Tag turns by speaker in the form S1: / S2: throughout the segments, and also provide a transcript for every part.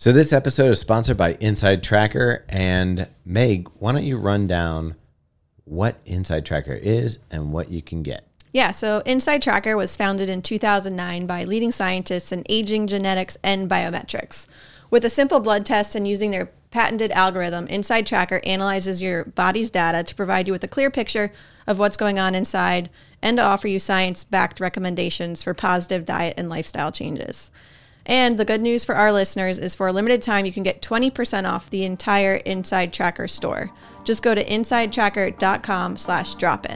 S1: So this episode is sponsored by Inside Tracker and Meg. Why don't you run down what Inside Tracker is and what you can get?
S2: Yeah, so Inside Tracker was founded in 2009 by leading scientists in aging, genetics, and biometrics. With a simple blood test and using their patented algorithm, Inside Tracker analyzes your body's data to provide you with a clear picture of what's going on inside and to offer you science backed recommendations for positive diet and lifestyle changes. And the good news for our listeners is for a limited time, you can get 20% off the entire Inside Tracker store. Just go to insidetracker.com slash drop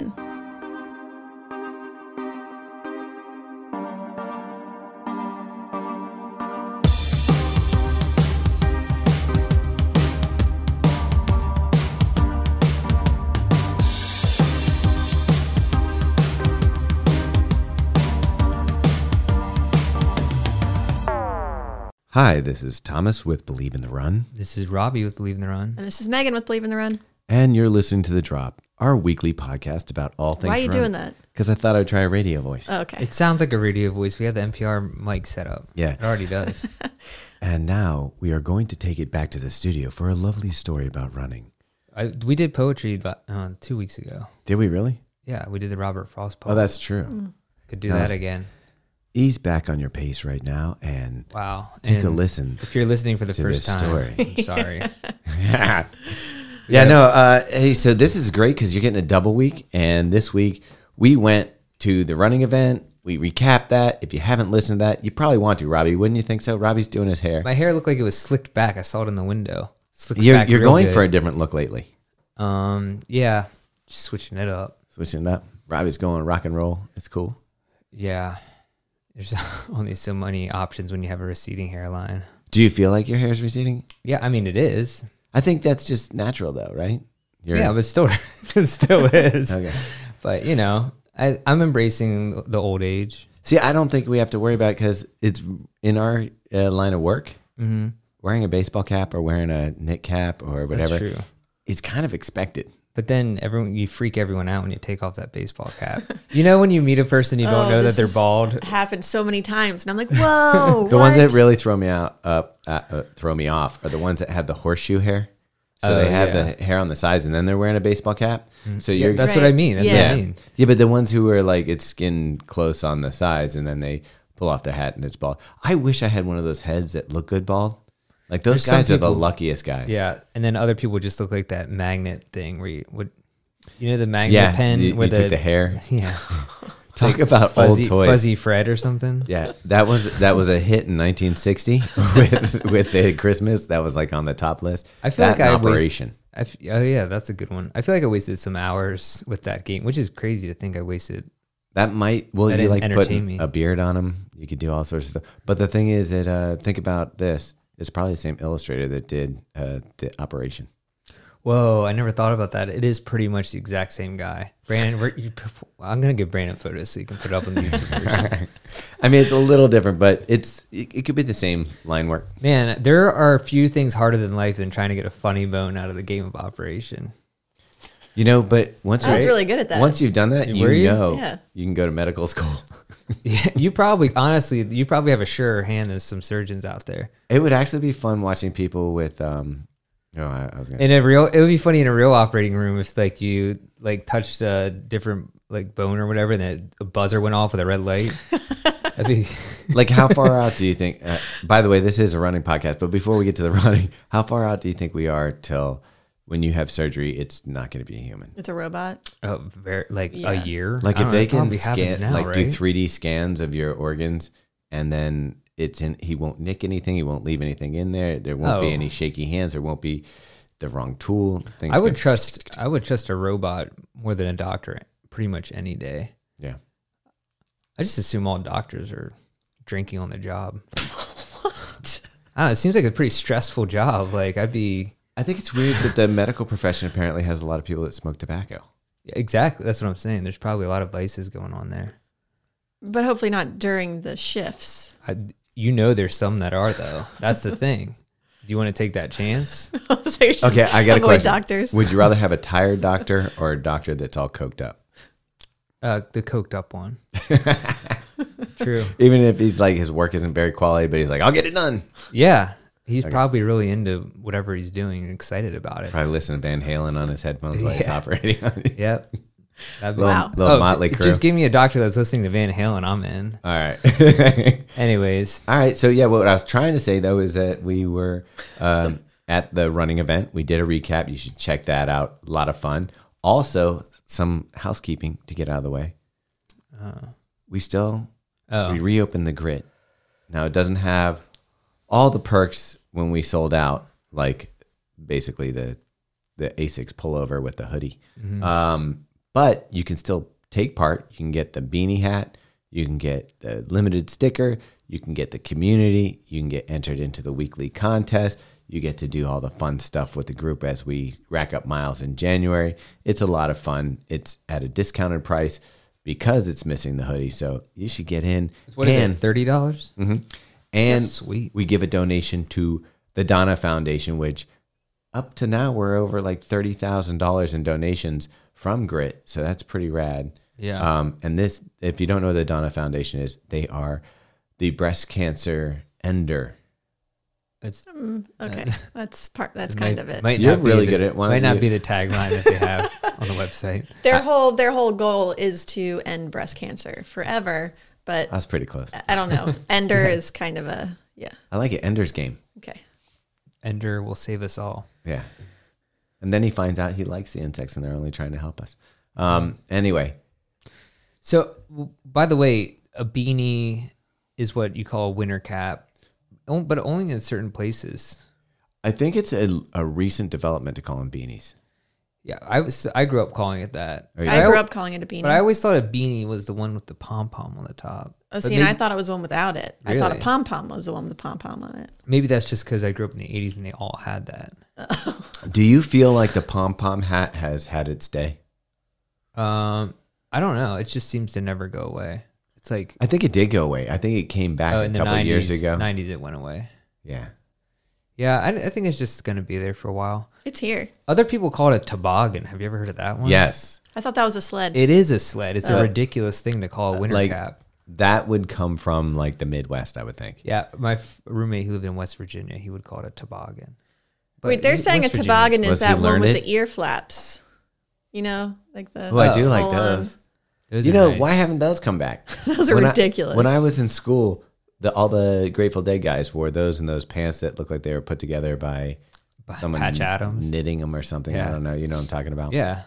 S1: Hi, this is Thomas with Believe in the Run,
S3: This is Robbie with Believe in the Run.
S2: And this is Megan with Believe in the Run.
S1: and you're listening to The Drop, our weekly podcast about all things
S2: Why are you doing that?
S1: Because I thought I'd try a radio voice.
S2: Oh, okay.
S3: It sounds like a radio voice. We have the NPR mic set up.
S1: Yeah.
S3: It already does.
S1: And now we are going to take it back to the studio for a lovely story about running.
S3: I, we did poetry la- uh, two weeks ago.
S1: Did we really?
S3: Yeah, we did the Robert Frost poem.
S1: Oh, that's true.
S3: Could do
S1: Nice.
S3: that again.
S1: Ease back on your pace right now and
S3: Wow.
S1: take a listen.
S3: If you're listening for the first time,
S1: story.
S3: I'm sorry.
S1: yeah. Yeah, no. Uh, hey, so this is great because you're getting a double week, and this week we went to the running event. We recapped that. If you haven't listened to that, you probably want to, Robbie. Wouldn't you think so? Robbie's doing his hair.
S3: My hair looked like it was slicked back. I saw it in the window.
S1: You're
S3: back
S1: you're going
S3: good.
S1: for a different look lately.
S3: Um, yeah, just switching it up.
S1: Switching it up. Robbie's going rock and roll. It's cool.
S3: Yeah. There's only so many options when you have a receding hairline.
S1: Do you feel like your hair is receding?
S3: Yeah, I mean it is.
S1: I think that's just natural, though, right? You're-
S3: yeah, but still, it still is.
S1: Okay.
S3: But you know, I, I'm embracing the old age.
S1: See, I don't think we have to worry about because it's in our uh, line of work.
S3: Mm-hmm.
S1: Wearing a baseball cap or wearing a knit cap or whatever, it's kind of expected.
S3: But then everyone, you freak everyone out when you take off that baseball cap. you know, when you meet a person, you don't
S2: Oh,
S3: know that they're
S2: is-
S3: bald.
S2: happened so many times, and I'm like, whoa.
S1: The ones that really throw me out, up, uh, uh, throw me off, are the ones that have the horseshoe hair. So
S3: Oh,
S1: they have
S3: yeah.
S1: the hair on the sides, and then they're wearing a baseball cap. So
S3: Yeah,
S1: you're
S3: that's
S2: Right.
S3: what I mean. That's
S2: Yeah.
S3: what I mean.
S1: yeah, but the ones who are like it's skin close on the sides, and then they pull off their hat and it's bald. I wish I had one of those heads that look good bald. Like those
S3: There's some
S1: guys are the
S3: people-
S1: luckiest guys.
S3: Yeah, and then other people just look like that magnet thing where you would, you know, the magnet
S1: yeah.
S3: pen
S1: you,
S3: where
S1: you took the hair.
S3: yeah,
S1: Talk about
S3: fuzzy,
S1: old toys.
S3: fuzzy Fred or something.
S1: Yeah, that was that was a hit in 1960 with with a Christmas. That was like on the top list.
S3: I feel
S1: that
S3: like I waste-
S1: Operation.
S3: I f- oh yeah, that's a good one. I feel like I wasted some hours with that game, which is crazy to think I wasted.
S1: That might well
S3: That
S1: you
S3: didn't
S1: like
S3: entertain me.
S1: a beard on them. You could do all sorts of stuff. But the thing is that uh, think about this. It's probably the same illustrator that did uh, the operation.
S3: Whoa, I never thought about that. It is pretty much the exact same guy. Brandon, you, I'm gonna get Brandon photos so you can put it up on the YouTube version.
S1: I mean, it's a little different, but it's it, it could be the same line work.
S3: Man, there are a few things harder than life than trying to get a funny bone out of the game of operation.
S1: You know, but once
S2: I was
S1: you
S2: really good at that.
S1: once you've done that,
S3: Were
S1: you
S3: you?
S1: know
S2: Yeah.
S1: you can go to medical school.
S3: Yeah, you probably, honestly, you probably have a surer hand than some surgeons out there.
S1: It would actually be fun watching people with um. Oh, I, I was gonna.
S3: In a real, it would be funny in a real operating room if like you like touched a different like bone or whatever, and then a buzzer went off with a red light. That'd be
S1: like how far out do you think uh, by the way this is a running podcast but before we get to the running how far out do you think we are till when you have surgery it's not going to be a human
S2: It's a robot.
S3: uh, very like
S2: Yeah.
S3: a year.
S1: like if they
S3: know,
S1: can scan
S3: now,
S1: like do 3d scans of your organs and then it's in he won't nick anything he won't leave anything in there there won't be
S3: Oh.
S1: any shaky hands there won't be the wrong tool things
S3: I would trust I would trust a robot more than a doctor pretty much any day.
S1: yeah
S3: I just assume all doctors are drinking on the job. what? I don't know. It seems like a pretty stressful job. Like I'd be
S1: i think it's weird that the medical profession apparently has a lot of people that smoke tobacco
S3: exactly. That's what I'm saying. There's probably a lot of vices going on there.
S2: But hopefully not during the shifts.
S3: I, you know, there's some that are though. That's the thing. Do you want to take that chance?
S2: so just
S1: okay i got a question
S2: doctors.
S1: would you rather have a tired doctor or a doctor that's all coked up
S3: Uh, the coked up one. True.
S1: Even if he's like his work isn't very quality, but he's like, I'll get it done.
S3: Yeah. He's probably really into whatever he's doing and excited about it.
S1: Probably listen to Van Halen on his headphones while he's operating on it.
S3: Yep. That'd be-
S1: Little,
S2: Wow.
S1: little
S3: Oh, Mötley
S1: Crüe.
S3: Just give me a doctor that's listening to Van Halen. I'm in.
S1: All right.
S3: Anyways,
S1: All right. So yeah, what I was trying to say though is that we were um, at the running event. We did a recap. You should check that out. A lot of fun. Also, some housekeeping to get out of the way. we still
S3: oh,
S1: we reopened the grit. Now it doesn't have all the perks when we sold out, like basically the the Asics pullover with the hoodie. Um, but you can still take part. You can get the beanie hat. You can get the limited sticker. You can get the community. You can get entered into the weekly contest. You get to do all the fun stuff with the group as we rack up miles in January. It's a lot of fun. It's at a discounted price because it's missing the hoodie. So you should get in.
S3: what is
S1: and,
S3: it? Thirty dollars?
S1: Mhm. And
S3: Sweet.
S1: we give a donation to the Donna Foundation, which up to now we're over like thirty thousand dollars in donations from Grit. So that's pretty rad.
S3: Yeah.
S1: Um, and this, if you don't know what the Donna Foundation is, they are the breast cancer ender.
S3: It's
S2: Okay, that's part. That's kind
S3: might-
S2: of it.
S3: Might
S1: You're
S3: be
S1: really
S3: the-
S1: good at one.
S3: Might not
S1: You-
S3: be the tagline that they have on the website.
S2: Their whole their whole goal is to end breast cancer forever. But
S1: That's pretty close.
S2: I don't know. Ender is kind of a yeah.
S1: I like it. Ender's game.
S2: Okay.
S3: Ender will save us all.
S1: Yeah. And then he finds out he likes the insects and they're only trying to help us. Um, anyway,
S3: So, by the way, a beanie is what you call a winter cap, but only in certain places.
S1: I think it's a, a recent development to call them beanies.
S3: Yeah, I was I grew up calling it that.
S2: I grew
S3: al-
S2: up calling it a beanie.
S3: but I always thought a beanie was the one with the pom pom on the top.
S2: oh,
S3: But
S2: see, and I thought it was the one without it. I thought a
S3: Really?
S2: pom pom was the one with the pom pom on it.
S3: Maybe that's just because I grew up in the '80s and they all had that.
S1: Do you feel like the pom pom hat has had its day?
S3: Um, I don't know. It just seems to never go away. It's like
S1: I think it did go away. I think it came back
S3: oh,
S1: a
S3: in the
S1: couple
S3: '90s,
S1: years ago.
S3: '90s it went away.
S1: Yeah.
S3: Yeah, I, I think it's just gonna be there for a while.
S2: It's here.
S3: Other people call it a toboggan. Have you ever heard of that one?
S1: Yes.
S2: I thought that was a sled.
S3: It is a sled. It's a
S1: Uh,
S3: ridiculous thing to call a winter
S1: like-
S3: cap.
S1: That would come from like the Midwest, I would think.
S3: Yeah, my f- roommate who lived in West Virginia, he would call it a toboggan. But
S2: Wait, they're
S3: he-
S2: saying a
S3: West Virginia's-
S2: toboggan
S1: Was
S2: is that one with
S1: it?
S2: the ear flaps. You know, like the
S1: Oh, I do like those.
S3: Those
S1: You know,
S3: nice.
S1: why haven't those come back?
S2: Those are
S1: When I-
S2: ridiculous.
S1: when I was in school, the all the Grateful Dead guys wore those and those pants that looked like they were put together by
S3: By
S1: someone
S3: Patch Adams?
S1: knitting them or something. I don't know. You know what I'm talking about?
S3: Yeah,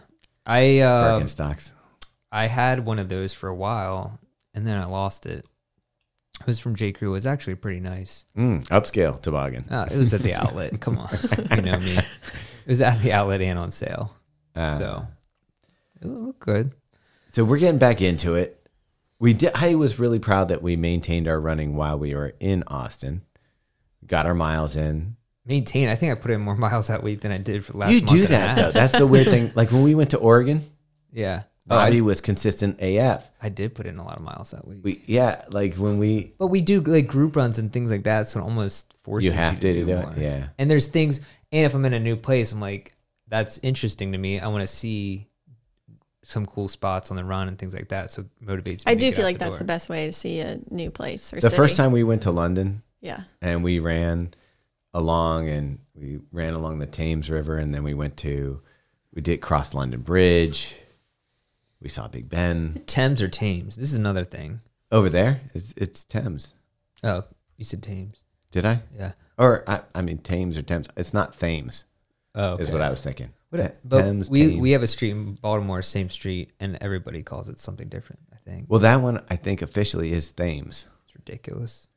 S3: I uh,
S1: Birkenstocks.
S3: I had one of those for a while, and then I lost it. It was from J Crew. It was actually pretty nice.
S1: Mm, upscale toboggan.
S3: Uh, it was at the outlet. Come on, you know me. It was at the outlet and on sale,
S1: Uh,
S3: so it looked good.
S1: So we're getting back into it. We did. I was really proud that we maintained our running while we were in Austin. Got our miles in.
S3: Maintain. I think I put in more miles that week than I did for the last.
S1: you
S3: month
S1: do that though. That's the weird thing. Like when we went to Oregon,
S3: Yeah. Oh, I,
S1: was consistent AF.
S3: I did put in a lot of miles that week.
S1: We yeah, like when we
S3: But we do like group runs and things like that, so it almost forces
S1: you have to do
S3: more.
S1: it. Yeah.
S3: And there's things, and if I'm in a new place, I'm like, that's interesting to me. I want to see some cool spots on the run and things like that. So it motivates me.
S2: I
S3: to
S2: do
S3: get
S2: feel
S3: out
S2: like that's
S3: door.
S2: the best way to see a new place or something.
S1: The
S2: city.
S1: first time we went to London
S2: Yeah.
S1: and we ran along and we ran along the Thames River and then we went to we did cross London Bridge. We saw Big Ben
S3: Thames or Thames. This is another thing.
S1: over there. It's, it's Thames.
S3: Oh, you said Thames.
S1: Did I?
S3: Yeah.
S1: Or I, I mean Thames or Thames. It's not Thames.
S3: Oh,
S1: Is what I was thinking.
S3: What,
S1: Th-
S3: but
S1: Thames,
S3: we
S1: Thames.
S3: we have a street in Baltimore, same street, and everybody calls it something different. I think
S1: well, that one I think officially is Thames,
S3: it's ridiculous.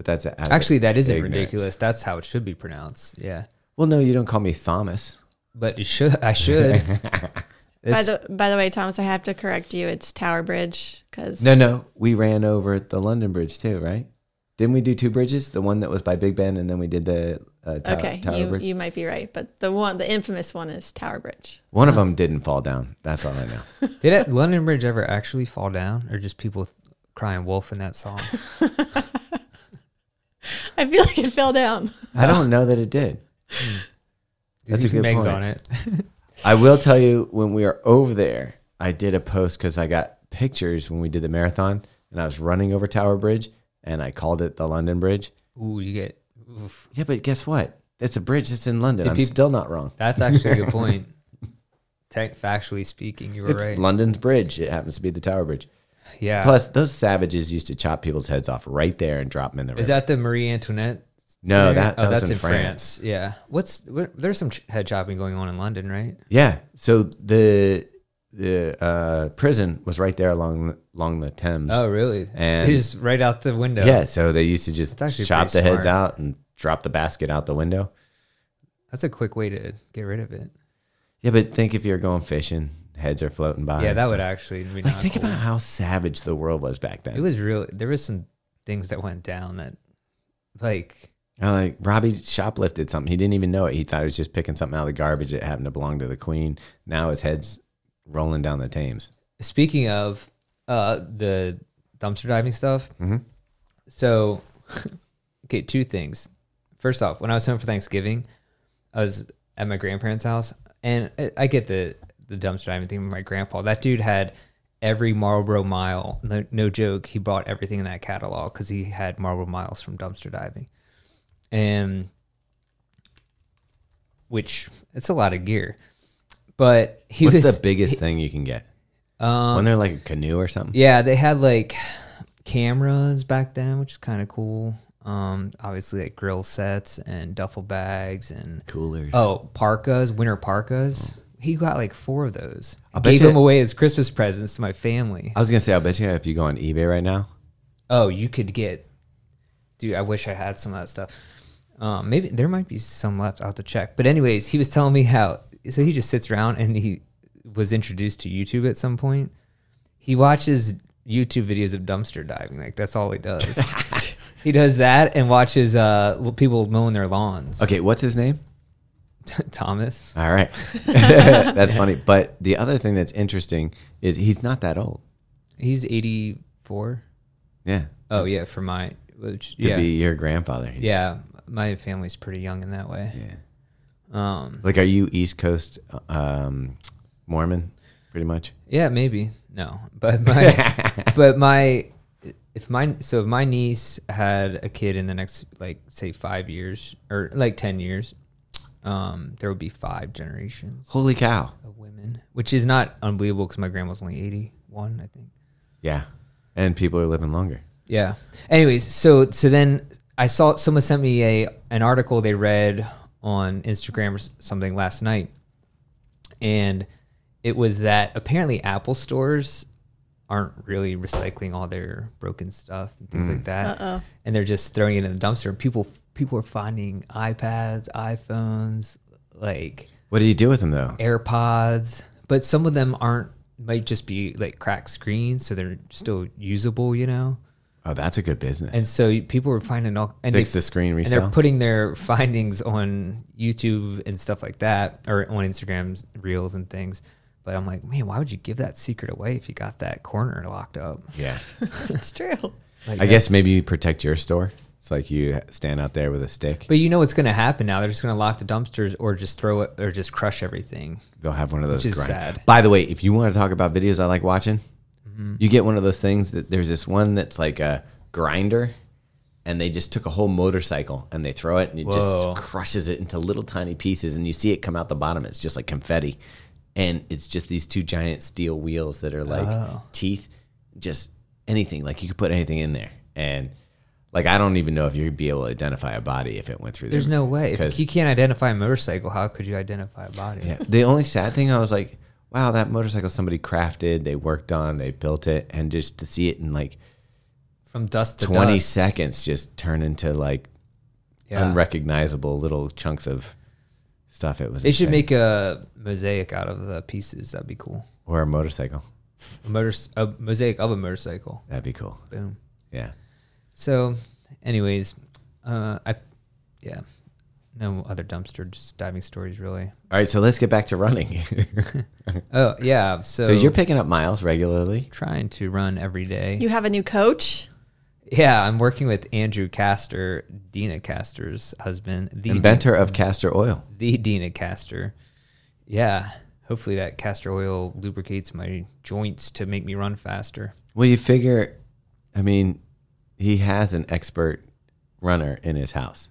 S1: But that's out
S3: Actually, that isn't
S1: ignorance.
S3: ridiculous. That's how it should be pronounced. Yeah,
S1: Well, no, you don't call me Thomas.
S3: but you should. I should.
S2: By the by the way, Thomas, I have to correct you. It's Tower Bridge because
S1: No, no, we ran over the London Bridge too, right? Didn't we do two bridges? The one that was by Big Ben, and then we did the uh, Tower,
S2: okay,
S1: Tower
S2: you
S1: Bridge.
S2: you might be right, but the one the infamous one is Tower Bridge.
S1: One of them didn't fall down. That's all I know.
S3: Did that London Bridge ever actually fall down, or just people crying wolf in that song?
S2: I feel like it fell down.
S1: I don't know that it did. That's a good
S3: Megs
S1: point.
S3: on it.
S1: I will tell you when we are over there, I did a post because I got pictures when we did the marathon, and I was running over Tower Bridge, and I called it the London Bridge.
S3: Ooh, you get
S1: Yeah, but guess what? It's a bridge that's in London.
S3: Did
S1: I'm
S3: peop-
S1: still not wrong.
S3: That's actually a good point. Tech, factually speaking, you were
S1: It's
S3: right.
S1: London's bridge. It happens to be the Tower Bridge.
S3: Yeah.
S1: Plus, those savages used to chop people's heads off right there and drop them in the river.
S3: Is that the Marie Antoinette?
S1: No, that- that
S3: oh, that's
S1: in
S3: in France. Yeah. What's what, there's some ch- head chopping going on in London, right?
S1: yeah. So the the uh, prison was right there along along the Thames.
S3: Oh, really?
S1: And-
S3: They just right out the window.
S1: Yeah, so they used to just chop the
S3: pretty
S1: heads out and drop the basket out the window.
S3: That's a quick way to get rid of it.
S1: Yeah, but think if you're going fishing, heads are floating by.
S3: Yeah, that would actually be
S1: like think
S3: cool.
S1: about how savage the world was back then.
S3: It was really there was some things that went down that like
S1: Uh, like Robbie shoplifted something. He didn't even know it. He thought he was just picking something out of the garbage that happened to belong to the queen. Now his head's rolling down the Thames.
S3: speaking of uh the dumpster diving stuff.
S1: Mhm.
S3: So okay, two things. First off, when I was home for Thanksgiving, I was at my grandparents' house, and I, I get the the dumpster diving thing with my grandpa. That dude had every Marlboro mile. No, no joke. He bought everything in that catalog because he had Marlboro miles from dumpster diving, and which it's a lot of gear. But he
S1: What's
S3: was
S1: the biggest thing you can get?
S3: um,
S1: When they're like a canoe or something?
S3: yeah, they had like cameras back then, which is kind of cool. Um, obviously like grill sets and duffel bags and
S1: Coolers.
S3: oh parkas, winter parkas. He got like four of those. I
S1: bet
S3: gave
S1: you-
S3: them away as Christmas presents to my family.
S1: I was gonna say, I'll bet you if you go on eBay right now,
S3: Oh, you could get, dude. I wish I had some of that stuff. Um, maybe there might be some left. I'll have to check. But anyways, he was telling me how. So he just sits around and he was introduced to YouTube at some point. He watches YouTube videos of dumpster diving. Like that's all he does. he does that and watches uh, l- people mowing their lawns.
S1: okay, what's his name?
S3: Thomas.
S1: All right, that's funny. But the other thing that's interesting is he's not that old.
S3: He's eighty four.
S1: Yeah,
S3: Oh yeah, for my which
S1: to
S3: yeah
S1: be your grandfather.
S3: Yeah. My family's pretty young in that way.
S1: yeah.
S3: Um,
S1: Like, are you East Coast um, Mormon? Pretty much.
S3: Yeah, maybe. No, but my but my if my so if my niece had a kid in the next like say 5 years or like 10 years, um there would be five generations
S1: Holy cow!
S3: of women, which is not unbelievable cuz my grandma's only 81, I think.
S1: Yeah, and people are living longer.
S3: Yeah. Anyways, so so then I saw someone sent me a an article they read on Instagram or something last night, and it was that apparently Apple stores aren't really recycling all their broken stuff and things like that,
S2: Uh-oh.
S3: and they're just throwing it in the dumpster. And people people are finding iPads, iPhones, like
S1: What do you do with them though?
S3: AirPods, but some of them aren't. Might just be like cracked screens, so they're still usable, you know.
S1: Oh, that's a good business.
S3: And so people were finding all and
S1: Fix
S3: they,
S1: the screen
S3: and they're putting their findings on YouTube and stuff like that, or on Instagram reels and things. But I'm like, man, why would you give that secret away if you got that corner locked up?
S1: yeah,
S2: that's true.
S3: Like,
S1: I guess maybe you protect your store. It's like you stand out there with a stick.
S3: But you know what's going to happen now? They're just going to lock the dumpsters, or just throw it, or just crush everything.
S1: They'll have one of those.
S3: Which is
S1: grind-
S3: sad.
S1: By the way, if you want to talk about videos I like watching,
S3: Mm-hmm.
S1: you get one of those things that there's this one that's like a grinder, and they just took a whole motorcycle and they throw it and it
S3: Whoa.
S1: just crushes it into little tiny pieces, and you see it come out the bottom. It's just like confetti, and it's just these two giant steel wheels that are like
S3: Oh.
S1: teeth. Just anything like you could put anything in there, and like I don't even know if you'd be able to identify a body if it went through. There.
S3: There's no way. If you can't identify a motorcycle, how could you identify a body?
S1: Yeah. The only sad thing, I was like, wow, that motorcycle somebody crafted, they worked on, they built it, and just to see it in like
S3: From dust to
S1: 20
S3: dust.
S1: seconds just turn into like
S3: Yeah.
S1: unrecognizable little chunks of stuff. It was
S3: They should make a mosaic out of the pieces. That'd be cool.
S1: or a motorcycle.
S3: A, motor, a mosaic of a motorcycle.
S1: That'd be cool.
S3: Boom.
S1: Yeah.
S3: So, anyways, uh, I, yeah, no other dumpster just diving stories really.
S1: All right, so let's get back to running.
S3: Oh yeah, so,
S1: so you're picking up miles regularly.
S3: trying to run every day.
S2: You have a new coach.
S3: yeah, I'm working with Andrew Kastor, Deena Kastor's husband, the
S1: Inventor of castor oil.
S3: the Deena Kastor. Yeah, hopefully that castor oil lubricates my joints to make me run faster.
S1: Well, you figure, I mean, he has an expert runner in his house.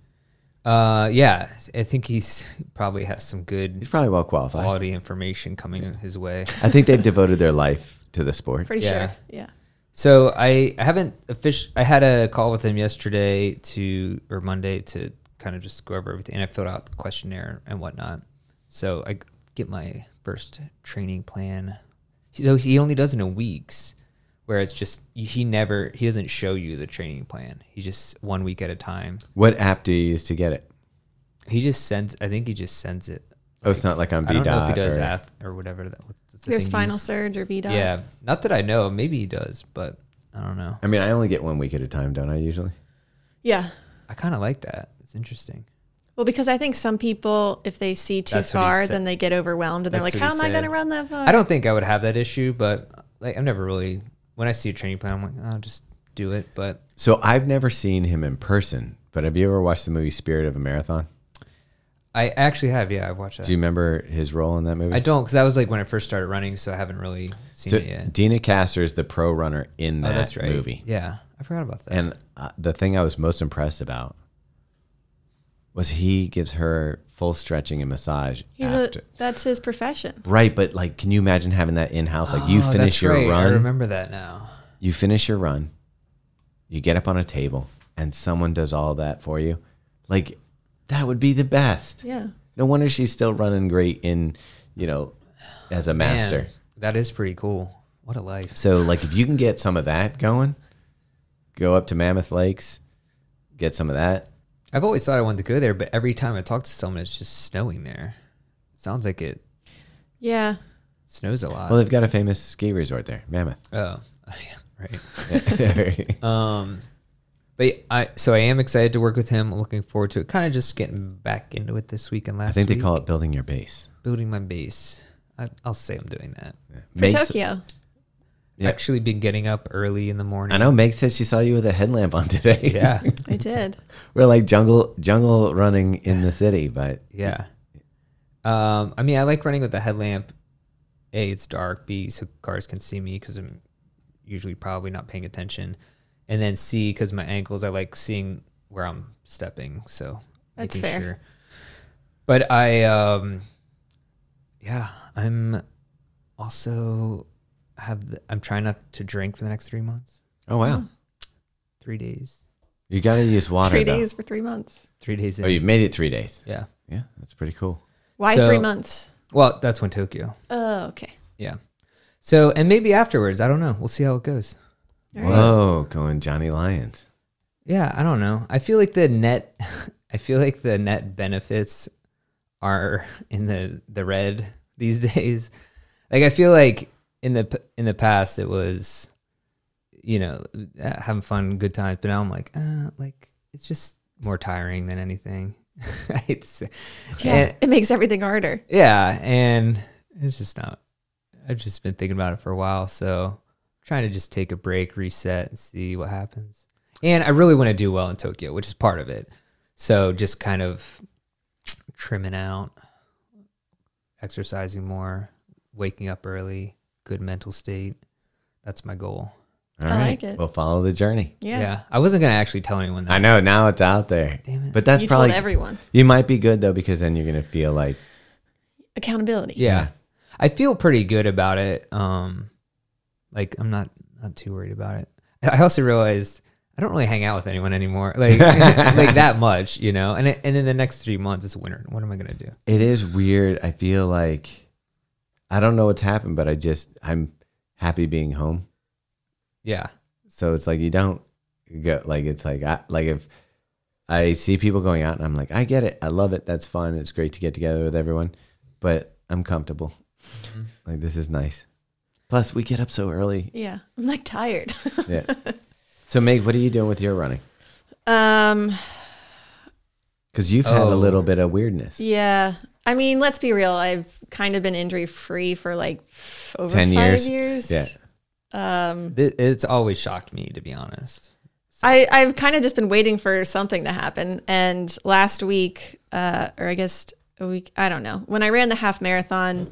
S3: Uh, yeah, I think he's probably has some good
S1: He's probably well qualified.
S3: quality information coming his way.
S1: I think they've devoted their life to the sport.
S2: Pretty
S3: Yeah.
S2: sure. Yeah.
S3: So I, I haven't official. I had a call with him yesterday to or Monday to kind of just go over everything, and I filled out the questionnaire and whatnot. So I get my first training plan. So he only does it in weeks, where it's just he never he doesn't show you the training plan. He just one week at a time.
S1: What app do you use to get it?
S3: He just sends. I think he just sends it.
S1: Oh, it's not like on
S3: I don't know if he
S1: VDOT
S3: does
S1: or-
S3: Ath or whatever that. what's the
S2: There's
S3: thing
S2: Final
S3: used?
S2: Surge or VDOT.
S3: Yeah, not that I know. Maybe he does, but I don't know.
S1: I mean, I only get one week at a time, don't I? Usually.
S2: Yeah.
S3: I kind of like that. It's interesting.
S2: Well, because I think some people, if they see too
S3: That's what he
S2: far,
S3: said.
S2: then they get overwhelmed and they're
S3: That's
S2: like,
S3: what
S2: how
S3: he
S2: am I
S3: said.
S2: going to run that far?
S3: I don't think I would have that issue, but like I've never really when I see a training plan, I'm like, I'll just do it. But
S1: So I've never seen him in person, but have you ever watched the movie Spirit of a Marathon?
S3: I actually have, yeah, I've watched that.
S1: Do you remember his role in that movie?
S3: I don't because that was like when I first started running, so I haven't really seen
S1: So
S3: it yet.
S1: Deena Kastor is the pro runner in
S3: Oh,
S1: that
S3: that's right.
S1: movie.
S3: Yeah, I forgot about that.
S1: And uh, the thing I was most impressed about was he gives her full stretching and massage
S2: He's
S1: after.
S2: a, that's his profession.
S1: right, but like, can you imagine having that in house? Like, you
S3: Oh,
S1: finish
S3: that's
S1: your
S3: right. I
S1: run,
S3: remember that now.
S1: you finish your run, you get up on a table, and someone does all that for you. Like, that would be the best.
S2: Yeah.
S1: No wonder she's still running great in, you know, as a master.
S3: Man, that is pretty cool. What a life.
S1: So, like, if you can get some of that going, go up to Mammoth Lakes, get some of that.
S3: I've always thought I wanted to go there, but every time I talk to someone, it's just snowing there. sounds like it
S2: Yeah.
S3: snows a lot.
S1: Well, they've got a famous ski resort there, Mammoth.
S3: oh, right. Um, but I so I am excited to work with him. I'm looking forward to it. Kind of just getting back into it this week and last.
S1: I think they
S3: week.
S1: call it building your base.
S3: building my base. I, I'll say I'm doing that.
S2: For
S1: Meg's-
S2: Tokyo.
S1: Yeah.
S3: Actually, been getting up early in the morning.
S1: I know Meg said she saw you with a headlamp on today.
S3: Yeah,
S2: I did.
S1: We're like jungle jungle running in the city, but
S3: yeah. Um, I mean, I like running with the headlamp. A, it's dark. B, so cars can see me because I'm usually probably not paying attention. And then C, because my ankles, I like seeing where I'm stepping. So
S2: That's
S3: making
S2: fair.
S3: sure. But I, um, yeah, I'm also have. The, I'm trying not to drink for the next three months.
S1: oh wow. Mm.
S3: Three days.
S1: You gotta use water.
S2: Three
S1: though.
S2: days for three months.
S3: Three days. Oh, in.
S1: Oh, you've made it three days.
S3: yeah.
S1: Yeah, that's pretty cool.
S2: Why
S3: So-
S2: three months?
S3: Well, that's when Tokyo.
S2: Oh, okay.
S3: Yeah. So, and maybe afterwards, I don't know. We'll see how it goes.
S2: All right.
S1: Whoa, going Johnny Lyons.
S3: Yeah, I don't know. I feel like the net, I feel like the net benefits are in the the red these days. Like I feel like in the in the past it was, you know, having fun, good times. But now I'm like, uh, like it's just more tiring than anything. it's
S2: Yeah.
S3: and-
S2: it makes everything harder.
S3: yeah, and it's just not. I've just been thinking about it for a while, so trying to just take a break, reset, and see what happens. And I really want to do well in Tokyo, which is part of it. So just kind of trimming out, exercising more, waking up early, good mental state. That's my goal.
S1: All
S2: I
S1: right,
S2: like it.
S1: We'll follow the journey.
S2: Yeah.
S3: I wasn't gonna actually tell anyone that.
S1: I know now it's out there.
S3: Damn it.
S1: But that's
S2: you
S1: probably
S2: told everyone.
S1: you might be good though because then you're gonna feel like
S2: Accountability.
S3: Yeah. I feel pretty good about it. Um like I'm not not too worried about it. I also realized I don't really hang out with anyone anymore. Like like that much, you know. And it, and in the next 3 months it's winter. What am I going to do?
S1: it is weird. I feel like I don't know what's happened, but I just I'm happy being home.
S3: Yeah.
S1: So it's like you don't go like it's like I like if I see people going out and I'm like I get it. I love it. That's fun. It's great to get together with everyone, but I'm comfortable. Like this is nice. Plus we get up so early.
S2: Yeah. I'm like tired.
S1: Yeah. so Meg, what are you doing with your running?
S2: um,
S1: Because you've had a
S3: Oh.
S1: little bit of weirdness.
S2: yeah. I mean, let's be real. I've kind of been injury free for like over
S1: 10
S2: five
S1: years?
S2: years.
S1: Yeah.
S2: Um,
S3: Th- It's always shocked me to be honest.
S2: I, I've kind of just been waiting for something to happen. And last week, uh, or I guess a week, I don't know, when I ran the half marathon,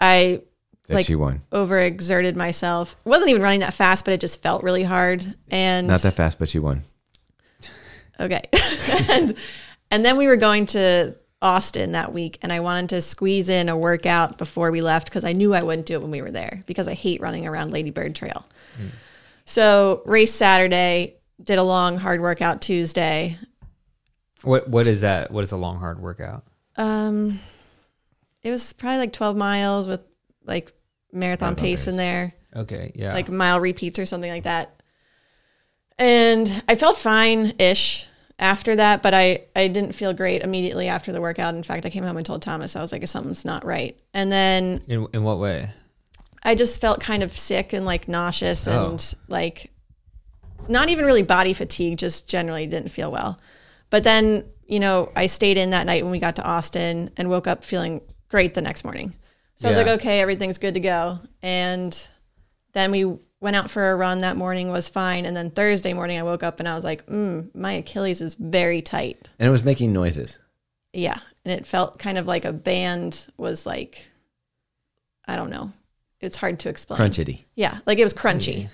S2: I
S1: That
S2: Like-
S1: you won.
S2: overexerted myself. wasn't even running that fast, but it just felt really hard. And
S1: Not that fast, but you won.
S2: Okay. and And then we were going to Austin that week, and I wanted to squeeze in a workout before we left because I knew I wouldn't do it when we were there because I hate running around Lady Bird Trail. So, race Saturday, did a long, hard workout Tuesday.
S3: What what is that? What is a long hard workout?
S2: Um, it was probably like 12 miles with like marathon
S1: Marathon
S2: pace in there.
S3: Okay, yeah.
S2: like mile repeats or something like that. And I felt fine ish after that, but I, I didn't feel great immediately after the workout. In fact, I came home and told Thomas, I was like, something's not right. And then
S3: in in what way?
S2: I just felt kind of sick and like nauseous
S3: Oh.
S2: and like not even really body fatigue, just generally didn't feel well. But then, you know, I stayed in that night when we got to Austin and woke up feeling great the next morning. So I was like, okay, everything's good to go. And then we went out for a run that morning, was fine. And then Thursday morning, I woke up and I was like, mm, my Achilles is very tight.
S1: And it was making noises.
S2: Yeah. And it felt kind of like a band was like, I don't know. It's hard to explain.
S1: Crunchity.
S2: Yeah, like it was crunchy.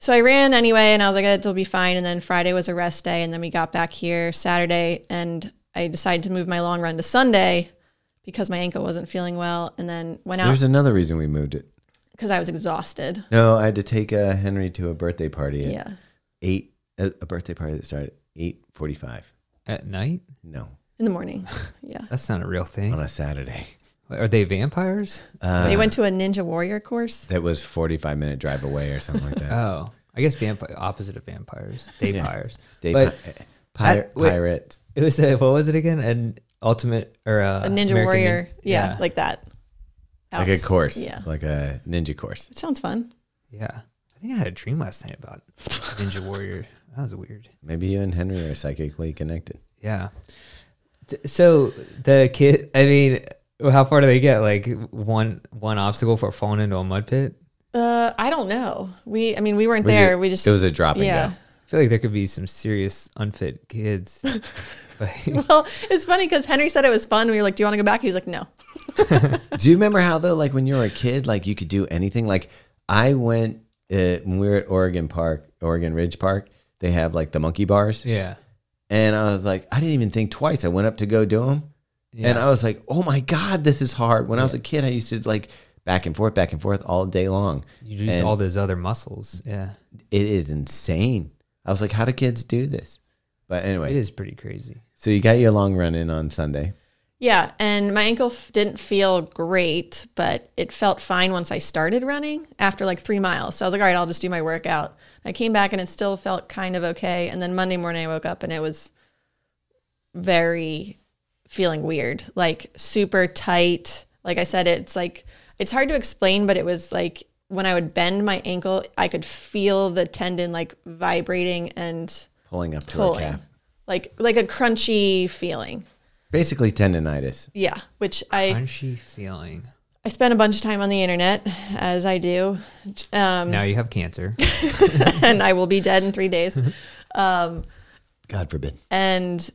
S2: So I ran anyway, and I was like, it'll be fine. And then Friday was a rest day, and then we got back here Saturday, and I decided to move my long run to Sunday because my ankle wasn't feeling well, and then went out
S1: There's another reason we moved it.
S2: Because I was exhausted.
S1: No, I had to take uh, Henry to a birthday party at
S2: Yeah,
S1: eight. A, a birthday party that started at eight forty-five.
S3: At night?
S1: No,
S2: in the morning. Yeah,
S3: That's not a real thing.
S1: on a Saturday.
S3: Are they vampires?
S1: Uh,
S2: they went to a Ninja Warrior course.
S1: that was forty-five minute drive away or something like that.
S3: Oh, I guess vampire opposite of vampires. Daypires.
S1: Day
S3: but
S1: pi-
S3: that-
S1: pi-
S3: wait.
S1: pirates.
S3: It was a, what was it again? An ultimate or a,
S2: A Ninja
S3: American
S2: Warrior.
S3: Nin-
S2: yeah, like that.
S1: Like a
S2: Outs-
S1: course.
S2: Yeah,
S1: Like a ninja course.
S2: it sounds fun.
S3: yeah. I think I had a dream last night about Ninja Warrior. That was weird.
S1: Maybe you and Henry are psychically connected.
S3: Yeah. So the kid, I mean, how far do they get? Like one one obstacle for falling into a mud pit.
S2: Uh, I don't know. We, I mean, we weren't
S1: Was
S2: there.
S1: it-
S2: we just
S1: it was a drop and
S2: yeah.
S1: go.
S3: I feel like there could be some serious unfit kids.
S2: Well, it's funny because Henry said it was fun. We were like, "Do you want to go back?" He was like, "No."
S1: Do you remember how though, like when you were a kid, like you could do anything? Like I went uh, when we were at Oregon Park, Oregon Ridge Park. They have like the monkey bars,
S3: yeah.
S1: and I was like, I didn't even think twice. I went up to go do them,
S3: Yeah.
S1: and I was like, oh my god, this is hard. When I was a kid, I used to like back and forth, back and forth all day long.
S3: you use
S1: and-
S3: all those other muscles. Yeah.
S1: It is insane. I was like, how do kids do this? But anyway,
S3: It is pretty crazy.
S1: so you got your long run in on Sunday.
S2: Yeah, and my ankle f- didn't feel great, but it felt fine once I started running after like three miles. So I was like, all right, I'll just do my workout. I came back and it still felt kind of okay. And then Monday morning I woke up and it was very feeling weird, like super tight. Like I said, it's like, it's hard to explain, but it was like when I would bend my ankle, I could feel the tendon like vibrating and
S1: Pulling up to
S2: pulling,
S1: a calf.
S2: like like a crunchy feeling.
S1: Basically tendonitis.
S2: Yeah, which I
S3: Crunchy feeling.
S2: I spent a bunch of time on the internet, as I do, um,
S3: Now you have cancer.
S2: and I will be dead in three days.
S1: God forbid.
S2: And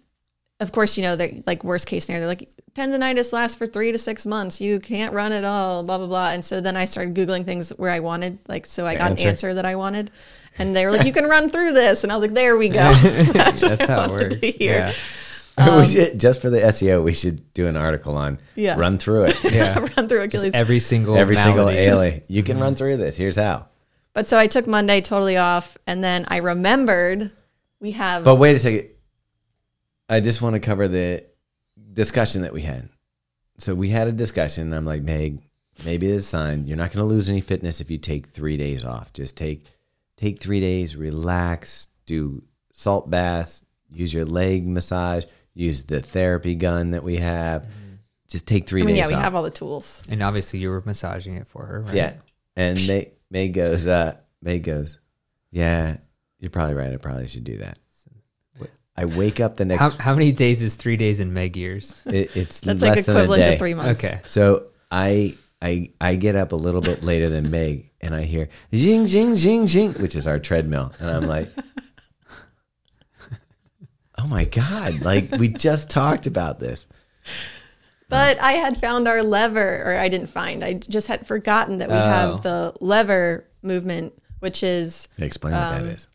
S2: of course, you know, they're like worst case scenario. They're like tendonitis lasts for three to six months. You can't run at all. Blah blah blah. And so then I started googling things where I wanted, like, so I got
S1: answer.
S2: an answer that I wanted, and they were like, "You can run through this," and I was like, "There we go." That's what
S3: That's
S2: I
S3: how it
S2: wanted
S3: works.
S2: to hear.
S3: Yeah.
S1: we um, should, just for the SEO, we should do an article on
S2: Yeah.
S1: run through it.
S3: Yeah.
S2: run through Achilles.
S3: Every single
S1: Every single
S3: malady.
S1: ailey. You can run mm-hmm. through this. Here's how.
S2: but so I took Monday totally off, and then I remembered we have.
S1: But wait a second. I just want to cover the discussion that we had. So we had a discussion. I'm like, Meg, maybe it's a sign. You're not going to lose any fitness if you take three days off. Just take take three days, relax, do salt baths, use your leg massage, use the therapy gun that we have. Just take three
S2: I mean,
S1: days
S2: yeah, we
S1: off.
S2: have all the tools.
S3: And obviously you were massaging it for her, right?
S1: Yeah. And May May goes, uh, May goes, Yeah, you're probably right. I probably should do that. I wake up the next
S3: How, how many days is three days in Meg years?
S1: it, it's
S2: That's
S1: less
S2: like
S1: than a
S2: equivalent
S1: day.
S2: to three months.
S3: Okay.
S1: So I I I get up a little bit later than Meg and I hear zing zing zing zing, which is our treadmill. And I'm like, Oh my God. Like we just talked about this.
S2: But I had found our lever, or I didn't find. I just had forgotten that we
S3: Oh.
S2: have the lever movement, which is
S1: Explain what that um, is.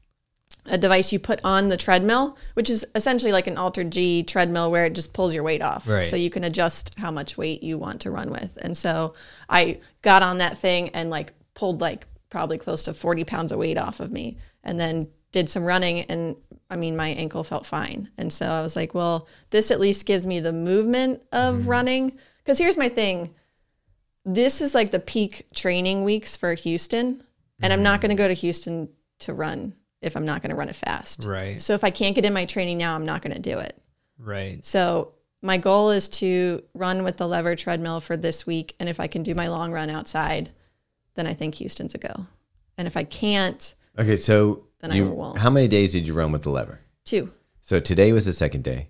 S2: A device you put on the treadmill, which is essentially like an Alter G treadmill where it just pulls your weight off.
S3: Right.
S2: So you can adjust how much weight you want to run with. And so I got on that thing and like pulled like probably close to 40 pounds of weight off of me and then did some running and I mean my ankle felt fine. And so I was like, well, this at least gives me the movement of mm-hmm. running cuz here's my thing. This is like the peak training weeks for Houston and I'm not mm-hmm. going to go to Houston to run if I'm not going to run it fast.
S3: Right.
S2: So if I can't get in my training now, I'm not going to do it.
S3: Right.
S2: So my goal is to run with the lever treadmill for this week, and if I can do my long run outside, then I think Houston's a go. And if I can't,
S1: Okay, so
S2: Then I won't.
S1: how many days did you run with the lever?
S2: two.
S1: So today was the second day.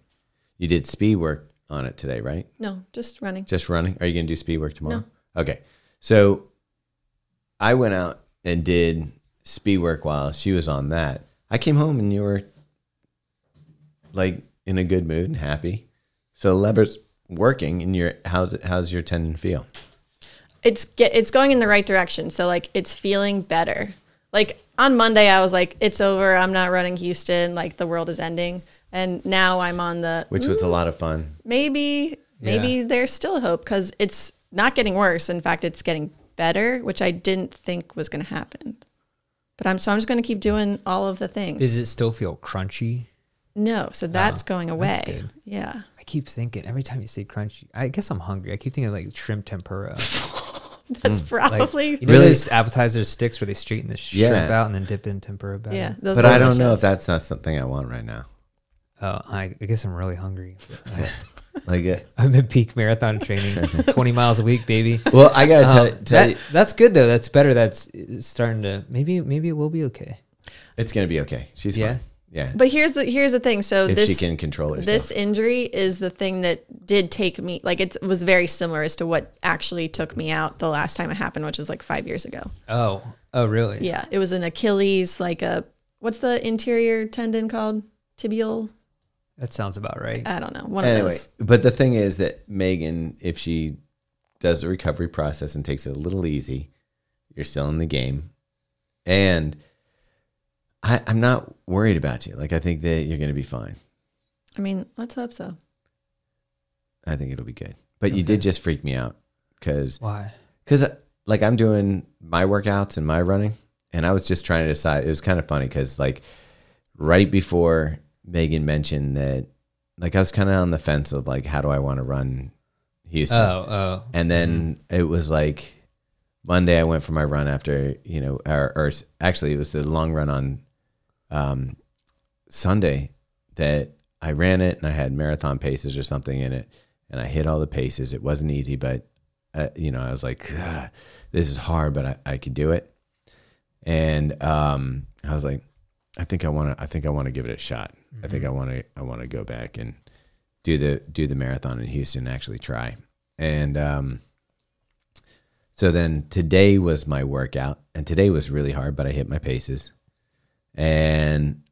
S1: You did speed work on it today, right?
S2: No, just running.
S1: Just running. Are you going to do speed work tomorrow? No. Okay. So I went out and did speed work while she was on that. I came home and you were like in a good mood and happy. So the lever's working and you're how's it how's your tendon feel?
S2: It's get it's going in the right direction. So like it's feeling better. Like on Monday I was like, it's over. I'm not running Houston. Like the world is ending. And now I'm on the
S1: Which was a lot of fun.
S2: maybe maybe
S3: Yeah.
S2: there's still hope because it's not getting worse. In fact, it's getting better, which I didn't think was going to happen. But I'm so I'm just going to keep doing all of the things.
S3: Does it still feel crunchy?
S2: no, so that's oh, going away.
S3: good.
S2: Yeah,
S3: I keep thinking every time you say crunchy. I guess I'm hungry. I keep thinking of like shrimp tempura.
S2: Mm, that's
S3: Like,
S2: probably
S3: you know
S1: Really?
S3: those appetizer sticks where they straighten the shrimp
S1: Yeah.
S3: out and then dip in tempura batter?
S2: yeah. Those
S1: But I don't know if that's not something I want right now.
S3: Oh, I, I guess I'm really hungry.
S1: Like, uh,
S3: I'm in peak marathon training, 20 miles a week, baby.
S1: well, I gotta tell,
S3: Um,
S1: tell
S3: that-
S1: you,
S3: that's good though. That's better. That's starting to maybe maybe it will be okay.
S1: it's gonna be okay. She's
S3: Yeah?
S1: fine. Yeah,
S2: But here's the here's the thing. So
S1: if
S2: this
S1: she can control herself.
S2: this injury is the thing that did take me like it was very similar as to what actually took me out the last time it happened, which was like five years ago.
S3: Oh oh really?
S2: Yeah, it was an Achilles, like a what's the interior tendon called? Tibial.
S3: That sounds about right.
S2: I don't know. One of
S1: anyway,
S2: those.
S1: but the thing is that Megan, if she does the recovery process and takes it a little easy, you're still in the game. And I, I'm not worried about you. Like I think that you're gonna be fine.
S2: I mean, let's hope so.
S1: I think it'll be good. But you did just freak me out because
S3: Why?
S1: because uh, like I'm doing my workouts and my running, and I was just trying to decide. It was kind of funny because like right before Megan mentioned that, like I was kind of on the fence of like how do I want to run Houston,
S3: Oh oh.
S1: and then it was like Monday I went for my run after you know, or, or actually it was the long run on um, Sunday that I ran it and I had marathon paces or something in it, and I hit all the paces. It wasn't easy, but uh, you know I was like, this is hard, but I, I could do it. And um, I was like, I think I want to. I think I want to give it a shot. I think I want to. I want to go back and do the do the marathon in Houston. and Actually, try. And um, so then today was my workout, and today was really hard, but I hit my paces, and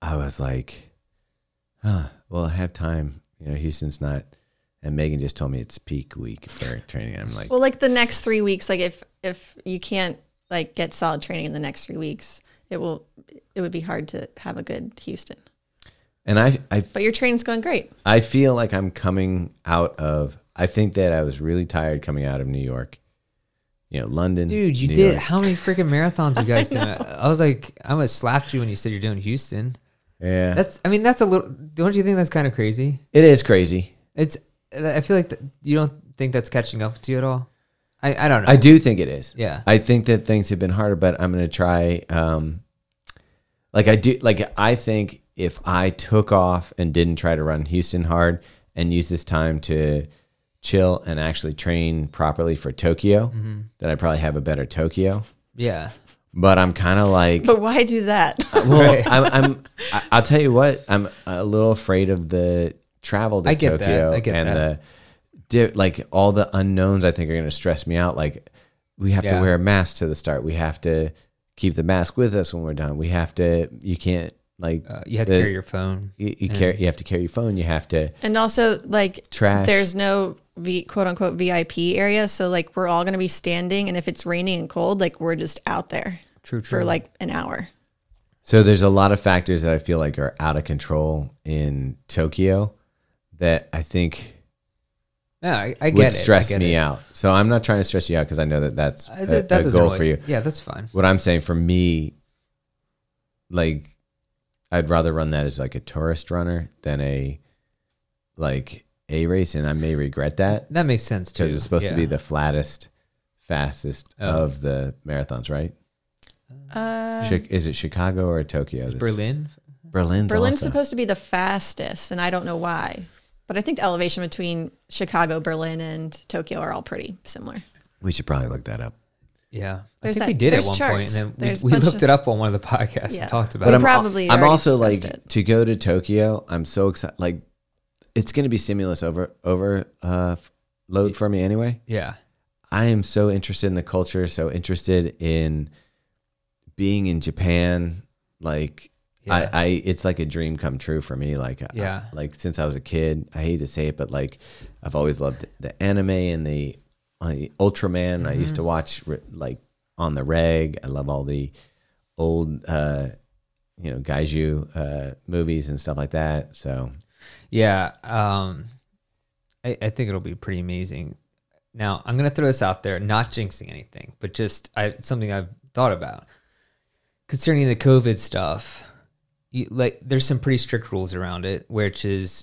S1: I was like, huh, well, I have time. You know, Houston's not. And Megan just told me it's peak week for training. I'm like,
S2: Well, like the next three weeks, like if if you can't like get solid training in the next three weeks, it will it would be hard to have a good Houston.
S1: And I, I
S2: But your training's going great.
S1: I feel like I'm coming out of. I think that I was really tired coming out of New York. You know, London.
S3: Dude, you
S1: New
S3: did
S1: York.
S3: how many freaking marathons you guys did? I was like, I almost slapped you when you said you're doing Houston.
S1: Yeah,
S3: That's, I mean, that's a little. Don't you think that's kind of crazy?
S1: it is crazy.
S3: It's. I feel like that, you don't think that's catching up to you at all. I, I don't know.
S1: I do think it is.
S3: yeah.
S1: I think that things have been harder, but I'm going to try. Um, like I do, like I think if I took off and didn't try to run Houston hard and use this time to chill and actually train properly for Tokyo,
S3: Mm-hmm.
S1: then I'd probably have a better Tokyo.
S3: yeah.
S1: But I'm kind of like,
S2: But why do that?
S1: well,
S3: Right.
S1: I'm, I'm, I- I'll tell you what, I'm a little afraid of the travel to
S3: I get that.
S1: Tokyo
S3: I get
S1: and
S3: that.
S1: the, di- like all the unknowns. I think are going to stress me out. Like we have to wear a mask to the start. We have to keep the mask with us when we're done. We have to. You can't like
S3: Uh, you have to carry your phone.
S1: you, you carry. You have to carry your phone. You have to
S2: and also like
S1: trash.
S2: there's no v, quote unquote VIP area, so like we're all going to be standing, and if it's raining and cold, like we're just out there
S3: True, true.
S2: for like an hour.
S1: So there's a lot of factors that I feel like are out of control in Tokyo that I think
S3: Yeah, I, I
S1: would
S3: get it. I
S1: stress
S3: get
S1: me
S3: it.
S1: out. So I'm not trying to stress you out because I know that that's
S3: Uh,
S1: a,
S3: that, that
S1: a goal
S3: really-
S1: for you.
S3: Yeah, that's fine.
S1: What I'm saying for me, like, I'd rather run that as like a tourist runner than a like a race, and I may regret that
S3: That makes sense too.
S1: because it's supposed to
S3: Yeah.
S1: be the flattest, fastest
S3: Oh.
S1: of the marathons, right?
S2: Uh,
S1: Chi- is it Chicago or Tokyo?
S3: Is
S1: This-
S3: Berlin.
S1: Berlin's
S2: Berlin's
S1: also.
S2: supposed to be the fastest, and I don't know why. But I think the elevation between Chicago, Berlin, and Tokyo are all pretty similar.
S1: We should probably look that up.
S3: Yeah,
S2: There's
S3: I think we did at one
S2: charts.
S3: point, and then we, we looked
S2: of-
S3: it up on one of the podcasts
S2: Yeah.
S3: and talked about
S2: But
S3: it.
S1: I'm,
S2: probably
S1: I'm also like
S2: it.
S1: to go to Tokyo. I'm so excited. Like, it's going to be stimulus over over uh, load for me anyway.
S3: yeah,
S1: I am so interested in the culture. So interested in being in Japan. Like,
S3: yeah,
S1: I, I, it's like a dream come true for me. Like, I-
S3: Yeah.
S1: like since I was a kid, I hate to say it, but like, I've always loved the anime and the, uh, Ultraman. I
S3: Mm-hmm.
S1: used to watch like on the reg. I love all the old, uh, you know, kaiju uh, movies and stuff like that. So
S3: yeah. Um, I, I think it'll be pretty amazing. Now I'm gonna throw this out there, not jinxing anything, but just I something I've thought about concerning the COVID stuff. You, like, there's some pretty strict rules around it, which is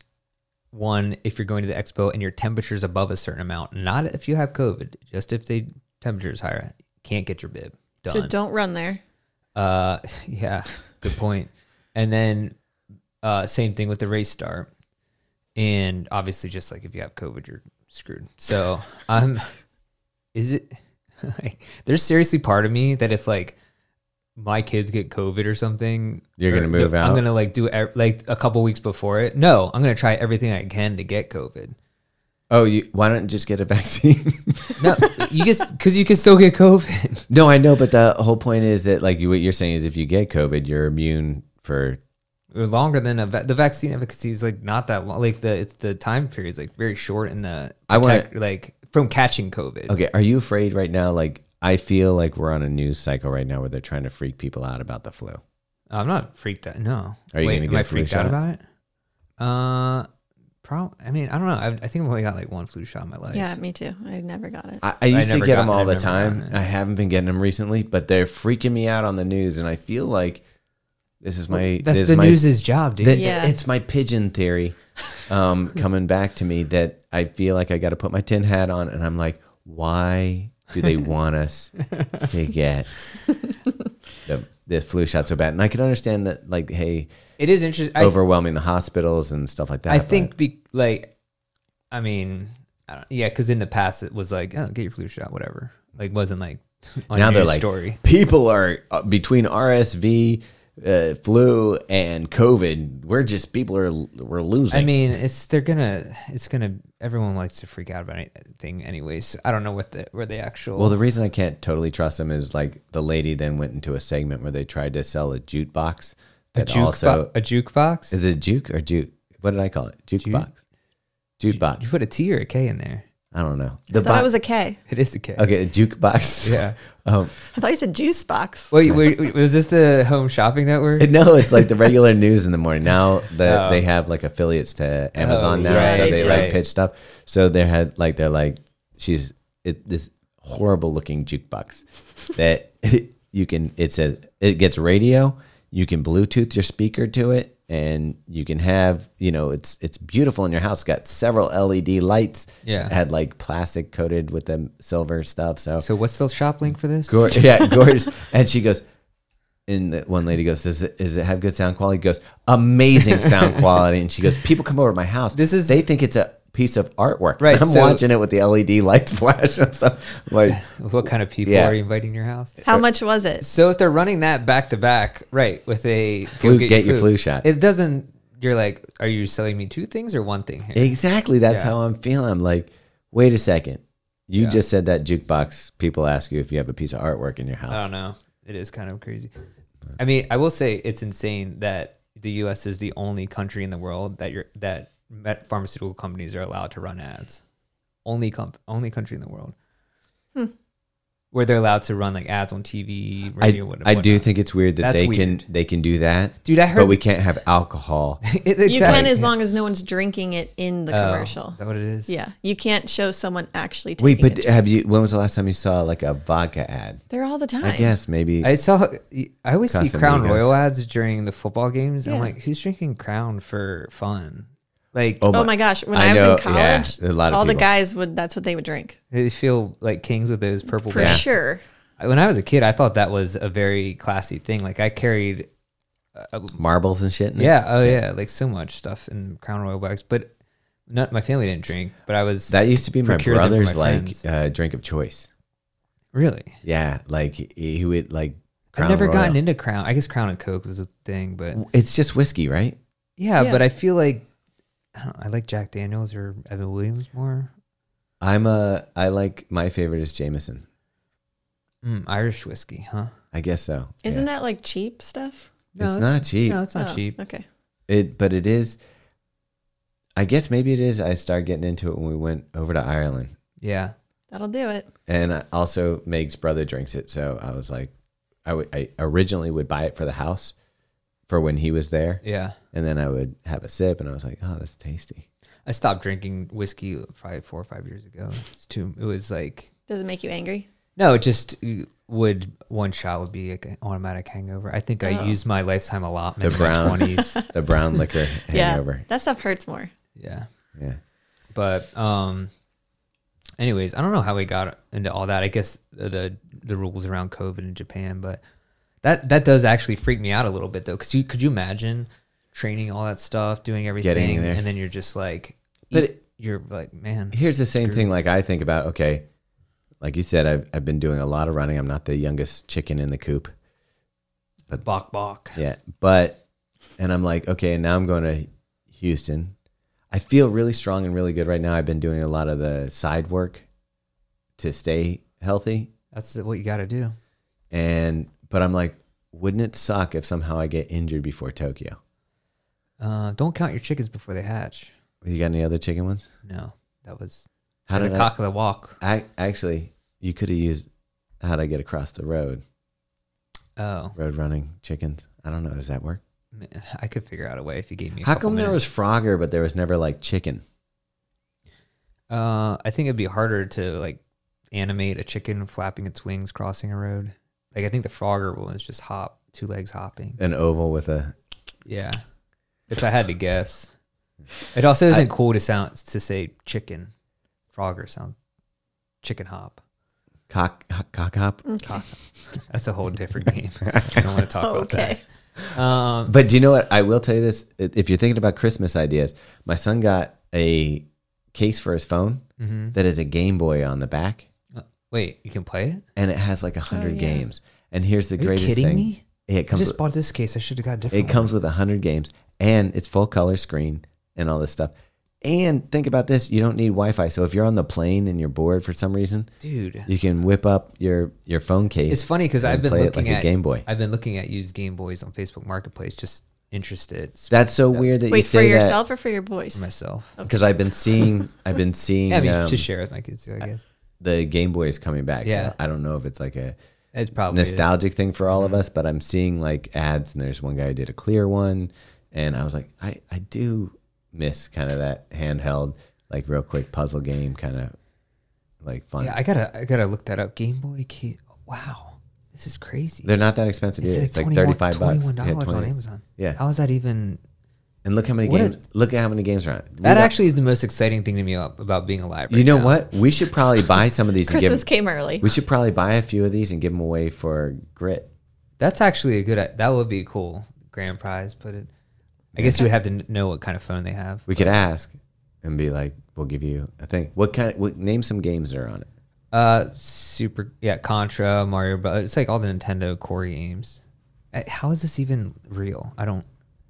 S3: one if you're going to the expo and your temperature's above a certain amount, not if you have COVID, just if the temperature is higher, can't get your bib. Done.
S2: So don't run there.
S3: Uh, yeah, good point. And then, uh, same thing with the race start. And obviously, just like if you have COVID, you're screwed. So, um, is it like there's seriously part of me that if like my kids get COVID or something,
S1: You're
S3: or
S1: gonna move out.
S3: I'm gonna like do like a couple weeks before it. No, I'm gonna try everything I can to get COVID.
S1: Oh, you why don't you just get a vaccine?
S3: No, you just because you can still get COVID.
S1: no, I know, but the whole point is that like you, what you're saying is if you get COVID, you're immune for.
S3: longer than a va- the vaccine efficacy is like not that long. Like the it's the time period is like very short in the
S1: I wanna-
S3: like from catching COVID.
S1: Okay, are you afraid right now? Like I feel like we're on a news cycle right now where they're trying to freak people out about the flu.
S3: I'm not freaked out. No.
S1: Are you
S3: Wait,
S1: gonna
S3: am
S1: get
S3: I
S1: a flu
S3: freaked out about it? Uh, prob. I mean, I don't know. I, I think I've only got like one flu shot in my life.
S2: Yeah, me too. I never got it.
S1: I, I used to
S3: never
S1: get
S3: got-
S1: them all
S3: I've
S1: the
S3: never
S1: time.
S3: gotten it.
S1: I haven't been getting them recently, but they're freaking me out on the news, and I feel like this is my
S3: That's
S1: this is
S3: the
S1: my,
S3: news's job, dude.
S1: that-
S2: Yeah.
S1: It's my pigeon theory um, coming back to me that I feel like I got to put my tin hat on, and I'm like, why do they want us to get the, this flu shot so bad? And I can understand that, like, hey,
S3: it is interesting. I,
S1: overwhelming the hospitals and stuff like that.
S3: I think be like, I mean, I don't, yeah, because in the past it was like, oh, get your flu shot, whatever. Like, wasn't like on
S1: now
S3: your
S1: they're like
S3: story.
S1: people are uh, between RSV, uh, flu, and COVID. We're just people are we're losing.
S3: I mean, it's they're gonna, it's gonna. Everyone likes to freak out about anything, anyways. So I don't know what the where the actual.
S1: well, the reason I can't totally trust them is like the lady then went into a segment where they tried to sell a jukebox.
S3: a
S1: that
S3: juke
S1: also
S3: a jukebox.
S1: is it juke or juke? What did I call it? Jukebox.
S3: Juke?
S1: box.
S3: You put a T or a K in there.
S1: I don't know.
S2: I
S1: The
S2: thought it was a K.
S3: It is a K.
S1: okay, a jukebox.
S3: Yeah.
S1: Um,
S2: I thought you said juice box.
S3: Wait, wait, was this the Home Shopping Network?
S1: no, it's like the regular news in the morning. Now that
S3: Oh.
S1: they have like affiliates to Amazon
S3: Oh,
S1: now, so they
S2: right.
S1: like pitch stuff. So they had like they're like she's it, this horrible looking jukebox that you can. It's a it gets radio. You can Bluetooth your speaker to it, and you can have you know it's it's beautiful in your house. Got several LED lights.
S3: Yeah.
S1: Had like plastic coated with the silver stuff. So
S3: So what's the shop link for this?
S1: Gor- yeah, gorgeous. And she goes, and the one lady goes, does it, does it have good sound quality? He goes, amazing sound quality. And she goes, people come over to my house.
S3: This is-
S1: they think it's a piece of artwork.
S3: Right,
S1: I'm
S3: so-
S1: watching it with the LED lights flashing. So like,
S3: What kind of people
S1: Yeah.
S3: are you inviting to your house?
S2: How much was it?
S3: So if they're running that back to back, right, with a
S1: Flu-
S3: go
S1: get your flu shot.
S3: it doesn't. You're like, are you selling me two things or one thing here?
S1: exactly. That's
S3: Yeah.
S1: how I'm feeling. I'm like, wait a second. You
S3: Yeah.
S1: just said that jukebox. People ask you if you have a piece of artwork in your house.
S3: I don't know. It is kind of crazy. I mean, I will say it's insane that the U.S. is the only country in the world that you're that met pharmaceutical companies are allowed to run ads. Only comp, only country in the world.
S2: Hmm.
S3: where they're allowed to run like ads on TV,
S1: I,
S3: radio, what-
S1: I do
S3: whatnot.
S1: think it's weird that
S3: That's
S1: they
S3: weird.
S1: can they can do that,
S3: Dude, I heard
S1: but we can't have alcohol.
S3: It-
S2: You can as long as no one's drinking it in the
S3: Oh,
S2: commercial.
S3: Is that what it is?
S2: Yeah, you can't show someone actually taking
S1: Wait,
S2: a
S1: but
S2: drink.
S1: have you? When was the last time you saw like a vodka ad?
S2: They're all the time.
S1: I guess maybe.
S3: I saw. I always see Crown Royal ads during the football games. and I'm like, who's drinking Crown for fun? Like,
S2: Oh my gosh! When
S1: I
S2: I, was
S1: know,
S2: in college,
S1: yeah, a lot of
S2: all the
S1: people.
S2: guys would. That's what they would drink
S3: they feel like kings with those purple.
S2: for
S3: bags.
S2: sure.
S3: When I was a kid, I thought that was a very classy thing. Like I carried,
S1: marbles and shit. in it?
S3: yeah, oh yeah, like so much stuff in Crown Royal bags. But not my family didn't drink. But I was
S1: that used to be my
S3: procured them for
S1: brother's
S3: my
S1: like uh, drink of choice.
S3: really.
S1: Yeah, like he he would like.
S3: I've never
S1: Royal.
S3: gotten into Crown. I guess Crown and Coke was a thing, but
S1: It's just whiskey, right?
S3: yeah,
S2: Yeah.
S3: but I feel like I, I like Jack Daniels or Evan Williams more.
S1: I'm a. I like my favorite is Jameson.
S3: Mm, Irish whiskey, huh?
S1: I guess so.
S2: Isn't
S1: yeah.
S2: that like cheap stuff?
S1: No, It's not cheap.
S3: No, it's not
S2: Oh,
S3: cheap.
S2: Okay.
S1: It, but it is. I guess maybe it is. I started getting into it when we went over to Ireland,
S3: Yeah.
S2: That'll do it.
S1: and also Meg's brother drinks it. So I was like, I would. I originally would buy it for the house, for when he was there,
S3: Yeah.
S1: and then I would have a sip, and I was like, oh, that's tasty.
S3: I stopped drinking whiskey probably four or five years ago. It's too. It was like
S2: Does it make you angry?
S3: no, it just uh, would one shot would be like an automatic hangover. I think I
S2: Oh.
S3: used my lifetime allotment
S1: The
S3: in my
S1: brown.
S3: twenties.
S1: The brown liquor hangover.
S2: Yeah, that stuff hurts more.
S3: yeah,
S1: Yeah.
S3: but um, anyways, I don't know how we got into all that. I guess the the, the rules around COVID in Japan, but that that does actually freak me out a little bit though. Because you could you imagine training all that stuff, doing everything, and then you're just like,
S1: But it-
S3: you're like, man,
S1: Here's the same
S3: Screwed.
S1: thing. Like I think about. Okay, like you said, I've I've been doing a lot of running. I'm not the youngest chicken in the coop.
S3: but bok bok.
S1: Yeah, but and I'm like, okay, now I'm going to Houston. I feel really strong and really good right now. I've been doing a lot of the side work to stay healthy,
S3: That's what you got to do.
S1: and but I'm like, wouldn't it suck if somehow I get injured before Tokyo?
S3: Uh, don't count your chickens before they hatch.
S1: You got any other chicken ones?
S3: No, that was
S1: How
S3: the
S1: did I,
S3: cock of the walk.
S1: I actually? You could have used how to get across the road.
S3: Oh,
S1: Road running chickens. I don't know. Does that work?
S3: I could figure out a way if you gave me. A
S1: How come there was. Frogger, but there was never like chicken?
S3: Uh, I think it'd be harder to like animate a chicken flapping its wings crossing a road. Like I think the Frogger one is just hop, two legs hopping.
S1: An oval with a
S3: Yeah, if I had to guess. It also isn't cool to sound to say chicken. Frogger sounds chicken hop.
S1: cock cock hop.
S2: Okay.
S3: That's a whole different game. I don't want to talk about that. Um,
S1: But do you know what? I will tell you this. If you're thinking about Christmas ideas, my son got a case for his phone
S3: mhm.
S1: that is a Game Boy on the back,
S3: Wait, you can play it?
S1: and it has like a hundred
S2: yeah.
S1: games. And here's the greatest.
S3: Are you
S1: greatest
S3: kidding
S1: thing:
S3: me?
S1: it
S3: I
S1: comes
S3: just
S1: with,
S3: bought this case. I should have got a different.
S1: it comes with a hundred games, and it's full color screen and all this stuff. And think about this: you don't need Wi-Fi. So if you're on the plane and you're bored for some reason,
S3: one. dude.
S1: you can whip up your your phone case.
S3: It's funny because I've been
S1: play it
S3: looking
S1: like a
S3: at
S1: Game Boy.
S3: I've been looking at used Game Boys on Facebook Marketplace, just interested.
S1: That's so weird that you
S2: Wait for
S1: say that
S2: yourself or for your boys?
S3: for myself.
S1: because I've been seeing I've been seeing
S3: Yeah, I mean,
S1: um,
S3: to share with my kids too. I guess
S1: the Game Boy is coming back.
S3: Yeah.
S1: So I don't know if it's like a
S3: it's probably
S1: nostalgic thing for all of
S3: Mm-hmm.
S1: us, but I'm seeing like ads and there's one guy who did a clear one and I was like, I, I do miss kind of that handheld, like real quick puzzle game kind of like fun.
S3: Yeah, I gotta I gotta look that up. Game Boy key. Wow, this is crazy.
S1: They're not that expensive.
S3: it's
S1: either.
S3: like,
S1: It's like
S3: 21
S1: 35 bucks.
S3: $21
S1: Yeah,
S3: on Amazon.
S1: Yeah.
S3: How is that even?
S1: And look how many
S3: What a-
S1: games, look at how many games are on it. We
S3: That
S1: got-
S3: actually is the most exciting thing to me up- about being alive. Right
S1: you know
S3: now.
S1: what? We should probably buy some of these and
S2: Christmas
S1: give,
S2: came early.
S1: we should probably buy a few of these and give them away for grit.
S3: That's actually a good. That would be a cool grand prize. But it, I guess you would have to kn- know what kind of phone they have.
S1: We could ask and be like, we'll give you a thing. What kind of, what, name some games that are on it.
S3: Uh, super. Yeah, Contra, Mario Bros. It's like all the Nintendo core games. Uh, How is this even real? I don't.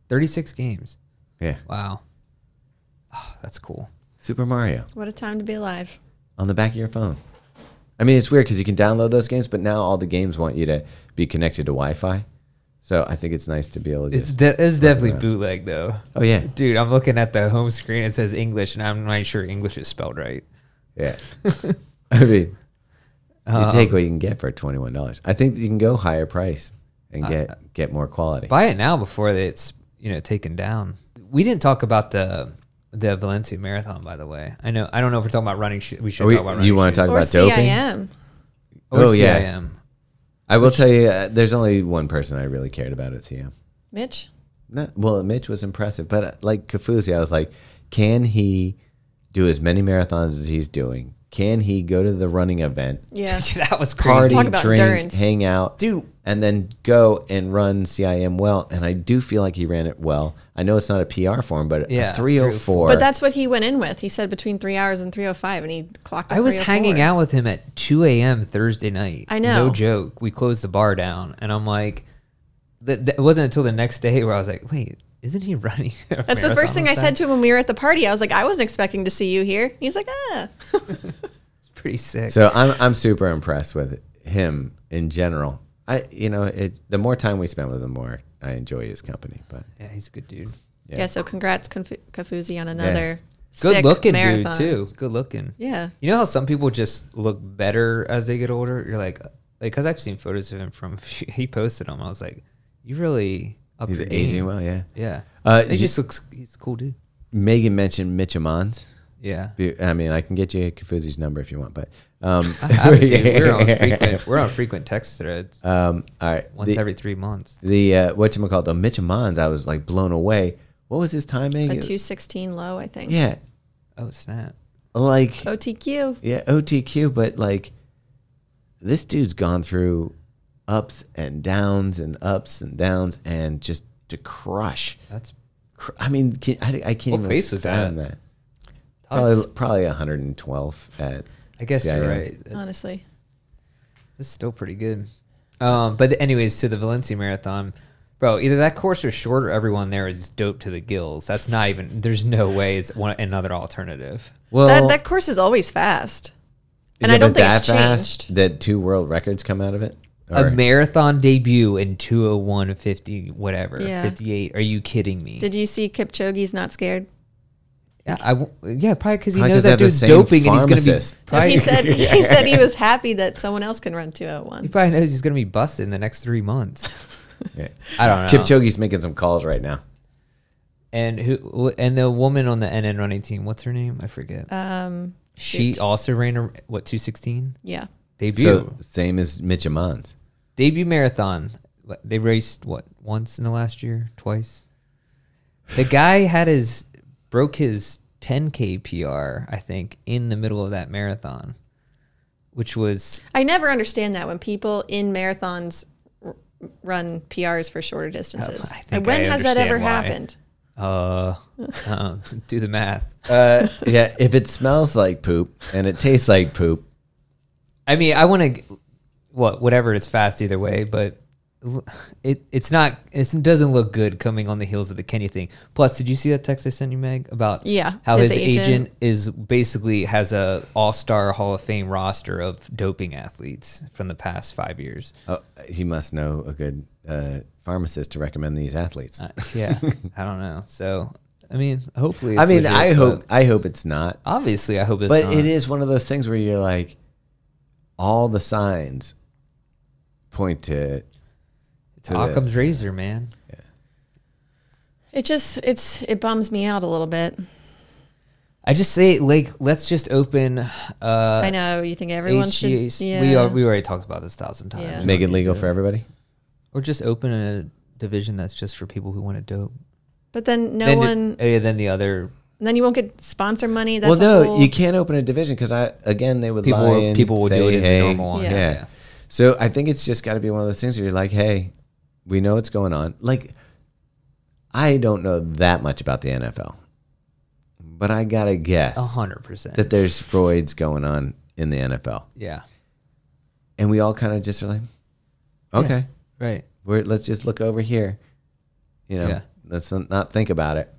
S3: Thirty-six games.
S1: Yeah.
S3: Wow. Oh, that's cool.
S1: Super Mario
S2: What a time to be alive.
S1: on the back of your phone. I mean, it's weird because you can download those games, but now all the games want you to be connected to Wi-Fi. So I think it's nice to be able to.
S3: It's
S1: Just,
S3: de- it's definitely
S1: around.
S3: bootleg though.
S1: oh yeah,
S3: Dude, I'm looking at the home screen. It says English, and I'm not sure English is spelled right.
S1: yeah. I mean, You um, take what you can get for twenty one dollars. I think you can go higher price and get get more quality.
S3: Buy it now before it's you know taken down. We didn't talk about the the Valencia Marathon, by the way. I know I don't know if we're talking about running. Sh- we should
S1: Are we-
S3: talk about running.
S1: you wanna
S3: shoes.
S1: talk
S2: Or
S1: about doping?
S2: CIM.
S3: Or
S1: Oh, yeah.
S3: CIM.
S1: I will tell you, uh, there's only one person I really cared about at CM.
S2: Mitch?
S1: Not, well, Mitch was impressive, but uh, like Kofuzi, I was like, can he do as many marathons as he's doing? Can he go to the running event,
S2: Yeah.
S3: that was crazy.
S1: party,
S2: Talk about
S1: drink,
S2: endurance.
S1: hang out,
S3: Dude.
S1: And then go and run CIM well? And I do feel like he ran it well. I know it's not a PR form, but
S3: Yeah,
S1: yeah, 304.
S2: But that's what he went in with. He said between three hours and 305, and he clocked
S3: I was hanging out with him at 2 a.m. Thursday night.
S2: I know.
S3: No joke. We closed the bar down, and I'm like, th- th- it wasn't until the next day where I was like, wait, isn't he running? a
S2: That's the first thing I said to him when we were at the party. I was like, I wasn't expecting to see you here. He's like, ah.
S3: It's pretty sick.
S1: So I'm I'm super impressed with him in general. I you know it the more time we spend with him, the more I enjoy his company. But
S3: yeah, he's a good dude.
S2: Yeah. so congrats, Confu- Kofuzi, on another
S3: Good
S2: sick
S3: looking
S2: marathon.
S3: dude too. Good looking.
S2: Yeah.
S3: You know how some people just look better as they get older? You're like, like, because I've seen photos of him from, he posted them. I was like, you really up
S1: he's
S3: your
S1: aging
S3: game.
S1: well, yeah.
S3: Yeah.
S1: Uh,
S3: he just looks, he's a cool dude.
S1: Megan mentioned Mitch Amons.
S3: Yeah.
S1: I mean, I can get you Kofuzi's number if you want, but um,
S3: I have it. We're on frequent, we're on frequent text threads
S1: um, all right.
S3: once
S1: the,
S3: every three months.
S1: the uh, what you call the Mitch Amons, I was like blown away. What was his timing?
S2: A 216 low, I think.
S1: Yeah,
S3: Oh, snap.
S1: like
S2: OTQ.
S1: yeah, OTQ, but like this dude's gone through ups and downs and ups and downs, and just to crush.
S3: That's
S1: Cr- I mean, can, I, I can't
S3: What
S1: even
S3: face was
S1: fathom
S3: that?
S1: that. Probably,
S3: That's-
S1: probably 112 at.
S3: I guess
S1: CIM.
S3: you're right.
S2: Honestly.
S3: It's still pretty good. Um, but anyways, to the Valencia Marathon, bro, either that course was short or everyone there is dope to the gills. That's not even. There's no way it's one another alternative.
S1: Well,
S2: that, that course is always fast. And I don't
S1: but
S2: think
S1: that
S2: it's
S1: fast
S2: changed.
S1: that two world records come out of it.
S3: A marathon debut in 201.50, whatever,
S2: Yeah.
S3: 58. Are you kidding me?
S2: Did you see Kipchoge's not scared?
S3: Yeah, I w- yeah, probably because he
S1: Probably
S3: knows
S1: 'cause they
S3: that
S1: have the
S3: dude's
S1: same
S3: doping and he's going to be.
S1: pharmacist.
S3: Probably,
S2: he said he said he was happy that someone else can run 201.
S3: he probably knows he's going to be busted in the next three months.
S1: yeah.
S3: I don't know.
S1: Kipchoge's making some calls right now.
S3: And who? And the woman on the NN running team, what's her name? I forget.
S2: Um,
S3: she
S2: shoot.
S3: also ran a what 216
S2: yeah.
S3: debut.
S1: So same as Mitch Amons.
S3: debut marathon. What, They raced what once in the last year, twice. The guy had his broke his 10k PR, I think, in the middle of that marathon, which was
S2: I never understand that when people in marathons r- run PRs for shorter distances.
S3: I think
S2: when
S3: I
S2: has that ever
S3: why.
S2: happened?
S3: uh, uh do the math.
S1: Uh, yeah, if it smells like poop and it tastes like poop,
S3: I mean, I want to what whatever. It's fast either way, but l- it it's not. It doesn't look good coming on the heels of the Kenny thing. Plus, did you see that text I sent you, Meg, about
S2: Yeah,
S3: how
S2: his
S3: his, agent.
S2: agent.
S3: is basically has a All Star Hall of Fame roster of doping athletes from the past five years.
S1: oh, he must know a good uh, pharmacist to recommend these athletes.
S3: Uh, yeah, I don't know. So, I mean, hopefully, it's
S1: I mean,
S3: legit,
S1: I hope I hope it's not,
S3: Obviously, I hope it's.
S1: but
S3: not.
S1: it is one of those things where you're like, all the signs point to.
S3: It's
S1: to the-
S3: Occam's razor, man.
S2: It just it's it bums me out a little bit.
S3: I just say, like, let's just open. Uh,
S2: I know you think everyone
S3: HGAs.
S2: should. Yeah.
S3: We are, we already talked about this a thousand times.
S2: Yeah.
S1: Make it legal for everybody.
S3: or just open a division that's just for people who want to dope.
S2: but then no
S3: then
S2: one.
S3: oh, yeah, then the other
S2: then you won't get sponsor money. That's
S1: well, no,
S2: whole-
S1: you can't open a division because I again they would
S3: people
S1: lie
S3: will-
S1: and
S3: people will
S1: say,
S3: do it in
S1: hey,
S3: the normal one.
S2: Yeah.
S1: yeah.
S3: yeah.
S1: So I think it's just got to be one of those things where you're like, hey, we know what's going on. Like, I don't know that much about the NFL, but I gotta guess
S3: A hundred percent.
S1: that there's Freuds going on in the NFL,
S3: Yeah.
S1: and we all kind of just are like, okay,
S3: Right.
S1: we're let's just look over here, you know,
S3: Yeah.
S1: let's not think about it.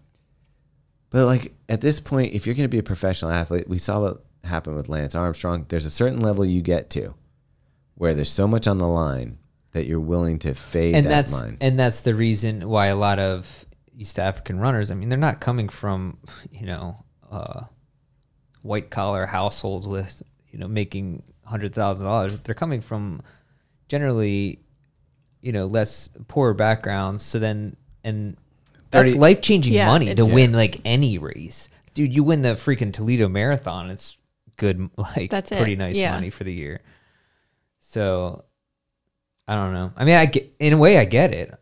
S1: But like at this point, if you're going to be a professional athlete, we saw what happened with Lance Armstrong. There's a certain level you get to where there's so much on the line that you're willing to fade
S3: And
S1: that
S3: that's
S1: line.
S3: and that's the reason why a lot of East African runners. I mean, they're not coming from you know uh, white collar households with you know making hundred thousand dollars. They're coming from generally, you know, less poor backgrounds. So then, and that's life changing
S2: Yeah,
S3: money to
S2: it's-
S3: win like any race, dude. You win the freaking Toledo Marathon. It's good, like
S2: That's it,
S3: pretty nice
S2: yeah.
S3: money for the year. So I don't know. I mean, I get in a way, I get it.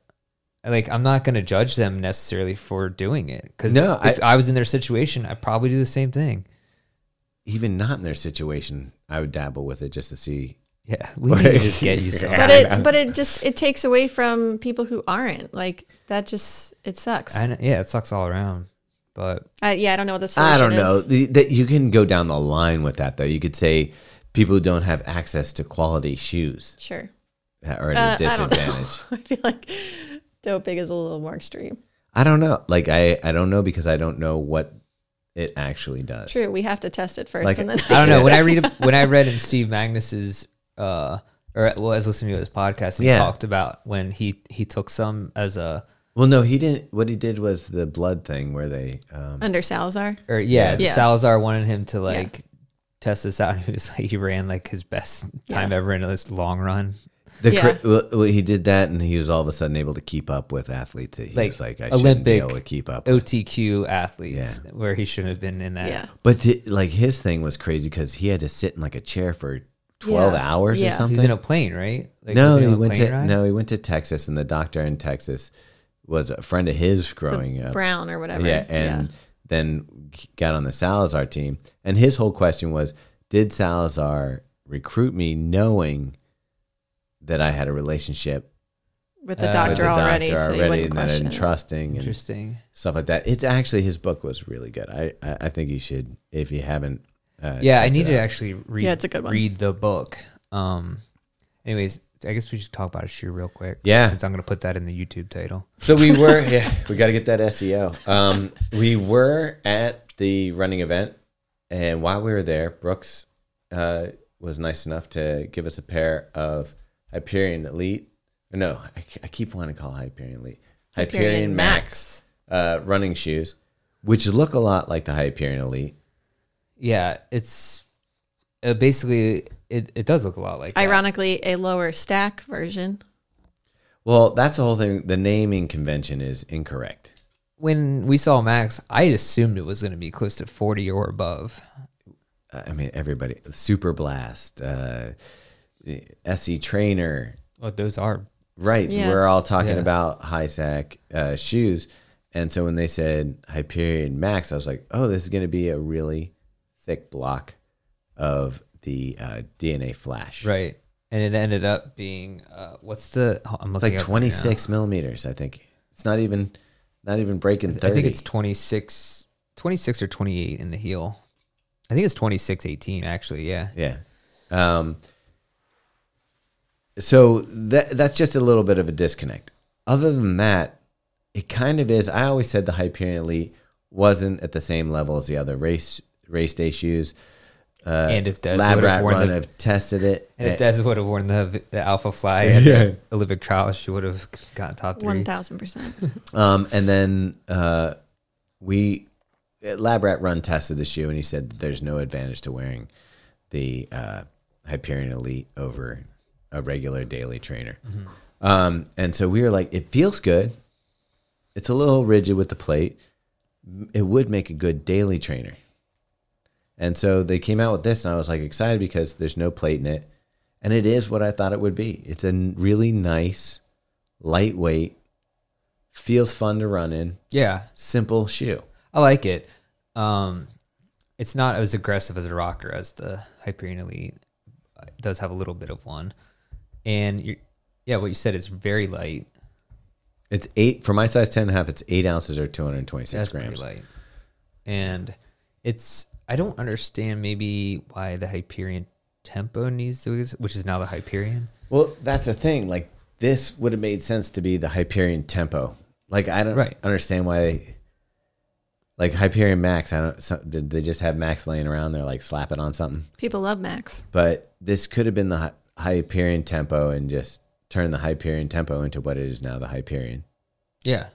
S3: Like, I'm not going to judge them necessarily for doing it because
S1: No,
S3: if I, was in their situation, I'd probably do the same thing.
S1: Even not in their situation, I would dabble with it just to see.
S3: Yeah, we need to just get you some.
S2: But it but it just it takes away from people who aren't like that. Just it sucks.
S3: I know, yeah, it sucks all around. But
S2: I, yeah, I don't know what the solution
S1: I don't know. that you can go down the line with that though. You could say people who don't have access to quality shoes
S2: Sure.
S1: Are at
S2: Uh,
S1: a
S2: I don't know.
S1: disadvantage.
S2: I feel like doping is a little more extreme.
S1: I don't know. Like I, I don't know because I don't know what it actually does.
S2: True, we have to test it first,
S1: Like-
S2: and then
S3: I don't know. When I read when I read in Steve Magness's uh or well, I was listening to his podcast and
S1: Yeah.
S3: he talked about when he he took some as a
S1: Well, no, he didn't. What he did was the blood thing where they. Um,
S2: under Salazar.
S3: or yeah,
S2: Yeah.
S3: Salazar wanted him to like test this out. He was like he ran like his best time
S2: Yeah.
S3: ever in this long run.
S1: The
S2: Yeah.
S1: cri- well, well, he did that, and he was all of a sudden able to keep up with athletes. that He
S3: Like,
S1: was like, I shouldn't be
S3: Olympic
S1: able to keep up. with.
S3: OTQ athletes where he shouldn't have been in that.
S2: Yeah.
S1: But th- like his thing was crazy because he had to sit in like a chair for twelve
S2: Yeah.
S1: hours or
S2: Yeah.
S3: He
S1: something.
S3: was in a plane, right? Like,
S1: no,
S3: was
S1: he went to
S3: ride?
S1: no, he went to Texas, and the doctor in Texas was a friend of his growing up.
S2: Brown or whatever.
S1: Yeah, and then got on the Salazar team. And his whole question was, did Salazar recruit me knowing that I had a relationship
S2: with the
S3: Uh,
S2: doctor
S1: with the
S2: already,
S1: doctor
S2: so you
S1: already
S2: wouldn't
S1: and
S2: question
S1: I'm
S2: it.
S1: trusting and
S3: Interesting.
S1: stuff like that. It's actually his book was really good. I I, I think you should if you haven't. Uh,
S3: Yeah, I need to
S1: out.
S3: actually read.
S2: Yeah, it's a good one.
S3: Read the book. Um. Anyways, I guess we should talk about a shoe real quick.
S1: Yeah.
S3: Since I'm gonna put that in the YouTube title.
S1: So we were, yeah, we got to get that SEO. Um, we were at the running event, and while we were there, Brooks uh, was nice enough to give us a pair of Hyperion Elite. No, I, I keep wanting to call Hyperion Elite. Hyperion,
S2: Hyperion
S1: Max, uh, running shoes, which look a lot like the Hyperion Elite.
S3: Yeah, it's uh, basically it, it does look a lot like that.
S2: Ironically, a lower stack version.
S1: Well, that's the whole thing. The naming convention is incorrect.
S3: When we saw Max, I assumed it was going to be close to 40 or above.
S1: I mean, everybody, Super Blast, uh, SE Trainer,
S3: Well, those are
S1: Right.
S2: Yeah.
S1: We're all talking
S3: Yeah.
S1: about high stack uh, shoes. And so when they said Hyperion Max, I was like, oh, this is going to be a really thick block of the uh, DNA flash.
S3: right, and it ended up being uh, what's the? oh, I'm
S1: It's like
S3: up right
S1: 26 millimeters, I think. It's not even not even breaking 30.
S3: I think it's 26, 26 or 28 in the heel. I think it's 26, 18 actually. Yeah.
S1: Yeah. Um, so that that's just a little bit of a disconnect. Other than that, it kind of is. I always said the Hyperion Elite wasn't at the same level as the other race race day shoes. Uh,
S3: And if Des
S1: Lab
S3: would've
S1: Rat
S3: worn
S1: Run
S3: the-
S1: have tested it,
S3: And if
S1: eh,
S3: Des would have worn the, the Alpha Fly at the Olympic trials, she would have gotten top three.
S2: One thousand percent.
S1: um, and then uh, we uh, Lab Rat Run tested the shoe, and he said that there's no advantage to wearing the uh, Hyperion Elite over a regular daily trainer. Um, and so we were like, it feels good. It's a little rigid with the plate. It would make a good daily trainer. And so they came out with this, and I was like excited because there's no plate in it, and it is what I thought it would be. It's a really nice, lightweight, feels fun to run in,
S3: Yeah,
S1: simple shoe.
S3: I like it. Um, it's not as aggressive as a rocker as the Hyperion Elite. It does have a little bit of one, and you yeah, what you said is very light.
S1: It's eight for my size ten and a half. It's eight ounces or two hundred and twenty six
S3: That's
S1: grams.
S3: pretty light, and it's I don't understand maybe why the Hyperion Tempo needs to exist, which is now the Hyperion.
S1: Well, that's the thing. Like this would have made sense to be the Hyperion Tempo. Like I don't
S3: Right. understand
S1: understand why. They, like Hyperion Max, I don't. So, did they just have Max laying around there, like slap it on something?
S2: People love Max.
S1: But this could have been the Hy- Hyperion Tempo and just turn the Hyperion Tempo into what it is now, the Hyperion.
S3: Yeah,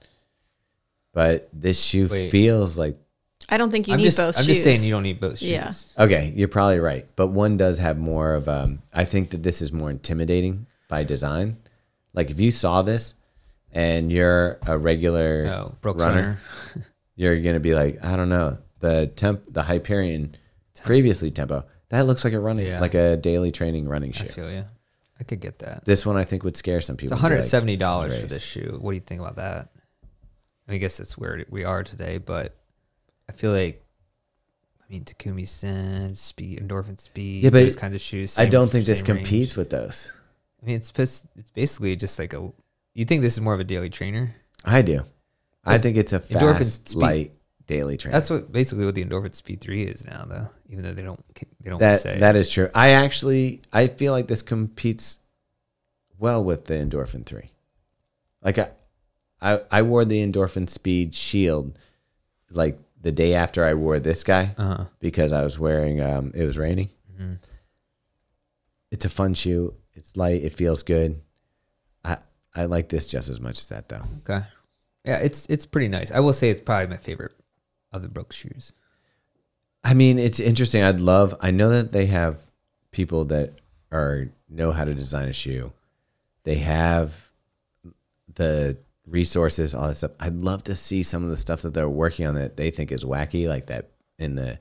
S1: But this shoe
S3: Wait.
S1: feels like
S2: I don't think you
S3: I'm
S2: need
S3: just,
S2: both
S3: I'm
S2: shoes.
S3: just saying you don't need both shoes.
S2: Yeah.
S1: Okay, you're probably right, but one does have more of. Um, I think that this is more intimidating by design. Like if you saw this, and you're a regular
S3: Oh,
S1: runner,
S3: runner.
S1: you're gonna be like, I don't know, the temp, the Hyperion, previously tempo, that looks like a running,
S3: Yeah.
S1: like a daily training running
S3: I
S1: shoe.
S3: feel you. I could get that.
S1: This one I think would scare some
S3: It's
S1: people.
S3: one hundred seventy dollars for this shoe. What do you think about that? I, mean, I guess that's where we are today, but I feel like, I mean, Takumi Sen, Speed, Endorphin Speed,
S1: Yeah, but
S3: those kinds of shoes.
S1: I
S3: same-
S1: don't think this
S3: same range.
S1: competes with those.
S3: I mean, it's bas- it's basically just like a. You think this is more of a daily trainer?
S1: I do. I think it's a fast, endorphin
S3: speed.
S1: light daily trainer.
S3: That's what basically what the Endorphin Speed Three is now, though. Even though they don't they don't
S1: that
S3: say
S1: that is true. I actually I feel like this competes well with the endorphin three. Like I, I I wore the endorphin speed shield like the day after I wore this guy
S3: Uh-huh.
S1: because I was wearing um it was raining.
S3: Mm-hmm.
S1: It's a fun shoe. It's light. It feels good. I I like this just as much as that though.
S3: Okay. Yeah, it's it's pretty nice. I will say it's probably my favorite of the Brooks shoes.
S1: I mean, it's interesting. I'd love. I know that they have people that are know how to design a shoe. They have the resources, all that stuff. I'd love to see some of the stuff that they're working on that they think is wacky, like that in the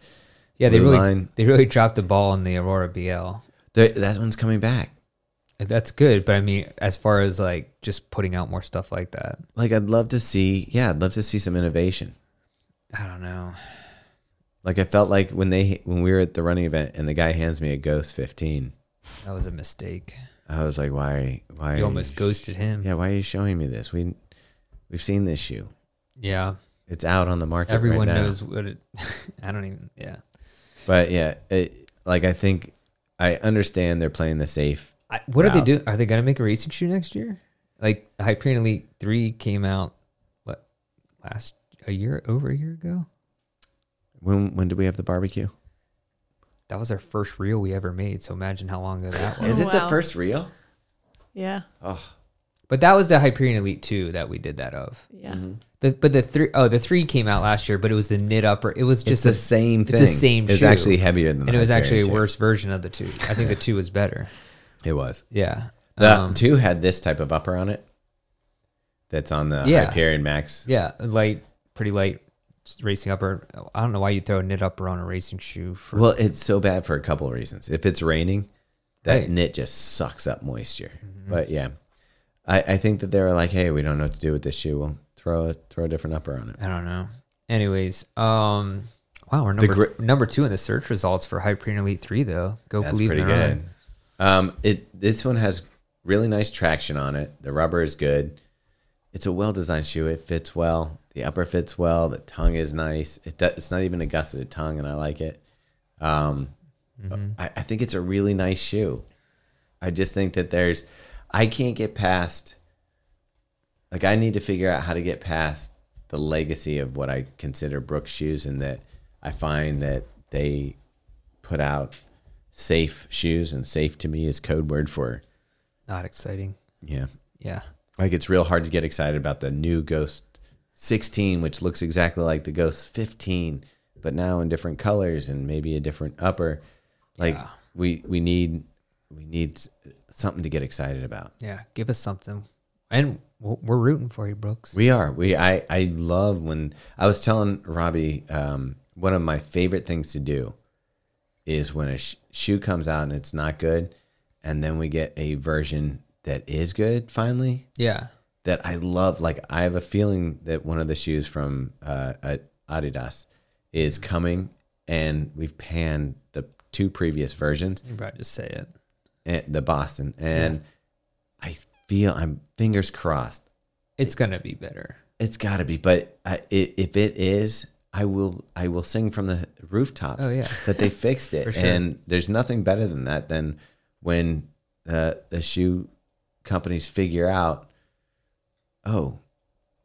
S3: Yeah, they really
S1: line.
S3: they really dropped the ball on the Aurora BL.
S1: the- that one's coming back.
S3: That's good, but I mean, as far as like just putting out more stuff like that,
S1: Like I'd love to see. Yeah, I'd love to see some innovation.
S3: I don't know.
S1: Like I felt like when they when we were at the running event and the guy hands me a Ghost 15,
S3: That was a mistake.
S1: I was like, why? Why?
S3: You almost ghosted him.
S1: Yeah, why are you showing me this? We we've seen this shoe.
S3: Yeah.
S1: It's out on the market.
S3: Everyone
S1: right now.
S3: knows what it. I don't even. Yeah.
S1: But yeah, it, like I think I understand they're playing the safe.
S3: I, what are they doing? Are they gonna make a racing shoe next year? Like Hyperion Elite Three came out what last a year over a year ago.
S1: When when did we have the barbecue?
S3: That was our first reel we ever made. So imagine how long ago that was.
S1: Is it the
S2: wow.
S1: first reel?
S2: Yeah.
S1: Oh,
S3: But that was the Hyperion Elite Two that we did that of.
S2: Yeah.
S1: Mm-hmm.
S3: The, but the three oh the three came out last year, but it was the knit upper. It was
S1: just
S3: just
S1: the
S3: a,
S1: same
S3: it's
S1: thing.
S3: the same
S1: It's
S3: shoe.
S1: actually heavier than. The and
S3: it was
S1: Hyperion
S3: actually a
S1: two.
S3: worse version of the two. I think the two was better.
S1: It was.
S3: Yeah.
S1: The
S3: Um,
S1: two had this type of upper on it. That's on the
S3: Yeah.
S1: Hyperion Max.
S3: Yeah, light, pretty light racing upper. I don't know why you throw a knit upper on a racing shoe. For
S1: Well, it's so bad for a couple of reasons. If it's raining, that
S3: Right. Mm-hmm.
S1: knit just sucks up moisture. But yeah, I, I think that they were like, hey, we don't know what to do with this shoe. We'll throw a throw a different upper on it.
S3: I don't know. Anyways, um, wow, we're number
S1: gri-
S3: number two in the search results for Hyperion Elite Three, though. Go
S1: That's
S3: believe
S1: pretty
S3: it.
S1: good. Um, it this one has really nice traction on it. The rubber is good. It's a well designed shoe. It fits well. The upper fits well. The tongue is nice. It do, it's not even a gusseted tongue, and I like it. Um, I, I think it's a really nice shoe. I just think that there's, I can't get past. Like I need to figure out how to get past the legacy of what I consider Brooks shoes, and that I find that they put out safe shoes, and safe to me is code word for
S3: Not exciting.
S1: yeah.
S3: Yeah.
S1: Like it's real hard to get excited about the new Ghost 16, which looks exactly like the Ghost 15, but now in different colors and maybe a different upper. Like
S3: Yeah.
S1: we we need we need something to get excited about.
S3: Yeah. Give us something, and we're rooting for you, Brooks.
S1: We are. We I I love when I was telling Robbie um, one of my favorite things to do is when a sh- shoe comes out and it's not good, and then we get a version that is good finally.
S3: yeah.
S1: That I love. Like I have a feeling that one of the shoes from uh, Adidas is coming, and we've panned the two previous versions,
S3: You probably just say it.
S1: and the Boston, and I feel I'm fingers crossed
S3: It's gonna be better.
S1: It's got to be, but I, if it is, I will. I will sing from the rooftops.
S3: Oh, yeah.
S1: that they fixed it,
S3: sure.
S1: and there's nothing better than that. Than when uh, the shoe companies figure out, oh,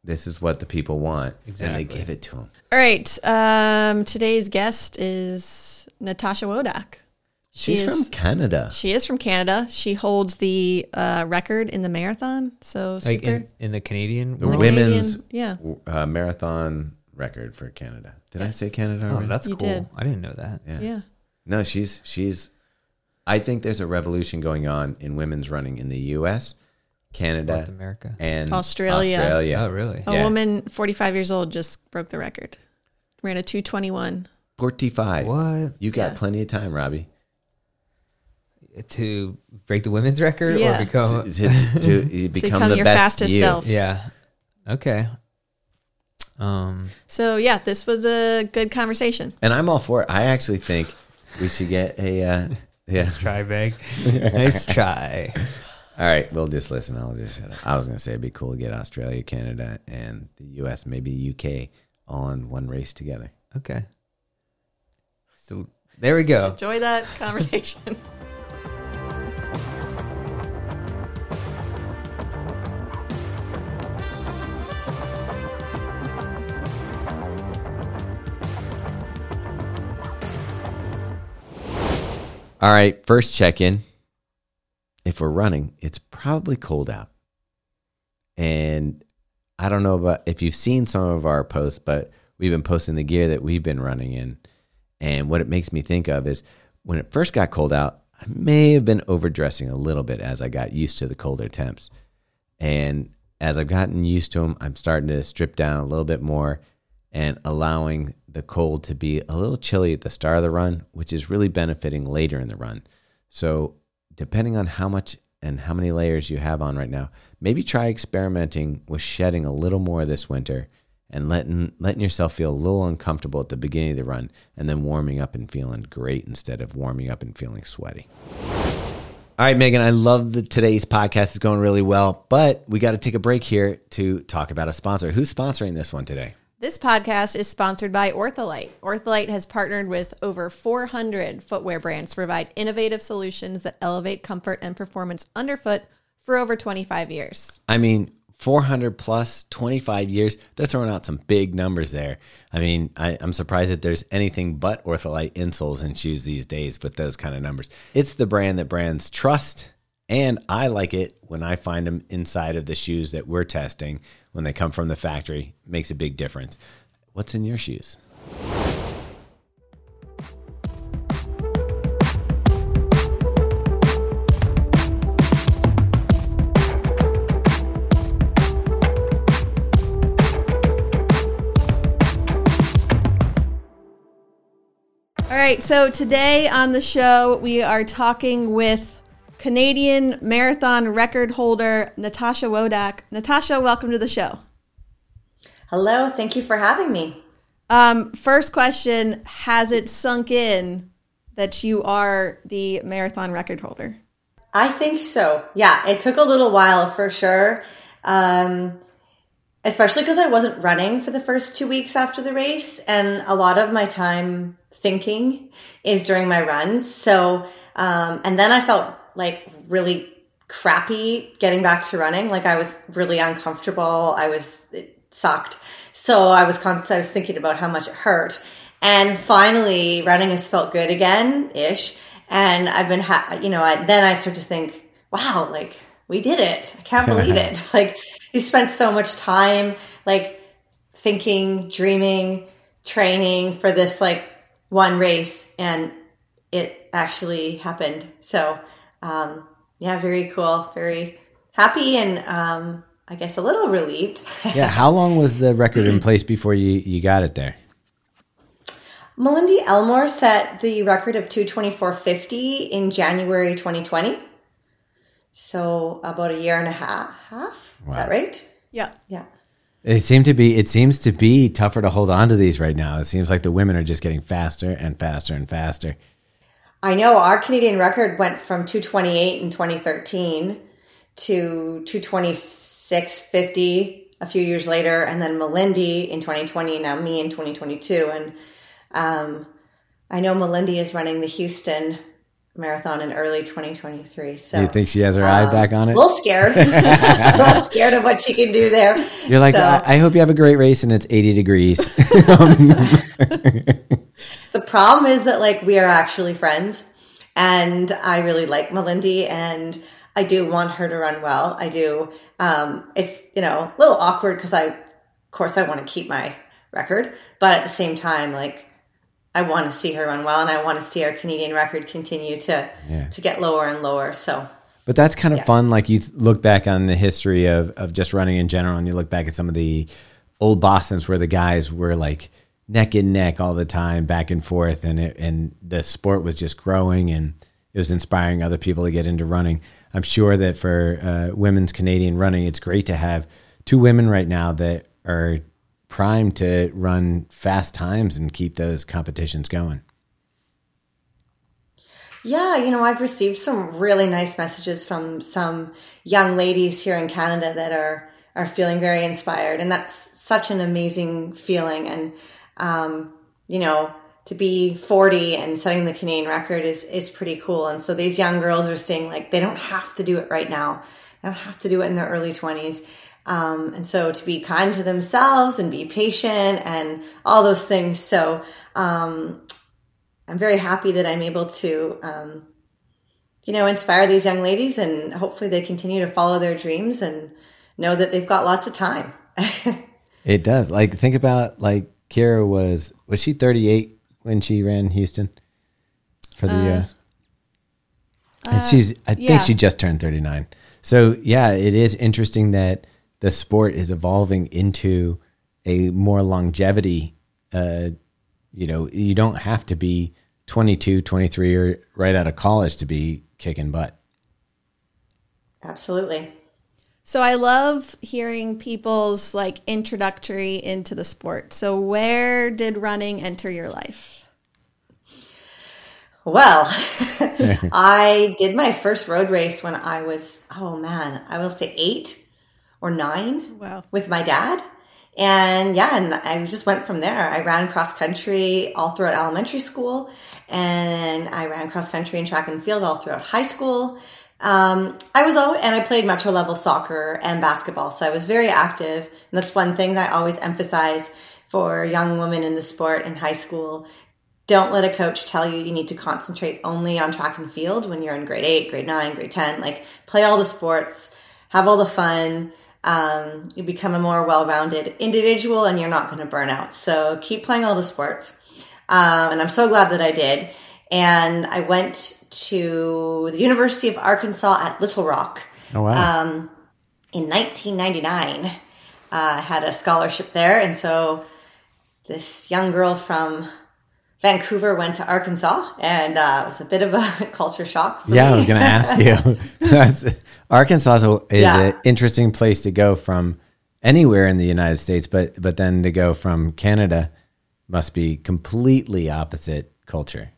S1: this is what the people want, and they give it to them.
S2: All right. Um, today's guest is Natasha Wodak. She
S1: She's
S2: is,
S1: from Canada.
S2: She is from Canada. She holds the uh, record in the marathon. So super.
S3: Like in, in the Canadian
S1: The
S3: world.
S1: women's
S2: yeah.
S1: uh, marathon record for Canada. Did I say Canada?
S3: Oh, that's
S2: You
S3: cool.
S2: did.
S3: I didn't know that.
S1: yeah.
S2: Yeah.
S1: No, she's she's. I think there's a revolution going on in women's running in the U.S., Canada,
S3: North America.
S1: and
S2: Australia.
S1: Australia.
S3: Oh, really?
S2: A
S1: Yeah.
S2: woman 45 years old just broke the record. Ran a 221.
S1: Forty-five.
S3: What
S1: You got
S2: Yeah.
S1: plenty of time, Robbie.
S3: to break the women's record
S2: Yeah.
S3: or become?
S1: To, to, to become,
S2: become
S1: the
S2: your
S1: best
S2: fastest
S1: you.
S2: self.
S3: yeah. Okay. Um.
S2: So, yeah, this was a good conversation.
S1: And I'm all for it. I actually think we should get a. Uh, yeah.
S3: Nice try, Meg. nice try.
S1: All right, we'll just listen. I'll just. I was gonna say it'd be cool to get Australia, Canada, and the U.S., maybe the UK, all in one race together.
S3: Okay. So there we go.
S2: Enjoy that conversation.
S1: All right, first check in. If we're running, it's probably cold out. And I don't know about if you've seen some of our posts, but we've been posting the gear that we've been running in. And what it makes me think of is when it first got cold out, I may have been overdressing a little bit as I got used to the colder temps. And as I've gotten used to them, I'm starting to strip down a little bit more and allowing the cold to be a little chilly at the start of the run, which is really benefiting later in the run. So, depending on how much and how many layers you have on right now, maybe try experimenting with shedding a little more this winter and letting letting yourself feel a little uncomfortable at the beginning of the run and then warming up and feeling great instead of warming up and feeling sweaty. All right, Megan, I love that today's podcast is going really well, but we got to take a break here to talk about a sponsor. Who's sponsoring this one today?
S2: This podcast is sponsored by Ortholite. Ortholite has partnered with over 400 footwear brands to provide innovative solutions that elevate comfort and performance underfoot for over 25 years.
S1: I mean, 400 plus 25 years, they're throwing out some big numbers there. I mean, I, I'm surprised that there's anything but Ortholite insoles and shoes these days with those kind of numbers. It's the brand that brands trust, and I like it when I find them inside of the shoes that we're testing when they come from the factory. Makes a big difference. What's in your shoes?
S2: All right, so today on the show, we are talking with Canadian marathon record holder Natasha Wodak. Natasha, welcome to the show.
S4: Hello, thank you for having me.
S2: Um, first question Has it sunk in that you are the marathon record holder?
S4: I think so. Yeah, it took a little while for sure. Um, especially because I wasn't running for the first two weeks after the race, and a lot of my time thinking is during my runs. So, um, and then I felt like really crappy getting back to running. Like I was really uncomfortable. I was it sucked. So I was constantly I was thinking about how much it hurt. And finally, running has felt good again, ish. And I've been, ha- you know, I, then I start to think, wow, like we did it. I can't believe it. Like you spent so much time, like thinking, dreaming, training for this like one race, and it actually happened. So, um, yeah, very cool, very happy, and um, I guess a little relieved.
S1: Yeah, how long was the record in place before you, you got it there?
S4: Malindi Elmore set the record of 224.50 in January 2020. So about a year and a half. half? Is that right?
S2: Yeah.
S4: Yeah.
S1: It seemed to be. It seems to be tougher to hold on to these right now. It seems like the women are just getting faster and faster and faster.
S4: I know our Canadian record went from 228 in 2013 to 226.50 a few years later, and then Malindi in 2020, now me in 2022. And um, I know Malindi is running the Houston Marathon in early 2023. So
S1: You think she has her eye back on it?
S4: a little scared. a little scared of what she can do there.
S1: You're like,
S4: So-
S1: I, I hope you have a great race and it's 80 degrees.
S4: The problem is that like we are actually friends and I really like Malindi and I do want her to run well. I do. Um, it's, you know, a little awkward because I, of course I want to keep my record. But at the same time, like I want to see her run well, and I want to see our Canadian record continue to
S1: Yeah.
S4: to get lower and lower. So
S1: But that's kind of
S4: Yeah.
S1: fun. Like you look back on the history of, of just running in general, and you look back at some of the old Boston's where the guys were like neck and neck all the time, back and forth, and it, and the sport was just growing, and it was inspiring other people to get into running. I'm sure that for uh, women's Canadian running, it's great to have two women right now that are primed to run fast times and keep those competitions going.
S4: Yeah, you know, I've received some really nice messages from some young ladies here in Canada that are are feeling very inspired, and that's such an amazing feeling. And um, you know, to be 40 and setting the Canadian record is is pretty cool. And so these young girls are saying like they don't have to do it right now; they don't have to do it in their early 20s. Um, and so to be kind to themselves and be patient and all those things. So um, I'm very happy that I'm able to, um, you know, inspire these young ladies and hopefully they continue to follow their dreams and know that they've got lots of time.
S1: It does. Like think about like Keira was was she 38 when she ran Houston for the US? And she's I think she just turned 39. So yeah, it is interesting that the sport is evolving into a more longevity uh you know, you don't have to be 22, 23 or right out of college to be kicking butt.
S4: Absolutely.
S2: So I love hearing people's like introductory into the sport. So where did running enter your life?
S4: Well, I did my first road race when I was, oh man, I will say eight or nine.
S2: Wow.
S4: with my dad. And yeah, and I just went from there. I ran cross country all throughout elementary school, and I ran cross country and track and field all throughout high school. Um, I was always, and I played metro level soccer and basketball, so I was very active. And that's one thing that I always emphasize for young women in the sport in high school. Don't let a coach tell you you need to concentrate only on track and field when you're in grade eight, grade nine, grade 10. Like, play all the sports, have all the fun um, you become a more well-rounded individual and you're not going to burn out. So keep playing all the sports. Um, and i'm so glad that i did. And i went to the university of arkansas at little rock.
S1: Oh wow.
S4: um, in 1999 uh, i had a scholarship there. And so this young girl from vancouver went to arkansas and uh, it was a bit of a culture shock for
S1: Yeah, I was going to ask you. Arkansas is a- is
S4: Yeah.
S1: an interesting place to go from anywhere in the United States, but but then to go from Canada must be completely opposite culture.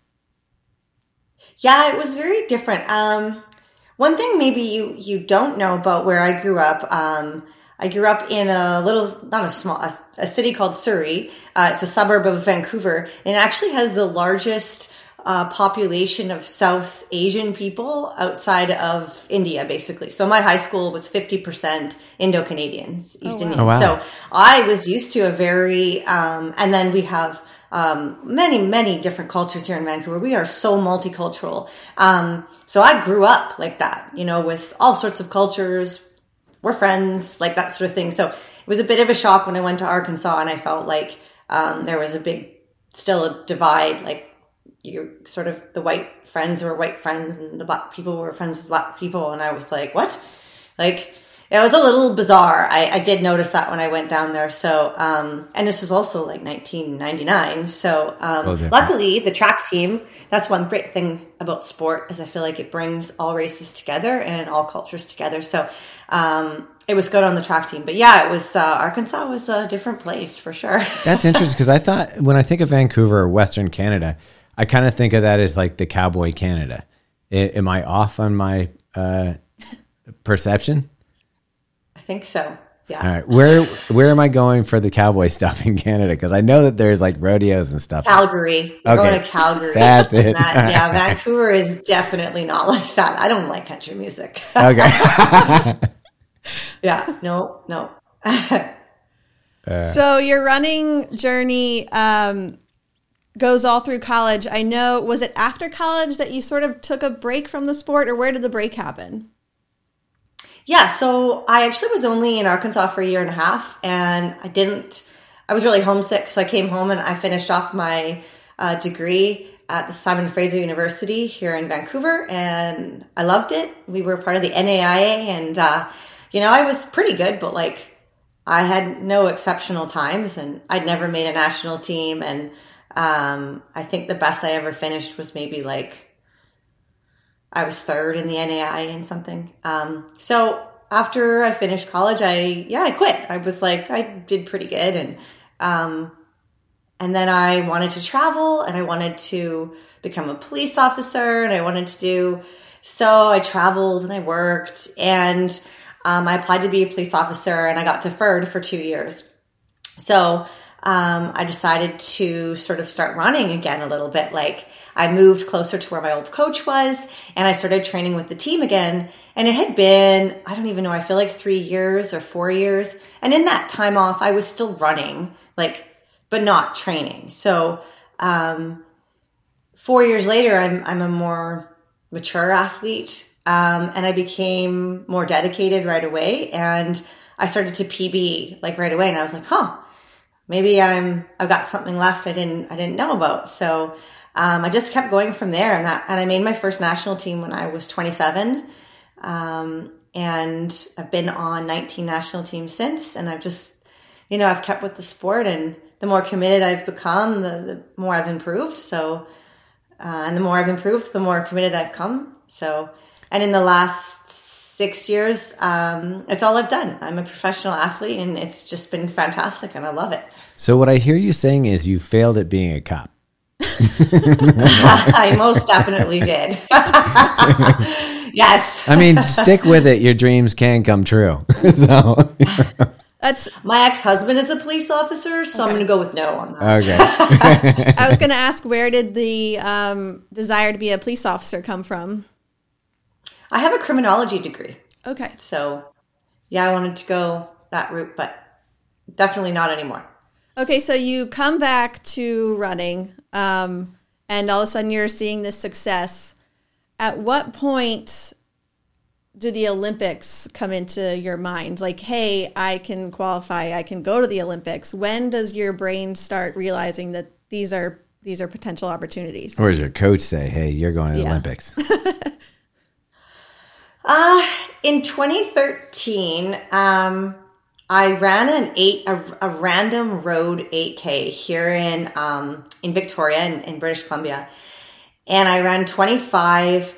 S4: Yeah, it was very different. Um, one thing maybe you you don't know about where I grew up. Um, I grew up in a little, not a small, a, a city called Surrey. Uh, it's a suburb of Vancouver, and it actually has the largest uh, population of South Asian people outside of India, basically. So my high school was fifty percent Indo Canadians, East Indians.
S1: Oh, wow.
S4: So I was used to a very, um, and then we have um, many, many different cultures here in Vancouver. We are so multicultural. Um, so I grew up like that, you know, with all sorts of cultures. We're friends, like that sort of thing. So it was a bit of a shock when I went to Arkansas and I felt like um, there was a big, still a divide, like you're sort of the white friends were white friends and the black people were friends with black people. And I was like, what? Like, it was a little bizarre. I, I did notice that when I went down there. So, um, and this was also like 1999. So, um, luckily the track team, that's one great thing about sport is I feel like it brings all races together and all cultures together. So, um, it was good on the track team, but yeah, it was, uh, Arkansas was a different place for sure.
S1: That's interesting because I thought when I think of Vancouver or Western Canada, I kind of think of that as like the cowboy Canada. I, am I off on my uh, perception?
S4: I think so. Yeah.
S1: All right, where where am I going for the cowboy stuff in Canada? Because I know that there's like rodeos and stuff.
S4: Calgary. We're
S1: Okay.
S4: going to Calgary.
S1: That's it.
S4: That- yeah, Vancouver is definitely not like that. I don't like country music.
S1: Okay.
S4: yeah, no, no.
S2: So your running journey um, goes all through college. I know. Was it after college that you sort of took a break from the sport, or where did the break happen?
S4: Yeah, so I actually was only in Arkansas for a year and a half, and I didn't I was really homesick, so I came home and I finished off my uh, degree at the Simon Fraser University here in Vancouver, and I loved it. We were part of the NAIA, and uh, you know, I was pretty good, but like I had no exceptional times, and I'd never made a national team, and um, I think the best I ever finished was maybe like I was third in the NAIA and something. Um, so after I finished college, I yeah I quit. I was like I did pretty good, and um, and then I wanted to travel, and I wanted to become a police officer, and I wanted to do so. I traveled and I worked, and um, I applied to be a police officer, and I got deferred for two years. So um, I decided to sort of start running again a little bit. Like I moved closer to where my old coach was and I started training with the team again. And it had been, I don't even know, I feel like three years or four years. And in that time off, I was still running, like, but not training. So, um, four years later, I'm, I'm a more mature athlete. Um, and I became more dedicated right away. And I started to PB like right away. And I was like, huh, maybe I'm I've got something left I didn't I didn't know about. So um, I just kept going from there, and that and I made my first national team when I was 27, um, and I've been on 19 national teams since, and I've just you know I've kept with the sport, and the more committed I've become, the, the more I've improved. So uh, and the more I've improved, the more committed I've come. So and in the last six years, um, it's all I've done. I'm a professional athlete, and it's just been fantastic, and I love it.
S1: So what I hear you saying is you failed at being a cop.
S4: I most definitely did. yes.
S1: I mean, stick with it. Your dreams can come true. so
S2: That's
S4: My ex husband is a police officer, so I'm going to go with no on that.
S1: okay.
S2: I was going to ask where did the um, desire to be a police officer come from?
S4: I have a criminology degree,
S2: Okay.
S4: so yeah, I wanted to go that route, but definitely not anymore.
S2: Okay, so you come back to running, um, and all of a sudden you're seeing this success. At what point do the Olympics come into your mind? Like, hey, I can qualify, I can go to the Olympics. When does your brain start realizing that these are these are potential opportunities?
S1: or does your coach say, "Hey, you're going to the
S2: Yeah.
S1: Olympics"?
S4: Uh, in 2013, um, I ran an eight, a, a random road 8K here in, um, in Victoria in, in British Columbia. And I ran 25,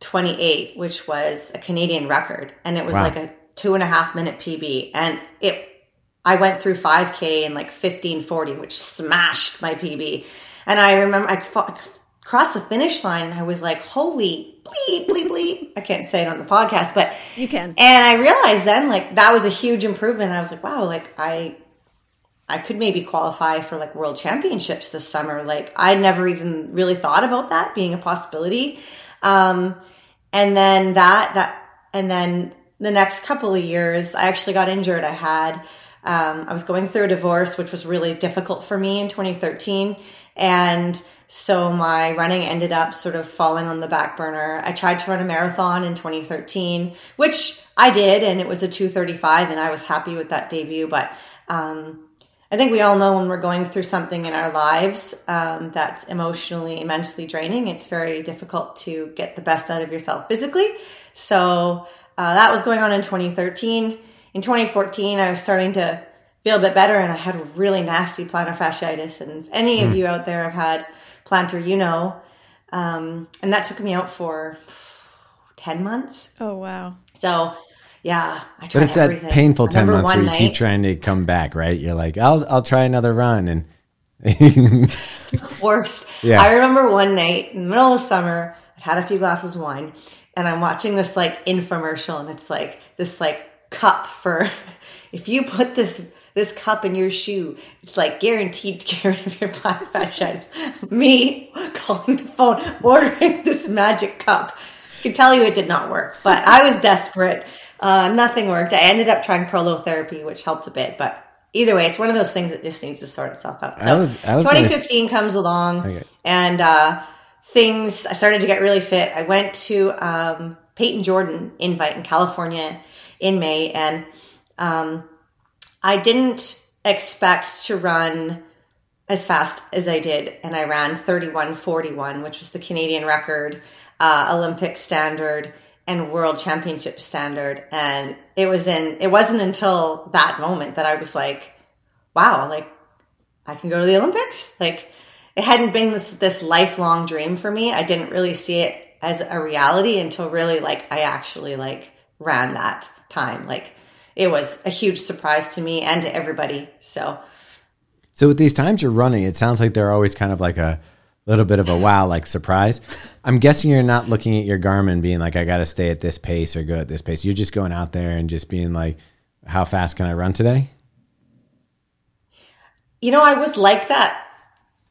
S4: 28, which was a Canadian record. And it was
S1: Wow.
S4: like a two and a half minute PB. And it, I went through 5K in like 1540, which smashed my PB. And I remember I fought, crossed the finish line and I was like, holy bleep, bleep, bleep. I can't say it on the podcast, but
S2: You can.
S4: and I realized then like that was a huge improvement. I was like, wow, like I I could maybe qualify for like world championships this summer. Like I never even really thought about that being a possibility. Um and then that that and then the next couple of years I actually got injured. I had um, I was going through a divorce, which was really difficult for me in 2013. And so my running ended up sort of falling on the back burner. I tried to run a marathon in 2013, which I did, and it was a 235, and I was happy with that debut. But um, I think we all know when we're going through something in our lives um, that's emotionally and mentally draining, it's very difficult to get the best out of yourself physically. So uh, that was going on in 2013. In 2014, I was starting to feel a bit better, and I had really nasty plantar fasciitis. And if any of you out there have had plantar, you know. Um, and that took me out for 10 months.
S2: Oh wow.
S4: So, yeah, I
S1: But
S4: tried
S1: it's that painful ten months where
S4: one
S1: you keep trying to come back, right? You're like, "I'll I'll try another run," and
S4: worst.
S1: Yeah.
S4: I remember one night in the middle of summer, I'd had a few glasses of wine, and I'm watching this like infomercial, and it's like this like cup for if you put this this cup in your shoe, it's like guaranteed to get rid of your black fasciitis. Me calling the phone, ordering this magic cup. I can tell you it did not work, but I was desperate. Uh, nothing worked. I ended up trying prolotherapy, which helped a bit, but either way, it's one of those things that just needs to sort itself out. So
S1: I was- I was gonna
S4: 2015 comes along,
S1: Okay.
S4: and uh, things. I started to get really fit. I went to um, Payton Jordan invite in California in May, and um, I didn't expect to run as fast as I did, and I ran 31:41, which was the Canadian record, uh, Olympic standard, and World Championship standard. And it was in. It wasn't until that moment that I was like, "Wow! Like, I can go to the Olympics." Like, it hadn't been this this lifelong dream for me. I didn't really see it as a reality until really like I actually like ran that time. Like, it was a huge surprise to me and to everybody. So.
S1: So with these times you're running, it sounds like they're always kind of like a little bit of a wow, like surprise. I'm guessing you're not looking at your Garmin being like, I got to stay at this pace or go at this pace. You're just going out there and just being like, how fast can I run today?
S4: You know, I was like that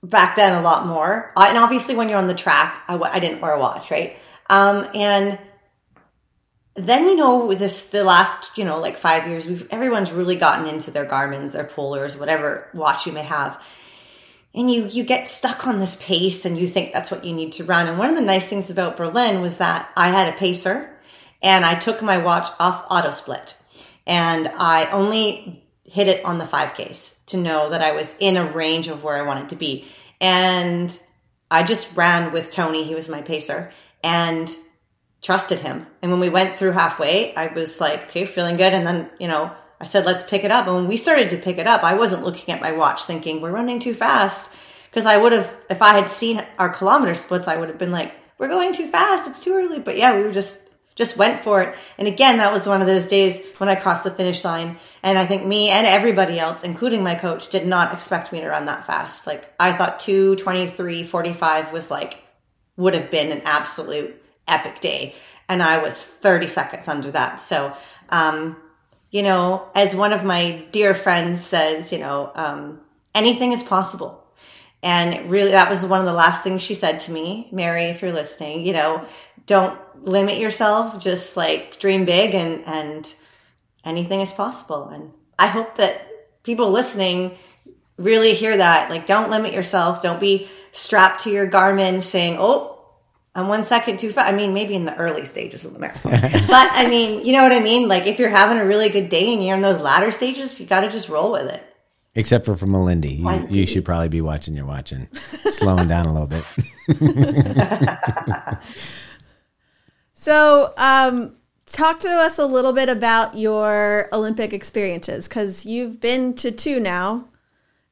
S4: back then a lot more. And obviously, when you're on the track, I w- I didn't wear a watch, right? Um, and then you know this the last you know like five years we've everyone's really gotten into their garmins their polars whatever watch you may have. And you you get stuck on this pace and you think that's what you need to run. And one of the nice things about berlin was that i had a pacer and i took my watch off auto split. And i only hit it on the 5ks to know that i was in a range of where i wanted to be. And i just ran with tony he was my pacer and trusted him. And when we went through halfway, I was like, okay, feeling good. And then, you know, I said, let's pick it up. And when we started to pick it up, I wasn't looking at my watch thinking we're running too fast. Cause I would have, if I had seen our kilometer splits, I would have been like, we're going too fast. It's too early. But yeah, we were just, just went for it. And again, that was one of those days when I crossed the finish line. And I think me and everybody else, including my coach, did not expect me to run that fast. Like I thought 223, 45 was like, would have been an absolute epic day. And I was 30 seconds under that. So, um, you know, as one of my dear friends says, you know, um, anything is possible. And really, that was one of the last things she said to me, Mary, if you're listening, you know, don't limit yourself, just like dream big and, and anything is possible. And I hope that people listening really hear that. Like, don't limit yourself. Don't be strapped to your Garmin saying, oh, I'm one second too fast. I mean, maybe in the early stages of the marathon. but I mean, you know what I mean? Like if you're having a really good day and you're in those latter stages, you got to just roll with it.
S1: Except for for Malindi, you, you should probably be watching your watch and slowing down a little bit.
S2: so, um, talk to us a little bit about your Olympic experiences because you've been to two now,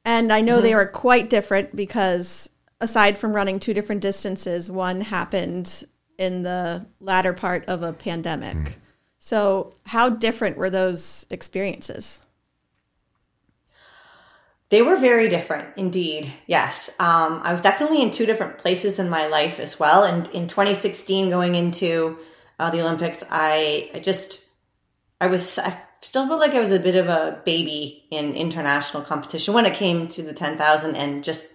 S2: and I know mm-hmm. they were quite different because aside from running two different distances, one happened in the latter part of a pandemic. Mm. So, how different were those experiences?
S4: They were very different indeed. Yes. Um, I was definitely in two different places in my life as well. And in 2016, going into uh, the Olympics, I, I just, I was, I still felt like I was a bit of a baby in international competition when it came to the 10,000 and just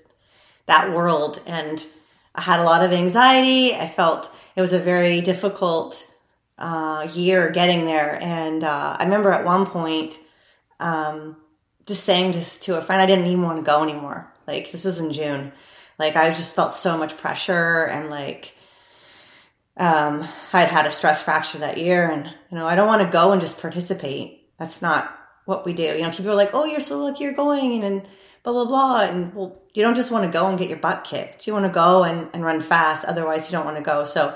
S4: that world. And I had a lot of anxiety. I felt it was a very difficult uh, year getting there. And uh, I remember at one point um, just saying this to a friend, I didn't even want to go anymore. Like, this was in June. Like, I just felt so much pressure and like, um, I had a stress fracture that year and, you know, I don't want to go and just participate. That's not what we do. You know, people are like, oh, you're so lucky you're going. And, blah blah blah and well you don't just want to go and get your butt kicked. You want to go and, and run fast otherwise you don't want to go. So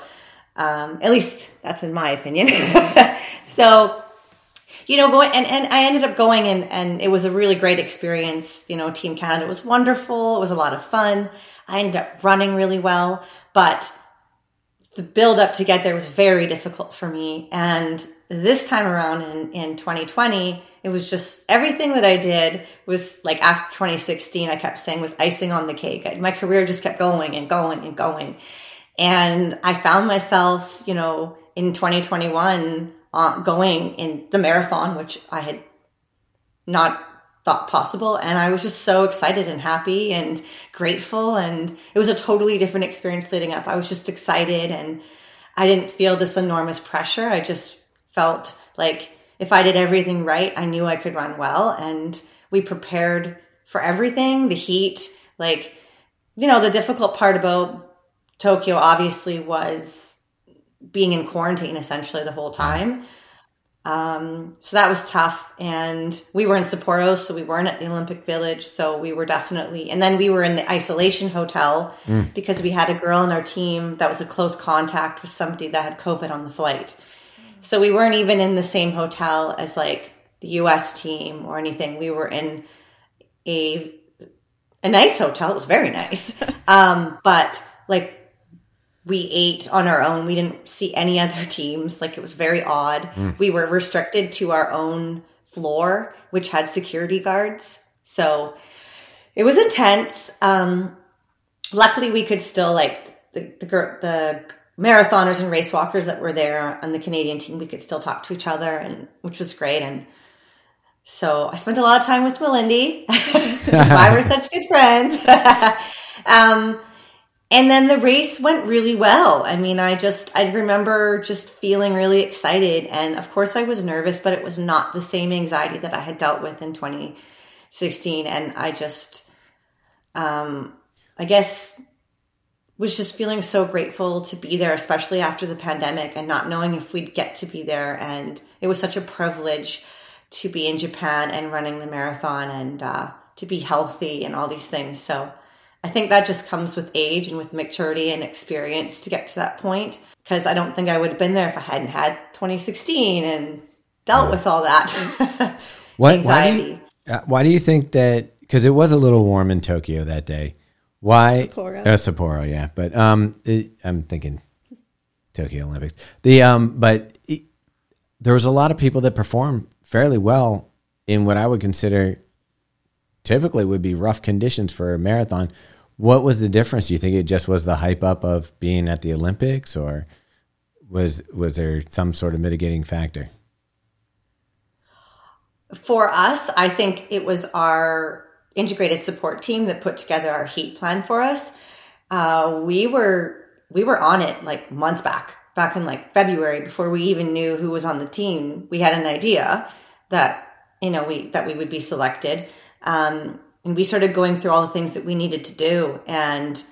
S4: um, at least that's in my opinion. So you know going and, and i ended up going and, and it was a really great experience. You know team canada was wonderful. It was a lot of fun. I ended up running really well but the build up to get there was very difficult for me. And this time around in, in 2020 it was just everything that I did was like after 2016, I kept saying was icing on the cake. My career just kept going and going and going. And I found myself, you know, in 2021 uh, going in the marathon, which I had not thought possible. And I was just so excited and happy and grateful. And it was a totally different experience leading up. I was just excited and I didn't feel this enormous pressure. I just felt like if I did everything right, I knew I could run well. And we prepared for everything the heat, like, you know, the difficult part about Tokyo obviously was being in quarantine essentially the whole time. Um, so that was tough. And we were in Sapporo, so we weren't at the Olympic Village. So we were definitely, and then we were in the isolation hotel because we had a girl in our team that was a close contact with somebody that had COVID on the flight. So we weren't even in the same hotel as like the US team or anything. We were in a a nice hotel. It was very nice. um, but like we ate on our own. We didn't see any other teams. Like it was very odd. We were restricted to our own floor, which had security guards. So it was intense. Um, luckily, we could still like the the, the marathoners and race walkers that were there on the Canadian team. We could still talk to each other, and which was great. And so I spent a lot of time with Malindi. why we're such good friends. um, and then the race went really well. I mean, I just, I remember just feeling really excited. And of course, I was nervous, but it was not the same anxiety that I had dealt with in 2016. And I just, um, I guess, was just feeling so grateful to be there, especially after the pandemic and not knowing if we'd get to be there. And it was such a privilege to be in Japan and running the marathon and uh, to be healthy and all these things. So I think that just comes with age and with maturity and experience to get to that point. Because I don't think I would have been there if I hadn't had 2016 and dealt with all that
S1: What,
S4: anxiety.
S1: why, do you, uh, why do you think that? Because it was a little warm in Tokyo that day. Why?
S2: Sapporo.
S1: Uh, Sapporo, yeah. But um, it, I'm thinking Tokyo Olympics. The um, but it, there was a lot of people that performed fairly well in what I would consider typically would be rough conditions for a marathon. What was the difference? Do you think it just was the hype up of being at the Olympics, or was was there some sort of mitigating factor?
S4: For us, I think it was our integrated support team that put together our heat plan for us. Uh, we were we were on it like months back, back in like February, before we even knew who was on the team. We had an idea that you know we that we would be selected, um, and we started going through all the things that we needed to do. And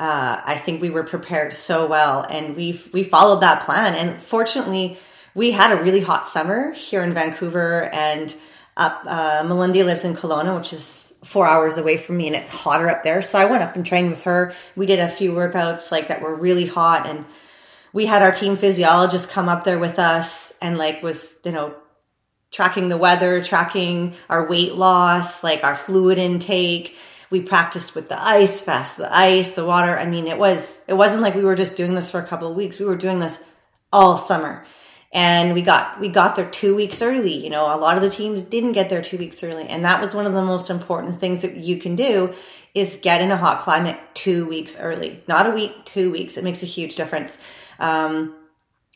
S4: uh, I think we were prepared so well, and we we followed that plan. And fortunately, we had a really hot summer here in Vancouver, and up. Uh, Malindi lives in Kelowna, which is four hours away from me, and it's hotter up there. So I went up and trained with her. We did a few workouts like that were really hot, and we had our team physiologist come up there with us, and like was you know tracking the weather, tracking our weight loss, like our fluid intake. We practiced with the ice vest, the ice, the water. I mean, it was it wasn't like we were just doing this for a couple of weeks. We were doing this all summer. And we got we got there 2 weeks early. You know, a lot of the teams didn't get there 2 weeks early, and that was one of the most important things that you can do is get in a hot climate 2 weeks early. Not a week, 2 weeks. It makes a huge difference. Um,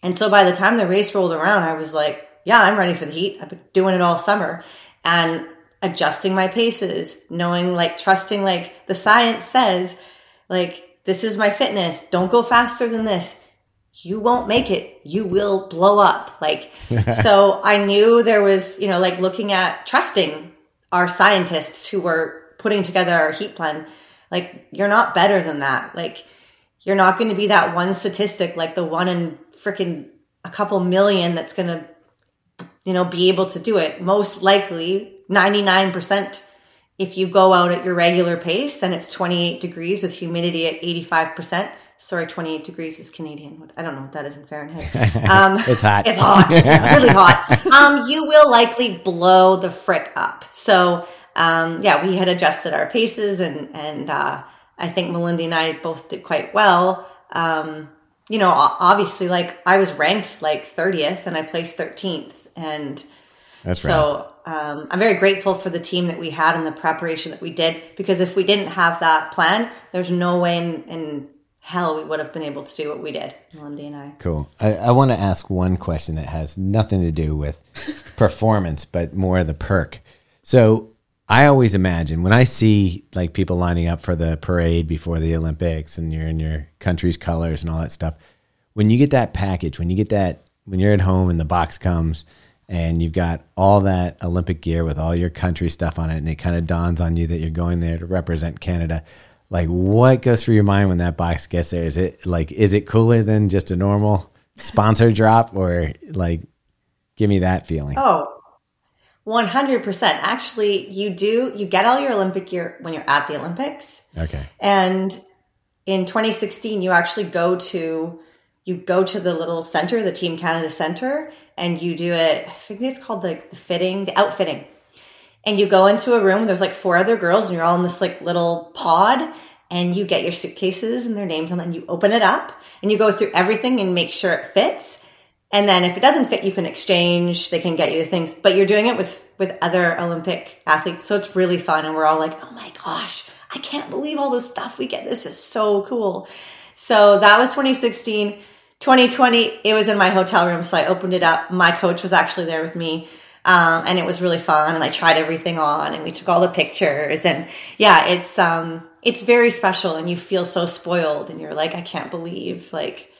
S4: and so by the time the race rolled around, I was like, yeah, I'm ready for the heat. I've been doing it all summer and adjusting my paces, knowing like trusting like the science says, like, this is my fitness. Don't go faster than this. You won't make it. You will blow up. Like, so I knew there was, you know, like looking at trusting our scientists who were putting together our heat plan. Like, you're not better than that. Like, you're not going to be that one statistic, like the one in freaking a couple million that's going to you know, be able to do it. Most likely, 99%, if you go out at your regular pace and it's 28 degrees with humidity at 85%. Sorry, 28 degrees is Canadian. I don't know what that is in Fahrenheit. Um,
S1: It's hot.
S4: It's hot, really hot. Um, you will likely blow the frick up. So, um, yeah, we had adjusted our paces, and and uh, I think Malindi and I both did quite well. Um, you know, obviously, like I was ranked like 30th, and I placed 13th, and
S1: That's
S4: so um, I'm very grateful for the team that we had and the preparation that we did because if we didn't have that plan, there's no way in, in hell we would have been able to do what we did, Malindi and I.
S1: Cool. I, I want to ask one question that has nothing to do with performance, but more the perk. So I always imagine when I see like people lining up for the parade before the Olympics and you're in your country's colors and all that stuff, when you get that package, when you get that, when you're at home and the box comes and you've got all that Olympic gear with all your country stuff on it, and it kind of dawns on you that you're going there to represent Canada. Like, what goes through your mind when that box gets there? Is it like, is it cooler than just a normal sponsor drop, or like, give me that feeling.
S4: Oh, 100%. Actually, you do, you get all your Olympic gear when you're at the Olympics.
S1: Okay.
S4: And in 2016, you actually go to, you go to the little center, the Team Canada Center, and you do it, I think it's called like the fitting, the outfitting. And you go into a room, there's like four other girls, and you're all in this like little pod, and you get your suitcases and their names on them, and you open it up, and you go through everything and make sure it fits. And then if it doesn't fit, you can exchange. They can get you the things, but you're doing it with with other Olympic athletes, so it's really fun. And we're all like, "Oh my gosh, I can't believe all this stuff we get. This is so cool." So that was 2016. 2020, it was in my hotel room, so I opened it up. My coach was actually there with me, um, and it was really fun. And I tried everything on, and we took all the pictures. And yeah, it's um, it's very special, and you feel so spoiled, and you're like, I can't believe, like,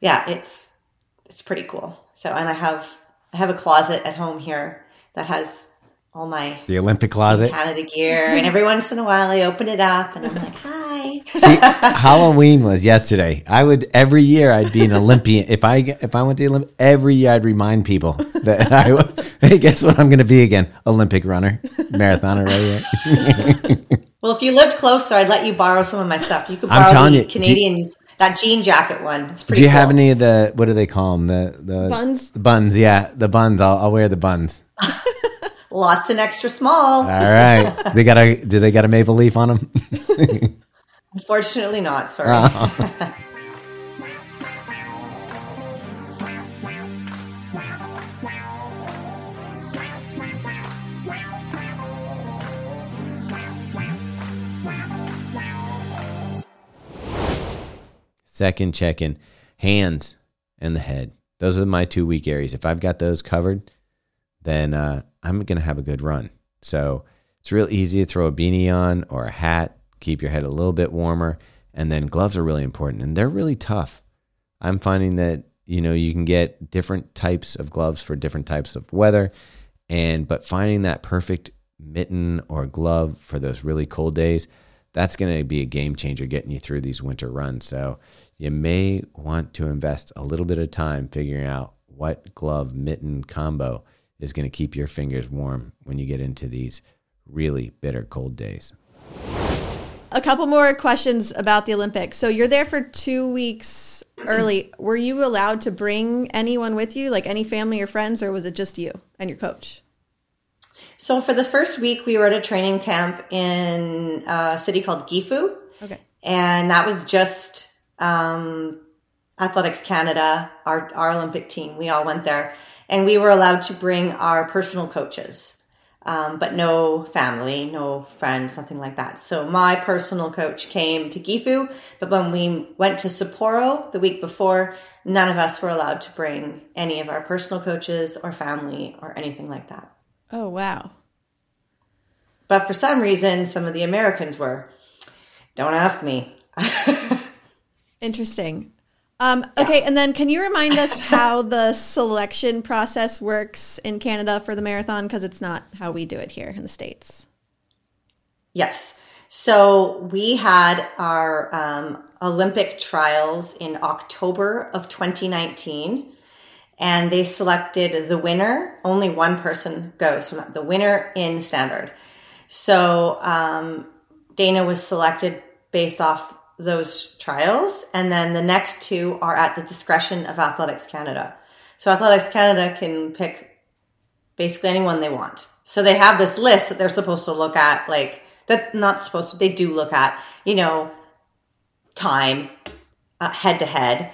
S4: yeah, it's it's pretty cool. So, and I have I have a closet at home here that has all my
S1: The Olympic closet.
S4: Canada gear, and every once in a while I open it up and I'm like, "Hi."
S1: See, Halloween was yesterday. I would every year I'd be an Olympian. If I if I went to the Olympic, every year I'd remind people that I hey, guess what I'm going to be again? Olympic runner, marathoner, right here.
S4: well, if you lived closer, I'd let you borrow some of my stuff. You could
S1: I'm
S4: borrow
S1: telling
S4: the
S1: you, do you-
S4: Canadian that jean jacket one. It's pretty.
S1: Do you
S4: cool.
S1: have any of the what do they call them? The the
S2: Buns?
S1: The buns, yeah, the buns. I'll, I'll wear the buns.
S4: Lots and extra small.
S1: All right. they got a do they got a maple leaf on them?
S4: Unfortunately, not. Sorry.
S1: Uh-huh. Second check in hands and the head. Those are my two weak areas. If I've got those covered, then uh, I'm going to have a good run. So it's real easy to throw a beanie on or a hat, keep your head a little bit warmer. And then gloves are really important and they're really tough. I'm finding that, you know, you can get different types of gloves for different types of weather. And, but finding that perfect mitten or glove for those really cold days, that's going to be a game changer getting you through these winter runs. So you may want to invest a little bit of time figuring out what glove mitten combo is going to keep your fingers warm when you get into these really bitter cold days.
S2: A couple more questions about the Olympics. So you're there for two weeks early. Were you allowed to bring anyone with you, like any family or friends, or was it just you and your coach?
S4: So for the first week, we were at a training camp in a city called Gifu.
S2: Okay.
S4: and that was just um, Athletics Canada, our, our Olympic team. We all went there, and we were allowed to bring our personal coaches, um, but no family, no friends, nothing like that. So my personal coach came to Gifu, but when we went to Sapporo the week before, none of us were allowed to bring any of our personal coaches or family or anything like that.
S2: Oh wow.
S4: But for some reason, some of the Americans were. Don't ask me.
S2: Interesting. Um, okay, and then can you remind us how the selection process works in Canada for the marathon? Because it's not how we do it here in the States.
S4: Yes. So we had our um, Olympic trials in October of 2019, and they selected the winner. Only one person goes from the winner in standard. So um, Dayna was selected based off those trials, and then the next two are at the discretion of Athletics Canada. So Athletics Canada can pick basically anyone they want. So they have this list that they're supposed to look at, like that not supposed to, they do look at, you know, time, head to head,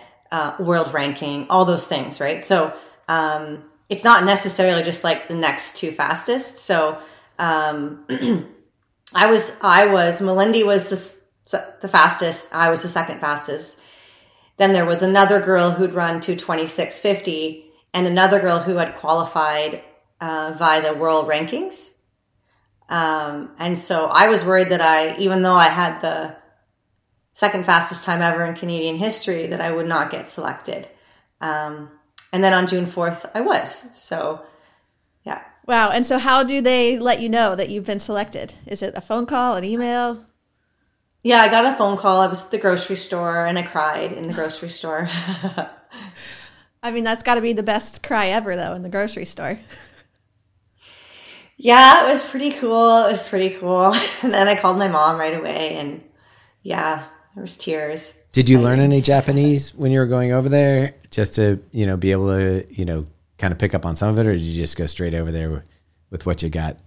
S4: world ranking, all those things, right? So um, it's not necessarily just like the next two fastest. So um, I was, I was, Malindi was the the fastest. I was the second fastest. Then there was another girl who'd run to 2650 and another girl who had qualified uh, via the world rankings. Um, and so I was worried that I, even though I had the second fastest time ever in Canadian history, that I would not get selected. Um, and then on June 4th, I was. So, yeah.
S2: Wow. And so, how do they let you know that you've been selected? Is it a phone call, an email?
S4: Yeah, I got a phone call. I was at the grocery store and I cried in the grocery store.
S2: I mean, that's got to be the best cry ever, though, in the grocery store.
S4: Yeah, it was pretty cool. It was pretty cool. And then I called my mom right away, and yeah, there was tears.
S1: Did you learn any Japanese when you were going over there, just to you know be able to you know kind of pick up on some of it, or did you just go straight over there with what you got?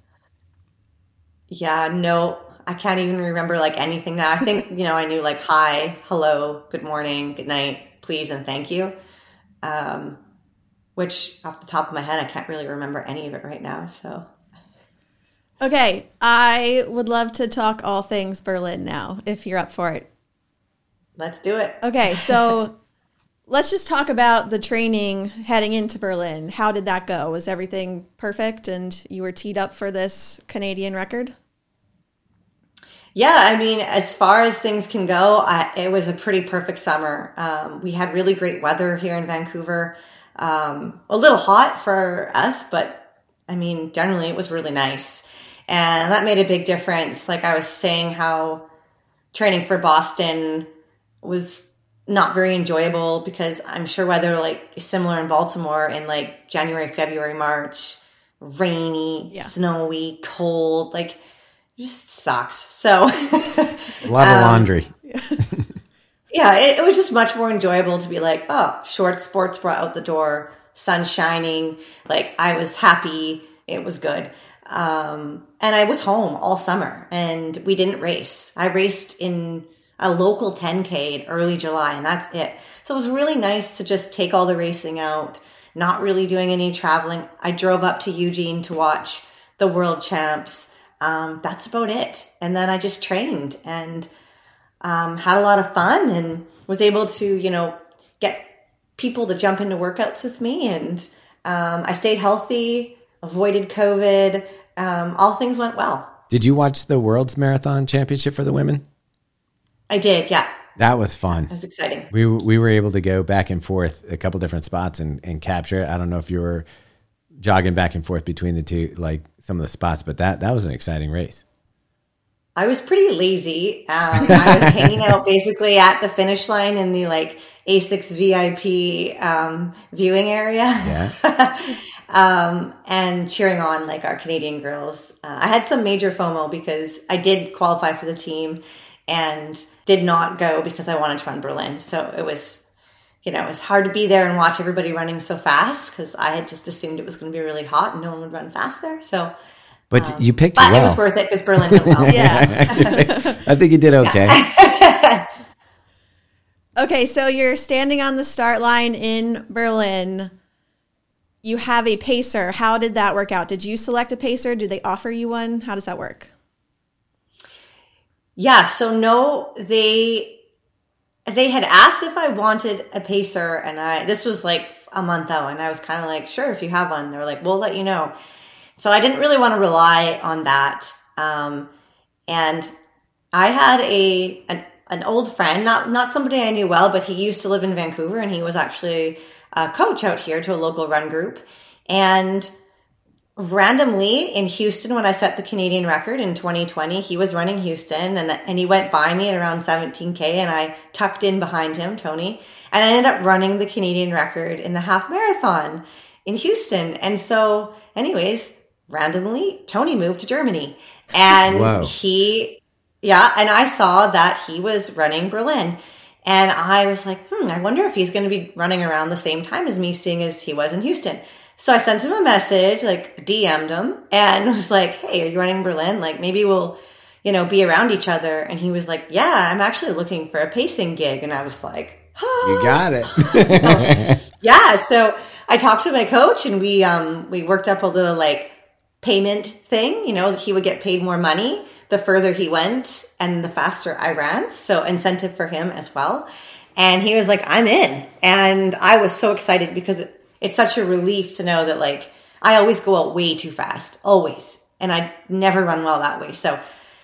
S4: Yeah, no, I can't even remember like anything now. I think, you know, I knew like hi, hello, good morning, good night, please, and thank you. Um, which off the top of my head, I can't really remember any of it right now. So,
S2: Okay, I would love to talk all things Berlin now, if you're up for it.
S4: let's do it.
S2: Okay, so let's just talk about the training heading into Berlin. How did that go? Was everything perfect and you were teed up for this Canadian record?
S4: Yeah, I mean, as far as things can go, I, it was a pretty perfect summer. Um, we had really great weather here in Vancouver. Um, a little hot for us, but I mean, generally it was really nice. And that made a big difference. Like I was saying, how training for Boston was not very enjoyable because I'm sure weather like similar in Baltimore in like January, February, March, rainy,
S2: Yeah.
S4: snowy, cold, like just sucks. So
S1: A lot of
S4: Um,
S1: laundry.
S4: yeah, it, it was just much more enjoyable to be like, oh, short sports bra out the door, sun shining. Like I was happy. It was good. Um, and I was home all summer and we didn't race. I raced in a local 10K in early July and that's it. So it was really nice to just take all the racing out, not really doing any traveling. I drove up to Eugene to watch the world champs. Um, that's about it. And then I just trained and um, had a lot of fun and was able to, you know, get people to jump into workouts with me. And um, I stayed healthy, avoided COVID. Um, all things went well.
S1: Did you watch the World's Marathon Championship for the women?
S4: I did, yeah.
S1: That was fun.
S4: It was exciting.
S1: We we were able to go back and forth a couple different spots and, and capture it. I don't know if you were jogging back and forth between the two, like some of the spots, but that that was an exciting race.
S4: I was pretty lazy. Um, I was hanging out basically at the finish line in the like A6 VIP um, viewing area.
S1: Yeah.
S4: um, and cheering on like our Canadian girls. Uh, I had some major FOMO because I did qualify for the team and did not go because I wanted to run Berlin. So it was, you know, it's hard to be there and watch everybody running so fast because I had just assumed it was going to be really hot and no one would run fast there. So,
S1: But um, you picked
S4: but
S1: it
S4: it was worth it because Berlin went well.
S2: Yeah.
S1: I think you did okay.
S2: Okay, so you're standing on the start line in Berlin. You have a pacer. How did that work out? Did you select a pacer? Do they offer you one? How does that work?
S4: Yeah, so no, they they had asked if I wanted a pacer, and I this was like a month out, and I was kind of like, sure, if you have one. They're like, we'll let you know. So I didn't really want to rely on that, um, and I had a an, an old friend, not not somebody I knew well, but he used to live in Vancouver, and he was actually a coach out here to a local run group, and randomly in Houston when I set the Canadian record in 2020. He was running Houston and and he went by me at around 17k and I tucked in behind him, Tony, and I ended up running the Canadian record in the half marathon in Houston. And so anyways, randomly Tony moved to Germany and
S1: Wow.
S4: he yeah, and I saw that he was running Berlin. And I was like, hmm, I wonder if he's going to be running around the same time as me, seeing as he was in Houston. So I sent him a message, like DM'd him, and was like, hey, are you running Berlin? Like, maybe we'll, you know, be around each other. And he was like, yeah, I'm actually looking for a pacing gig. And I was like,
S1: You got it.
S4: yeah. So I talked to my coach and we, um, we worked up a little like payment thing, you know, that he would get paid more money the further he went and the faster I ran. So incentive for him as well. And he was like, I'm in. And I was so excited because it, it's such a relief to know that like I always go out way too fast, always. And I never run well that way. So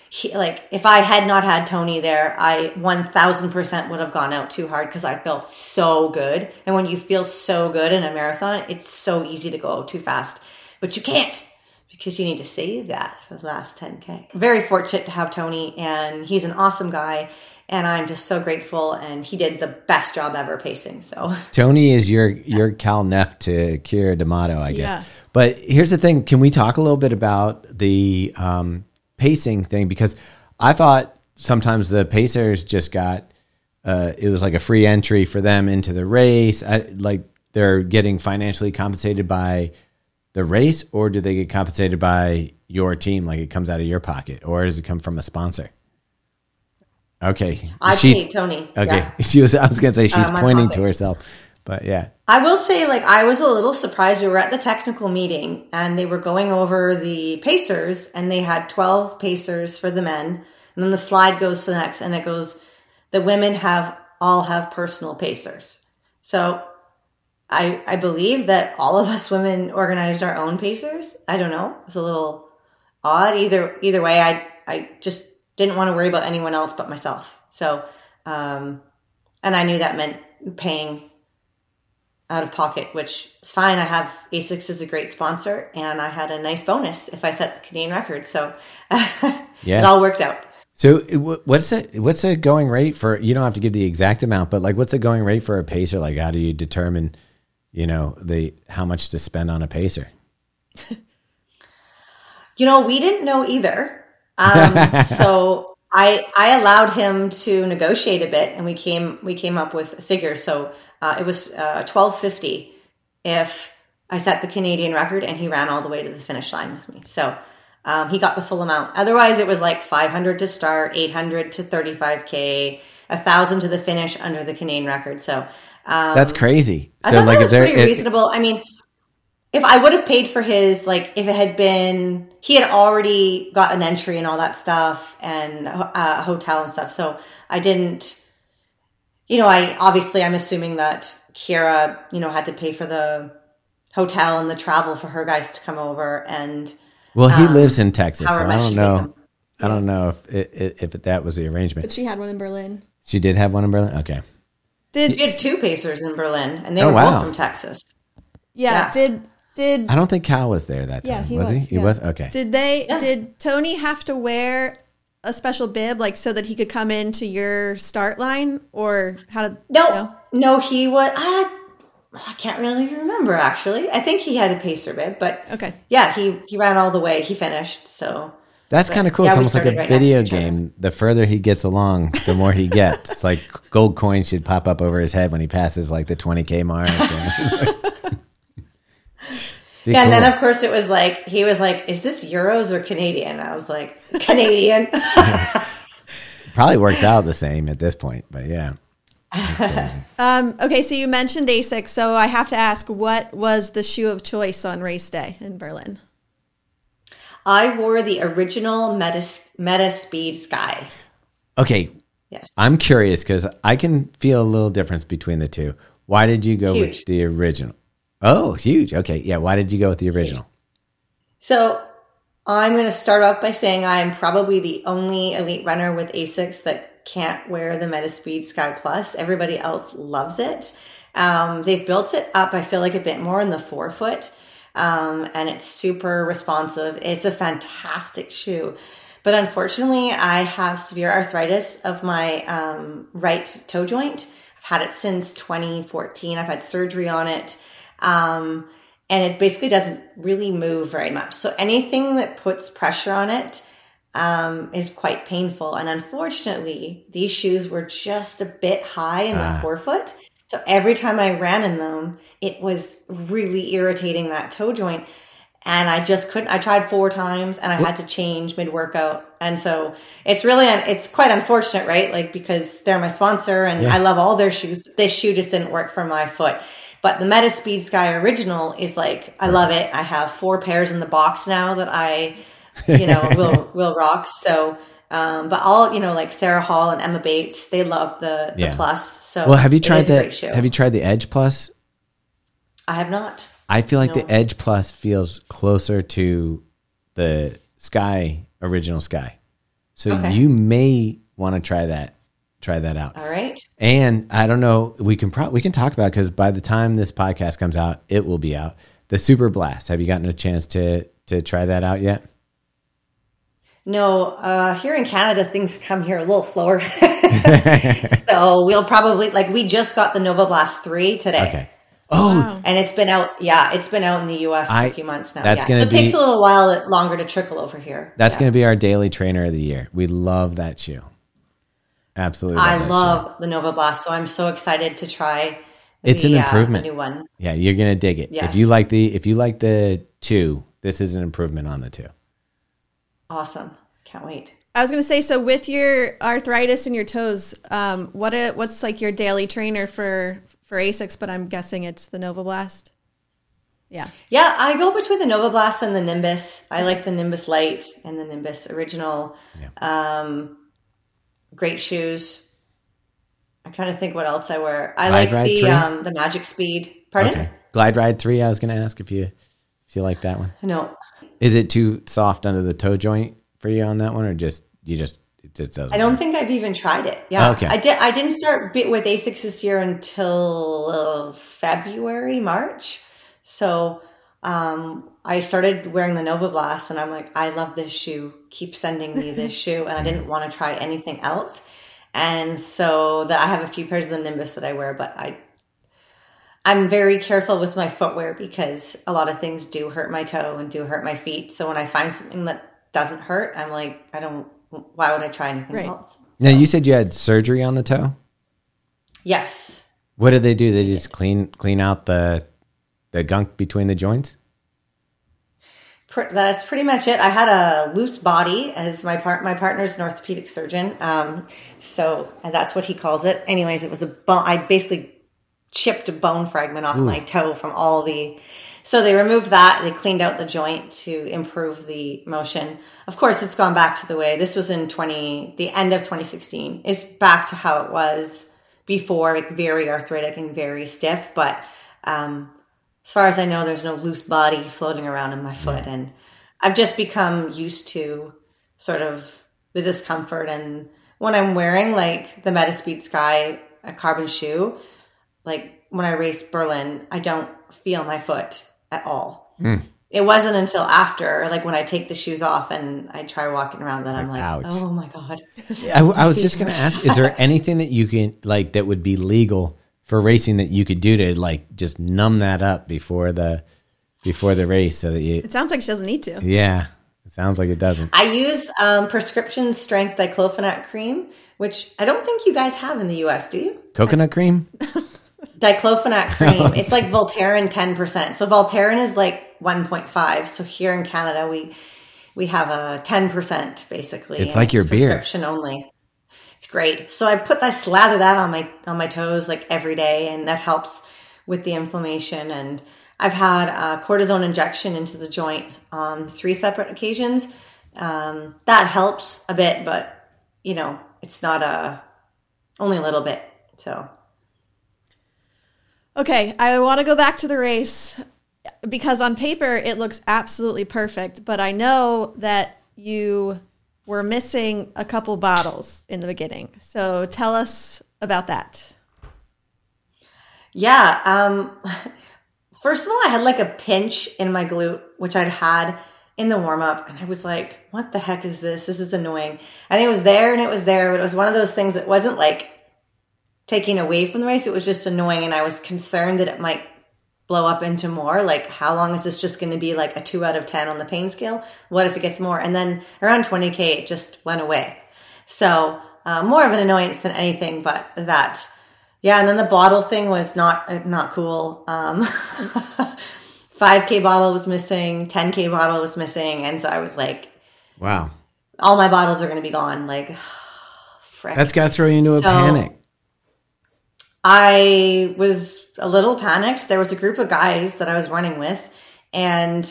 S4: he, like if I had not had Tony there, I 1000% would have gone out too hard because I felt so good. And when you feel so good in a marathon, it's so easy to go too fast, but you can't because you need to save that for the last 10K. Very fortunate to have Tony and he's an awesome guy. and I'm just so grateful. And he did the best job ever pacing. So
S1: Tony is your your Cal Neff to Keira D'Amato, I guess.
S2: Yeah.
S1: But here's the thing: can we talk a little bit about the um, pacing thing? Because I thought sometimes the Pacers just got uh, it was like a free entry for them into the race. I, like they're getting financially compensated by the race, or do they get compensated by your team? Like it comes out of your pocket, or does it come from a sponsor? Okay,
S4: I
S1: She's-
S4: paid Tony.
S1: Okay,
S4: Yeah.
S1: she was. I was gonna say she's
S4: Uh,
S1: pointing
S4: pocket.
S1: to herself, but yeah.
S4: I will say, like, I was a little surprised. We were at the technical meeting and they were going over the Pacers, and they had 12 Pacers for the men. And then the slide goes to the next, and it goes, the women have all have personal Pacers. So I, I believe that all of us women organized our own Pacers. I don't know. It's a little odd. Either either way, I I just didn't want to worry about anyone else but myself. So, um, and I knew that meant paying out of pocket, which is fine. I have Asics is a great sponsor, and I had a nice bonus if I set the Canadian record. So
S1: Yeah.
S4: it all worked out.
S1: So what's the what's the going rate for? You don't have to give the exact amount, but like what's the going rate for a pacer? Like how do you determine, you know, the how much to spend on a pacer?
S4: You know, we didn't know either. Um, so I I allowed him to negotiate a bit, and we came we came up with a figure. So uh, it was uh, twelve fifty if I set the Canadian record, and he ran all the way to the finish line with me. So um, he got the full amount. Otherwise, it was like five hundred to start, eight hundred to thirty five k, a thousand to the finish under the Canadian record. So um,
S1: That's crazy.
S4: I thought
S1: like
S4: that was
S1: there,
S4: pretty
S1: it-
S4: reasonable. I mean, if I would have paid for his, like, if it had been, he had already got an entry and all that stuff and uh, hotel and stuff. So I didn't, you know, I obviously I'm assuming that Keira, you know, had to pay for the hotel and the travel for her guys to come over and
S1: well, he lives in Texas, so I don't know. I don't know if it, it, if that was the arrangement.
S2: But she had one in Berlin.
S1: She did have one in Berlin. Okay.
S2: Did
S4: He had two Pacers in Berlin and they
S1: Oh,
S4: were
S1: wow.
S4: both from Texas.
S2: yeah,
S4: Yeah.
S2: Did did
S1: I don't think Cal was there that time.
S2: yeah he
S1: was,
S2: was,
S1: he? He was okay.
S2: Did they
S4: Yeah.
S2: did Tony have to wear a special bib like so that he could come into your start line or how did
S4: No, no, he was. I, uh, I can't really remember actually. I think he had a pacer bib, but
S2: Okay.
S4: yeah, he he ran all the way. He finished. So
S1: That's kind of cool.
S4: yeah,
S1: it's almost like a
S4: right
S1: video game. The further he gets along, the more he gets. it's like gold coins should pop up over his head when he passes like the 20k mark. Be
S4: yeah, and then of course it was like he was like, "Is this euros or Canadian?" I was like, "Canadian."
S1: Probably works out the same at this point, but yeah.
S2: Um, okay, so you mentioned ASICS, so I have to ask, what was the shoe of choice on race day in Berlin?
S4: I wore the original Meta Meta Speed Sky.
S1: Okay,
S4: Yes.
S1: I'm curious because I can feel a little difference between the two. Why did you go with the original? Oh, huge. Okay, yeah. Why did you go with the original?
S4: So I'm going to start off by saying I'm probably the only elite runner with Asics that can't wear the Metaspeed Sky Plus. Everybody else loves it. Um, they've built it up, I feel like, a bit more in the forefoot, um, and it's super responsive. It's a fantastic shoe. But unfortunately, I have severe arthritis of my um, right toe joint. I've had it since 2014. I've had surgery on it. Um, and it basically doesn't really move very much. So anything that puts pressure on it um, is quite painful. And unfortunately, these shoes were just a bit high in the forefoot. So every time I ran in them, it was really irritating that toe joint. And I just couldn't. I tried four times, and I had to change mid workout. And so it's really, it's quite unfortunate, right? Like because they're my sponsor, and
S1: Yeah.
S4: I love all their shoes. But this shoe just didn't work for my foot. But the Meta Speed Sky Original is like I love it. I have four pairs in the box now that I, you know, will will rock. So, um, but all you know, like Sarah Hall and Emma Bates, they love the the
S1: Yeah.
S4: plus. So
S1: Well, have you tried the. Have you tried the Edge Plus?
S4: I have not.
S1: I feel like
S4: No.
S1: the Edge Plus feels closer to the Sky original Sky. So
S4: Okay.
S1: you may want to try that. Try that out.
S4: All right.
S1: And I don't know, we can probably we can talk about because by the time this podcast comes out, it will be out. The Superblast. Have you gotten a chance to to try that out yet?
S4: No, uh, here in Canada, things come here a little slower. so we'll probably like we just got the Novablast three today.
S1: Okay. Oh,
S2: Wow.
S4: And it's been out, yeah, it's been out in the U.S. for
S1: I-
S4: a few months now.
S1: that's
S4: yeah.
S1: gonna
S4: so it takes a little while longer to trickle over here.
S1: that's
S4: Yeah.
S1: going to be our daily trainer of the year. We love that shoe. Absolutely.
S4: I
S1: that shoe.
S4: love the Novablast, so I'm so excited to try.
S1: It's an
S4: the, uh,
S1: improvement.
S4: the new one.
S1: Yeah, you're gonna dig it. If you like the if you like the two, this is an improvement on the two.
S4: Awesome! Can't wait.
S2: I was gonna say, so with your arthritis in your toes, um, what a, what's like your daily trainer for for Asics? But I'm guessing it's the Novablast. Yeah.
S4: Yeah, I go between the Novablast and the Nimbus. I like the Nimbus Light and the Nimbus Original. Um, great shoes. I'm trying to think what else I wear. I
S1: Glide
S4: like
S1: Ride
S4: the
S1: 3?
S4: um, the Magic Speed. Pardon?
S1: Okay. Glide Ride three. I was gonna ask if you if you like that one.
S4: No,
S1: Is it too soft under the toe joint for you on that one, or just you just it just doesn't?
S4: I don't think I've even tried it. Yeah,
S1: Okay.
S4: I did. I didn't start bit with Asics this year until uh, February, March. So um, I started wearing the Novablast, and I'm like, I love this shoe. Keep sending me this shoe, and I didn't want to try anything else. And so that I have a few pairs of the Nimbus that I wear, but I. I'm very careful with my footwear because a lot of things do hurt my toe and do hurt my feet. So when I find something that doesn't hurt, I'm like, I don't. Why would I try anything
S2: Right.
S4: else?
S1: Now you said you had surgery on the toe.
S4: Yes.
S1: What did they do? They just clean clean out the the gunk between the joints.
S4: That's pretty much it. I had a loose body as my part. My partner's an orthopedic surgeon, um, so that's what he calls it. Anyways, it was a bone. I basically chipped a bone fragment off my toe from all the. So they removed that. They cleaned out the joint to improve the motion. Of course, it's gone back to the way this was in twenty, the end of 2016. It's back to how it was before, like very arthritic and very stiff. But um, as far as I know, there's no loose body floating around in my foot, and I've just become used to sort of the discomfort. And when I'm wearing like the Metaspeed Sky, a carbon shoe, like when I race Berlin, I don't feel my foot at all. It wasn't until after, like when I take the shoes off and I try walking around, that I'm like,
S1: ouch.
S4: oh my god.
S1: I, I was just gonna ask: Is there anything that you can like that would be legal for racing that you could do to like just numb that up before the before the race so that you?
S2: It sounds like she doesn't need to.
S1: Yeah, it sounds like it doesn't.
S4: I use um, prescription strength diclofenac cream, which I don't think you guys have in the US, do you?
S1: Coconut cream.
S4: diclofenac cream. it's like Voltaren 10%. So Voltaren is like 1.5. So here in Canada, we we have a 10% basically.
S1: It's like your beer.
S4: Prescription only. It's great. So I put I slather that on my on my toes like every day, and that helps with the inflammation. And I've had a cortisone injection into the joint on three separate occasions. Um, that helps a bit, but you know, it's not a only a little bit. So
S2: Okay, I want to go back to the race because on paper it looks absolutely perfect, but I know that you were missing a couple bottles in the beginning. So tell us about that.
S4: Yeah. Um, first of all, I had like a pinch in my glute, which I'd had in the warm up. And I was like, what the heck is this? This is annoying. And it was there and it was there, but it was one of those things that wasn't like taking away from the race. It was just annoying. And I was concerned that it might blow up into more. Like, how long is this just going to be like a two out of 10 on the pain scale? What if it gets more? And then around 20K, it just went away. So, uh, more of an annoyance than anything, but that. Yeah, and then the bottle thing was not uh, not cool. Um, 5K bottle was missing, 10K bottle was missing, and so I was like,
S1: Wow,
S4: all my bottles are going to be gone. Like, frick.
S1: that's got to throw you into a panic.
S4: I was a little panicked. There was a group of guys that I was running with, and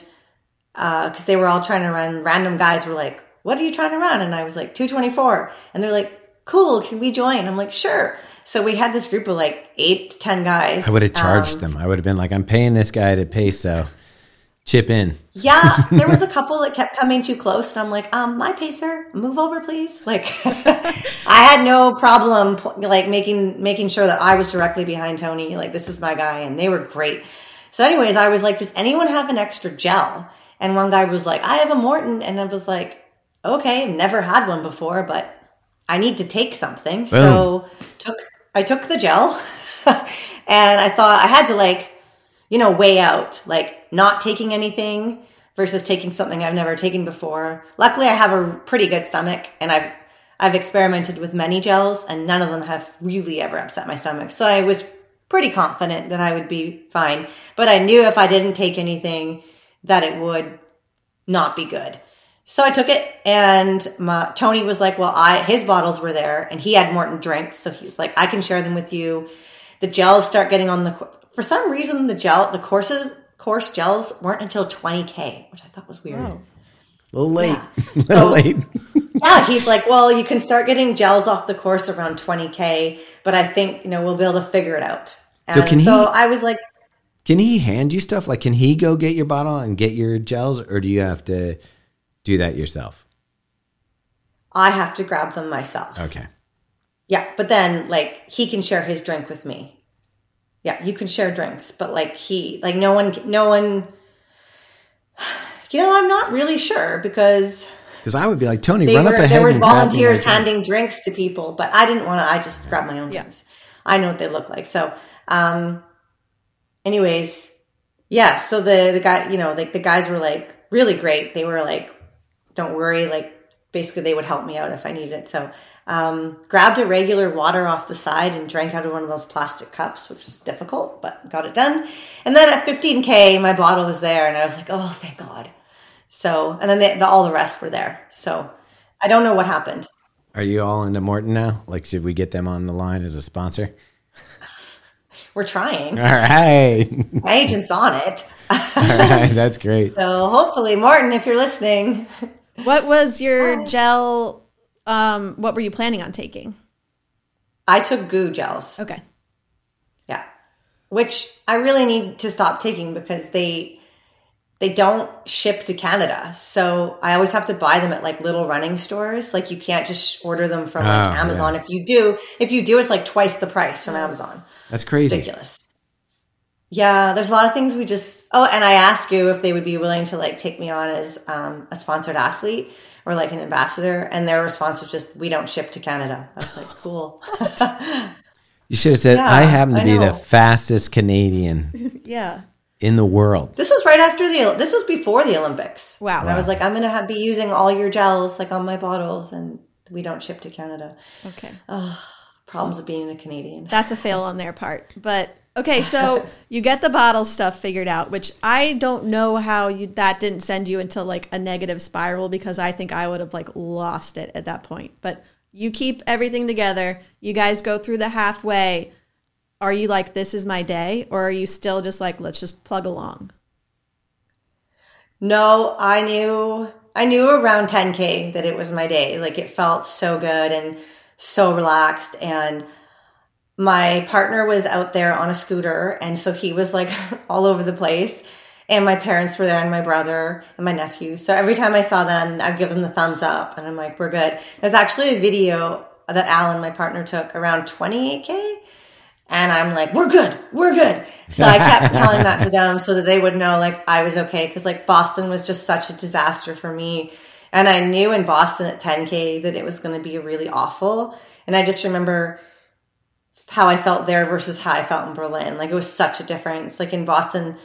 S4: because they were all trying to run, random guys were like, "What are you trying to run?" And I was like, "224," and they're like, "Cool, can we join?" I'm like, "Sure." So we had this group of like eight to ten guys.
S1: I would have charged
S4: Um,
S1: them. I would have been like, I'm paying this guy to pay, so chip in.
S4: Yeah, there was a couple that kept coming too close, and I'm like, um, my pacer, move over, please. Like, I had no problem like making making sure that I was directly behind Tony. Like, this is my guy, and they were great. So, anyways, I was like, does anyone have an extra gel? And one guy was like, I have a Maurten, and I was like, okay, never had one before, but I need to take something. So took I took the gel and I thought I had to like, you know, way out like not taking anything versus taking something I've never taken before. Luckily I have a pretty good stomach and I've I've experimented with many gels and none of them have really ever upset my stomach. So I was pretty confident that I would be fine. But I knew if I didn't take anything that it would not be good. So I took it and my, Tony was like, well, I, his bottles were there and he had Maurten drinks. So he's like, I can share them with you. The gels start getting on the, for some reason, the gel, the courses, course gels weren't until 20K, which I thought was weird.
S2: Oh.
S1: A little late.
S4: Yeah.
S1: A little
S4: So-
S1: late.
S4: Yeah, he's like, well, you can start getting gels off the course around 20K, but I think, you know, we'll be able to figure it out.
S1: So
S4: And
S1: can
S4: so
S1: he-
S4: I was like,
S1: Can he hand you stuff? Like, can he go get your bottle and get your gels, or do you have to do that yourself?
S4: I have to grab them myself.
S1: Okay.
S4: Yeah, but then like he can share his drink with me. Yeah, you can share drinks, but like he like no one no one you know, I'm not really sure because
S1: Because I would be like, Tony,
S4: they
S1: run
S4: were,
S1: up ahead.
S4: there was
S1: and grab me my
S4: volunteers handing drinks to people, but I didn't want to I just grabbed my own
S2: Yeah.
S4: drinks. I know what they look like. So, um anyways, yeah, so the the guy, you know, like the guys were like really great. They were like don't worry, like basically they would help me out if I needed it. So um, grabbed a regular water off the side and drank out of one of those plastic cups, which was difficult, but got it done. And then at 15K, my bottle was there and I was like, oh, thank God. So, and then they, the, all the rest were there. So I don't know what happened.
S1: Are you all into Maurten now? Like, should we get them on the line as a sponsor?
S4: We're trying.
S1: All right.
S4: My agent's on it.
S1: all right. That's great.
S4: So hopefully, Maurten, if you're listening,
S2: What was your gel? Um, what were you planning on taking?
S4: I took GU gels.
S2: Okay.
S4: Yeah. Which I really need to stop taking because they they don't ship to Canada. So I always have to buy them at like little running stores. Like you can't just order them from like
S1: Oh,
S4: Amazon. If you do, if you do, it's like twice the price from Amazon.
S1: That's crazy.
S4: Ridiculous. Yeah, there's a lot of things we just Oh, and I asked you if they would be willing to like take me on as um, a sponsored athlete or like an ambassador, and their response was just, "We don't ship to Canada." I was like, "Cool."
S1: You should have said,
S4: Yeah,
S1: I happen to
S4: I
S1: be the fastest Canadian
S2: Yeah.
S1: in the world.
S4: This was right after the. This was before the Olympics.
S2: Wow.
S4: And I was like, I'm gonna have, be using all your gels like on my bottles, and we don't ship to Canada.
S2: Okay.
S4: Problems of being a Canadian.
S2: That's a fail on their part. But okay, so you get the bottle stuff figured out, which I don't know how you that didn't send you into like a negative spiral because I think I would have like lost it at that point. But you keep everything together. You guys go through the halfway. Are you like this is my day or are you still just like let's just plug along?
S4: No, I knew. I knew around 10k that it was my day. Like it felt so good and so relaxed, and my partner was out there on a scooter, and so he was like all over the place. And my parents were there, and my brother and my nephew. So every time I saw them, I'd give them the thumbs up, and I'm like, "We're good." There's actually a video that Alan, my partner, took around 28k, and I'm like, "We're good, we're good." So I kept telling that to them so that they would know like I was okay because like Boston was just such a disaster for me, and I knew in Boston at 10k that it was going to be really awful, and I just remember how I felt there versus how I felt in Berlin. Like it was such a difference. Like in Boston,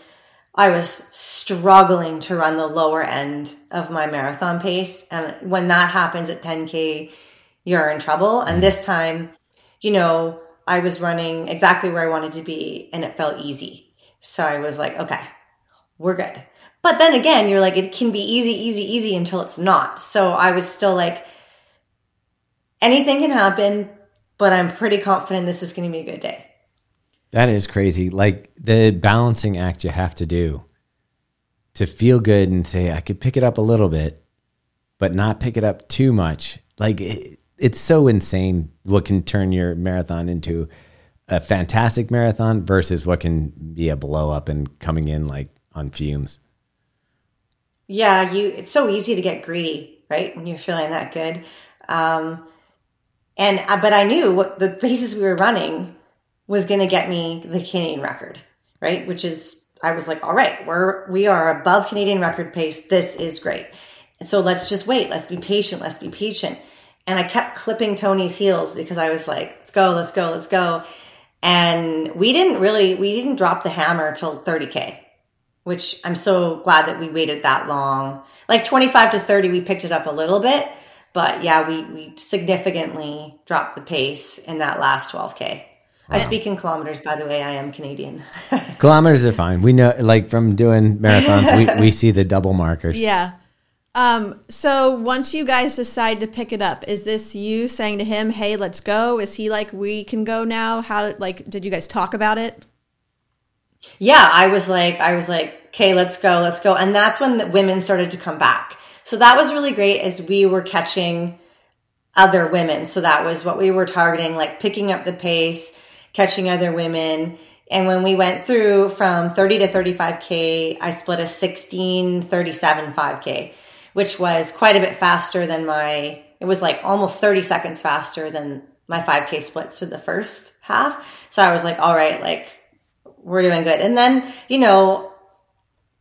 S4: I was struggling to run the lower end of my marathon pace. And when that happens at 10K, you're in trouble. And this time, you know, I was running exactly where I wanted to be and it felt easy. So I was like, okay, we're good. But then again, you're like, it can be easy, easy, easy until it's not. So I was still like, anything can happen, but I'm pretty confident this is going to be a good day.
S1: That is crazy. Like the balancing act you have to do to feel good and say, I could pick it up a little bit, but not pick it up too much. Like it, it's so insane what can turn your marathon into a fantastic marathon versus what can be a blow up and coming in like on fumes.
S4: Yeah, you. It's so easy to get greedy, right? When you're feeling that good. Um, and uh, but I knew what the paces we were running was going to get me the Canadian record, right? Which is I was like, all right, we're we are above Canadian record pace. This is great. so let's just wait. Let's be patient. Let's be patient. And I kept clipping Tony's heels because I was like, let's go, let's go, let's go. And we didn't really, we didn't drop the hammer till 30K, which I'm so glad that we waited that long. Like 25 to 30, we picked it up a little bit. But yeah, we, we significantly dropped the pace in that last 12K. I speak in kilometers, by the way. I am Canadian.
S1: Kilometers are fine. We know, like from doing marathons, we, we see the double markers.
S2: Yeah. Um, so once you guys decide to pick it up, is this you saying to him, "Hey, let's go"? Is he like, "We can go now"? How like did you guys talk about it?
S4: yeah, I was like, I was like, okay, let's go, let's go. And that's when the women started to come back. So that was really great as we were catching other women. So that was what we were targeting, like picking up the pace, catching other women. And when we went through from 30 to 35K, I split a 16, 37, 5K, which was quite a bit faster than my, it was like almost 30 seconds faster than my 5K splits for the first half. So I was like, all right, like we're doing good. And then, you know,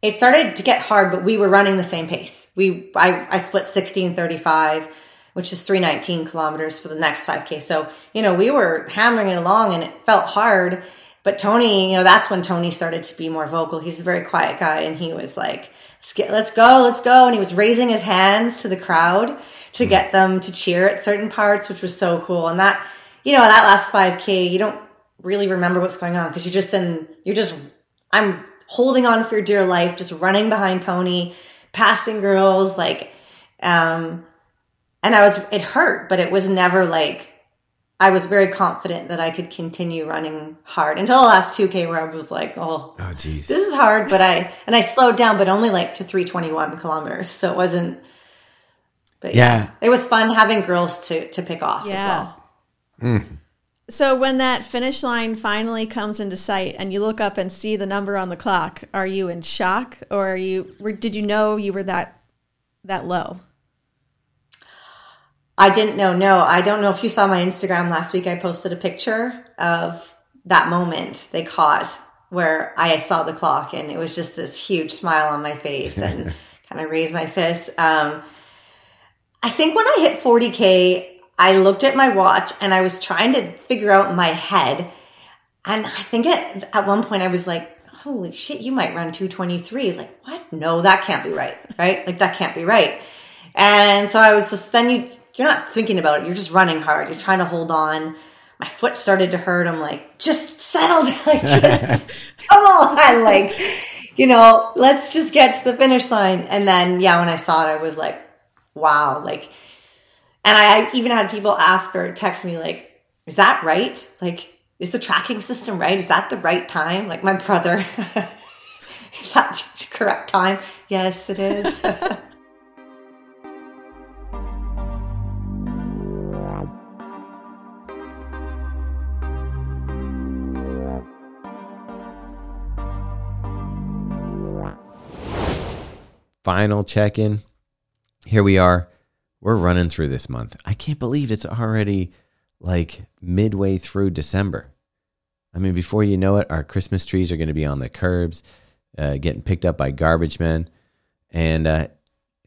S4: it started to get hard, but we were running the same pace. We, I, I split 16, 35, which is 319 kilometers for the next 5K. So, you know, we were hammering it along and it felt hard. But Tony, you know, that's when Tony started to be more vocal. He's a very quiet guy and he was like, let's, get, let's go, let's go. And he was raising his hands to the crowd to get them to cheer at certain parts, which was so cool. And that, you know, that last 5K, you don't really remember what's going on because you're just in, you're just, I'm holding on for your dear life, just running behind Tony, passing girls, like, um, and I was, it hurt, but it was never like, I was very confident that I could continue running hard until the last 2K where I was like, oh,
S1: Oh, geez.
S4: this is hard, but I, and I slowed down, but only like to 321 kilometers. So it wasn't, but yeah,
S1: Yeah.
S4: it was fun having girls to, to pick off
S2: Yeah.
S4: as well.
S2: So when that finish line finally comes into sight and you look up and see the number on the clock, are you in shock or are you were, did you know you were that that low?
S4: I didn't know. No, I don't know if you saw my Instagram last week. I posted a picture of that moment they caught where I saw the clock and it was just this huge smile on my face and kind of raised my fist. Um, I think when I hit 40K, I looked at my watch and I was trying to figure out my head. And I think at, at one point I was like, holy shit, you might run 223. Like, what? No, that can't be right. Right? Like, that can't be right. And so I was just, then you, you're not thinking about it. You're just running hard. You're trying to hold on. My foot started to hurt. I'm like, just settle down. Like, just come on. Like, you know, let's just get to the finish line. And then, yeah, when I saw it, I was like, wow. Like, and I even had people after text me like, is that right? Like, is the tracking system right? Is that the right time? Like my brother, is that the correct time? Yes, it is.
S1: Final check in. Here we are. We're running through this month. I can't believe it's already like midway through December. I mean, before you know it, our Christmas trees are going to be on the curbs, uh, getting picked up by garbage men. And uh,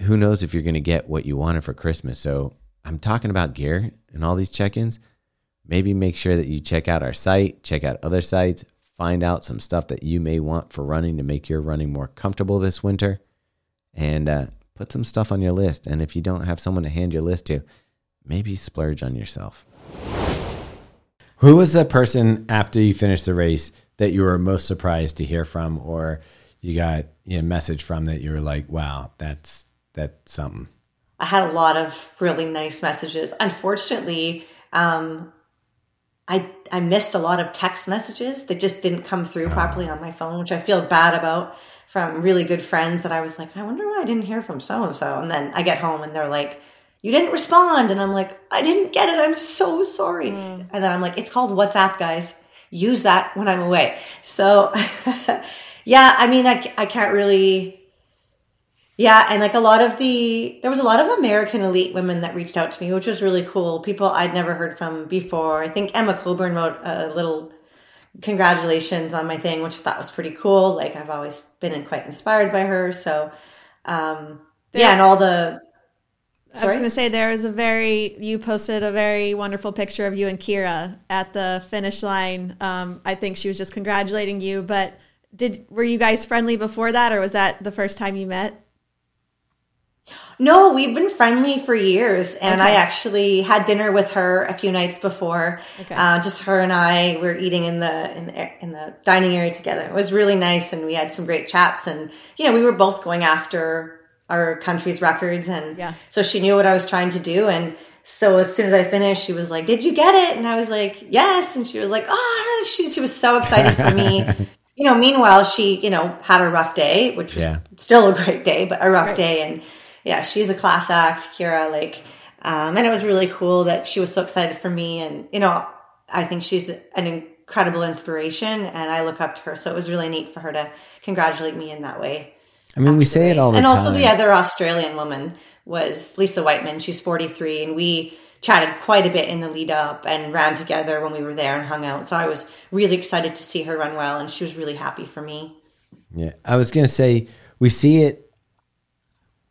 S1: who knows if you're going to get what you wanted for Christmas. So I'm talking about gear and all these check ins. Maybe make sure that you check out our site, check out other sites, find out some stuff that you may want for running to make your running more comfortable this winter and uh, put some stuff on your list. And if you don't have someone to hand your list to, maybe splurge on yourself. Who was the person after you finished the race that you were most surprised to hear from, or you got you know, a message from that you were like, "Wow, that's that's something."
S4: I had a lot of really nice messages. Unfortunately, um, I I missed a lot of text messages that just didn't come through properly on my phone, which I feel bad about from really good friends that I was like, I wonder why I didn't hear from so and so. And then I get home and they're like, You didn't respond. And I'm like, I didn't get it. I'm so sorry. Hmm. And then I'm like, It's called WhatsApp, guys. Use that when I'm away. So, yeah, I mean, I, I can't really. Yeah, and like a lot of the there was a lot of American elite women that reached out to me, which was really cool. People I'd never heard from before. I think Emma Coburn wrote a little congratulations on my thing, which I thought was pretty cool. Like I've always been quite inspired by her. So um yeah, and all the.
S2: I was going to say there is a very you posted a very wonderful picture of you and Keira at the finish line. Um, I think she was just congratulating you, but did were you guys friendly before that, or was that the first time you met?
S4: No, we've been friendly for years, and I actually had dinner with her a few nights before.
S2: Okay.
S4: Uh, just her and I were eating in the in the in the dining area together. It was really nice, and we had some great chats. And you know, we were both going after our country's records, and
S2: Yeah.
S4: so she knew what I was trying to do. And so as soon as I finished, she was like, "Did you get it?" And I was like, "Yes." And she was like, "Oh," she she was so excited for me. You know, meanwhile, she, you know, had a rough day, which was
S1: Yeah.
S4: still a great day, but a rough
S2: Right.
S4: day. And yeah, she's a class act, Keira. Like, um, and it was really cool that she was so excited for me. And you know, I think she's an incredible inspiration, and I look up to her. So it was really neat for her to congratulate me in that way.
S1: I mean, we say it all the
S4: and
S1: time.
S4: And also the other Australian woman was Lisa Weightman. She's 43, and we chatted quite a bit in the lead up and ran together when we were there and hung out. So I was really excited to see her run well, and she was really happy for me.
S1: Yeah, I was gonna say we see it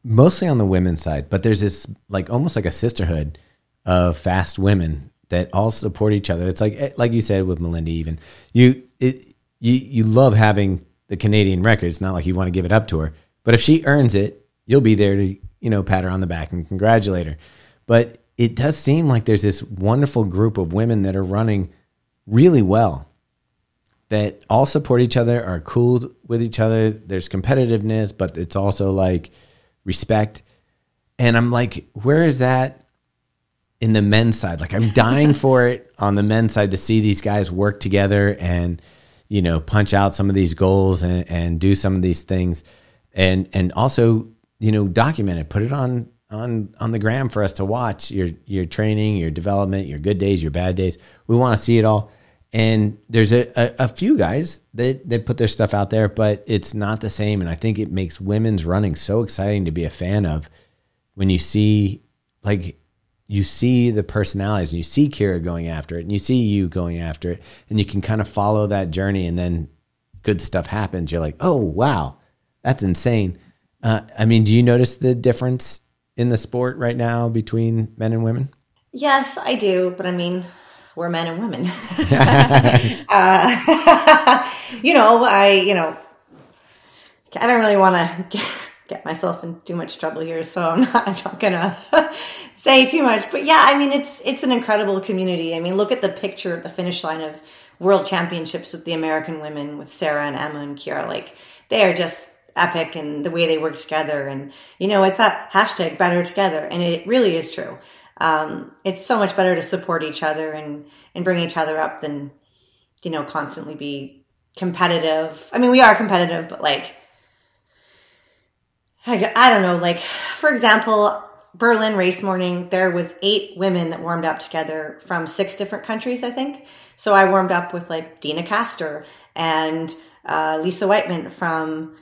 S1: mostly on the women's side, but there's this like almost like a sisterhood of fast women that all support each other. It's like eh, like you said with Malindi, even you it you you love having the Canadian record. It's not like you want to give it up to her, but if she earns it, you'll be there to you know pat her on the back and congratulate her. But it does seem like there's this wonderful group of women that are running really well that all support each other, are cool with each other. There's competitiveness, but it's also like respect. And I'm like, where is that in the men's side? Like, I'm dying for it on the men's side to see these guys work together and, you know, punch out some of these goals and, and do some of these things. And, and also, you know, document it, put it on, on, on the gram for us to watch your, your training, your development, your good days, your bad days. We want to see it all and there's a, a, a few guys that, that put their stuff out there, but it's not the same. And I think it makes women's running so exciting to be a fan of when you see like you see the personalities and you see Keira going after it and you see you going after it and you can kind of follow that journey and then good stuff happens. You're like, oh wow, that's insane. Uh, I mean, do you notice the difference in the sport right now between men and women?
S4: Yes, I do, but I mean, we're men and women. uh, you know, I, you know, I don't really want to get, get myself in too much trouble here, so I'm not, I'm not gonna say too much. But yeah, I mean, it's it's an incredible community. I mean, look at the picture at the finish line of World Championships with the American women, with Sarah and Emma and Keira. Like they are just epic, and the way they work together, and you know, it's that hashtag better together, and it really is true. Um, it's so much better to support each other and and bring each other up than you know constantly be competitive. I mean, we are competitive, but like I, I don't know, like for example, Berlin race morning, there was eight women that warmed up together from six different countries, I think. So I warmed up with like Deena Kastor and uh, Lisa Weightman from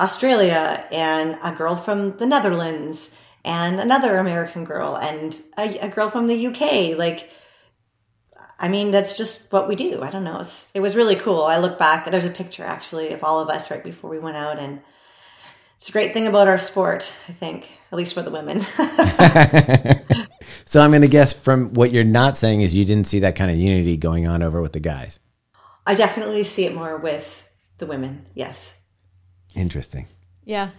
S4: Australia and a girl from the Netherlands and another American girl and a, a girl from the UK. Like, I mean, that's just what we do. I don't know. It's, it was really cool. I look back, there's a picture actually of all of us right before we went out and it's a great thing about our sport, I think, at least for the women.
S1: So I'm going to guess from what you're not saying is you didn't see that kind of unity going on over with the guys.
S4: I definitely see it more with the women. Yes.
S1: Interesting.
S2: Yeah.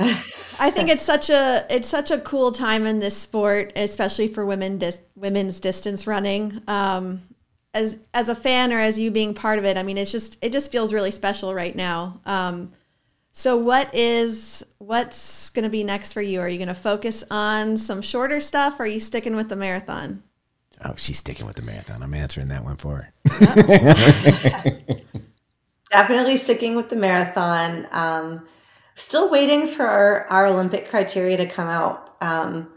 S2: I think it's such a it's such a cool time in this sport, especially for women dis- women's distance running. Um, as as a fan or as you being part of it, I mean, it's just it just feels really special right now. Um, so, what is what's going to be next for you? Are you going to focus on some shorter stuff? Or are you sticking with the marathon?
S1: Oh, she's sticking with the marathon. I'm answering that one for her.
S4: Definitely sticking with the marathon. Um, still waiting for our, our Olympic criteria to come out um,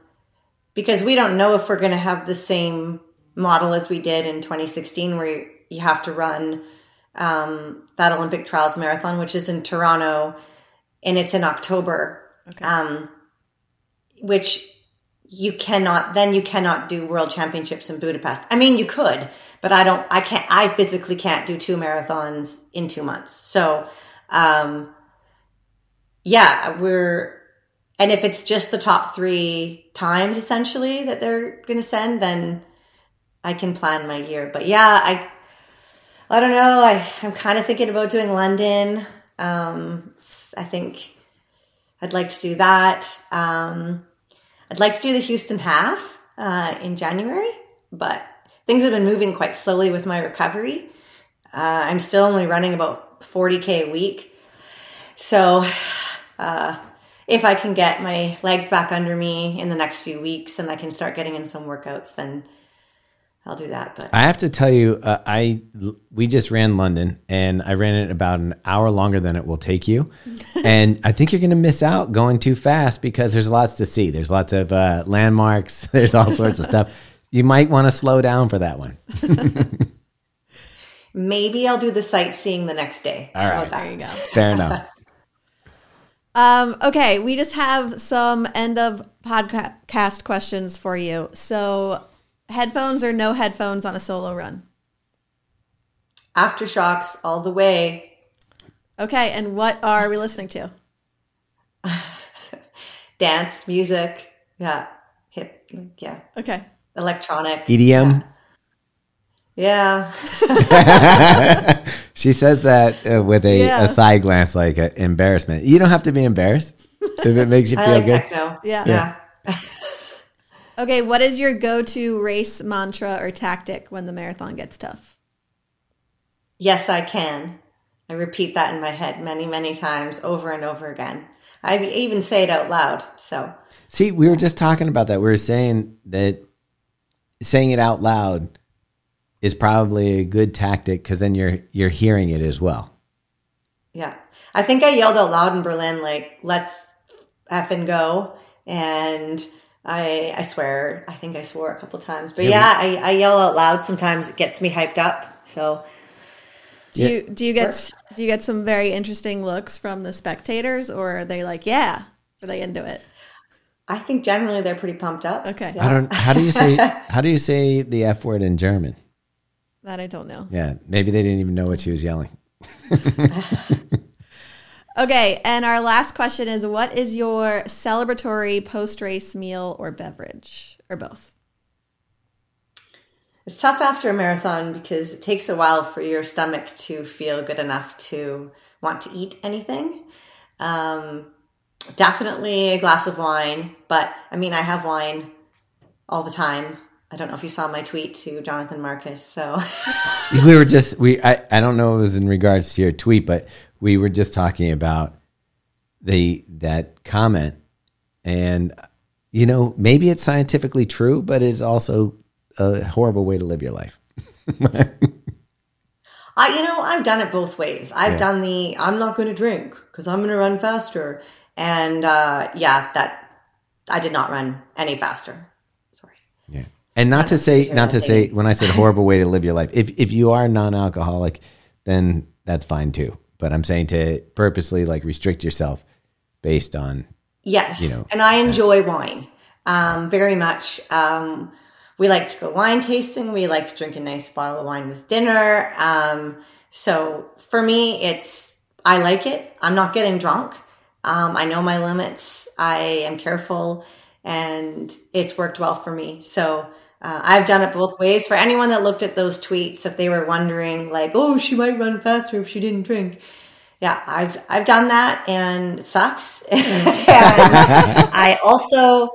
S4: because we don't know if we're going to have the same model as we did in 2016, where you have to run um, that Olympic Trials Marathon, which is in Toronto, and it's in October.
S2: Okay.
S4: Um, which you cannot then you cannot do world championships in Budapest. I mean, you could, but I don't. I can't. I physically can't do two marathons in two months. So, um, yeah, we're and if it's just the top three times essentially that they're going to send, then I can plan my year. But yeah, I, I don't know. I, I'm kind of thinking about doing London. Um, I think I'd like to do that. Um, I'd like to do the Houston half uh, in January, but things have been moving quite slowly with my recovery. Uh, I'm still only running about 40k a week, so uh, if I can get my legs back under me in the next few weeks and I can start getting in some workouts, then I'll do that. But
S1: I have to tell you, uh, I we just ran London, and I ran it about an hour longer than it will take you, and I think you're going to miss out going too fast because there's lots to see. There's lots of uh, landmarks. There's all sorts of stuff. You might want to slow down for that one.
S4: maybe I'll do the sightseeing the next day.
S1: All
S4: How
S1: right.
S4: about that?
S2: There you go.
S1: Fair enough.
S2: Um, okay, we just have some end of podcast questions for you. So, headphones or no headphones on a solo run?
S4: AfterShokz all the way.
S2: Okay, and what are we listening to?
S4: Dance, music, yeah, hip, yeah,
S2: Okay.
S4: electronic.
S1: EDM.
S4: Yeah.
S1: She says that uh, with a,
S2: Yeah.
S1: a side glance, like uh, embarrassment. You don't have to be embarrassed if it makes you
S4: I
S1: feel
S4: like
S1: good.
S4: techno.
S2: Yeah.
S4: Yeah.
S2: Okay, what is your go to race mantra or tactic when the marathon gets tough?
S4: Yes, I can. I repeat that in my head many, many times over and over again. I even say it out loud. So,
S1: See, we were just talking about that. We were saying that saying it out loud is probably a good tactic because then you're you're hearing it as well.
S4: yeah. I think I yelled out loud in Berlin, like, let's f and go. And I, I swear, I think I swore a couple times. But yeah, I, I yell out loud sometimes. It gets me hyped up. So,
S2: Do you do you get do you get some very interesting looks from the spectators, or are they like, yeah, are they into it?
S4: I think generally they're pretty pumped up.
S2: Okay,
S1: I don't. How do you say? How do you say the f word in German?
S2: That I don't know.
S1: Yeah, maybe they didn't even know what she was yelling.
S2: Okay, and our last question is, what is your celebratory post race meal or beverage, or both?
S4: It's tough after a marathon because it takes a while for your stomach to feel good enough to want to eat anything. Um, definitely a glass of wine, but I mean, I have wine all the time. I don't know if you saw my tweet to Jonathan Marcus. So,
S1: we were just we I, I don't know if it was in regards to your tweet but we were just talking about the that comment and you know maybe it's scientifically true but it's also a horrible way to live your life
S4: I, you know, I've done it both ways. I've
S1: Yeah.
S4: done the I'm not going to drink because I'm going to run faster, and uh, yeah, that I did not run any faster.
S1: And not to say not to say when i said horrible way to live your life if if you are non-alcoholic then that's fine too but i'm saying to purposely like restrict yourself based on
S4: Yes,
S1: you know,
S4: and I enjoy wine um, very much. Um, we like to go wine tasting. We like to drink a nice bottle of wine with dinner. Um, so for me, it's I like it. I'm not getting drunk. Um, I know my limits. I am careful, and it's worked well for me. So. Uh, I've done it both ways. For anyone that looked at those tweets, if they were wondering, like, "Oh, she might run faster if she didn't drink," yeah, I've I've done that and it sucks. and I also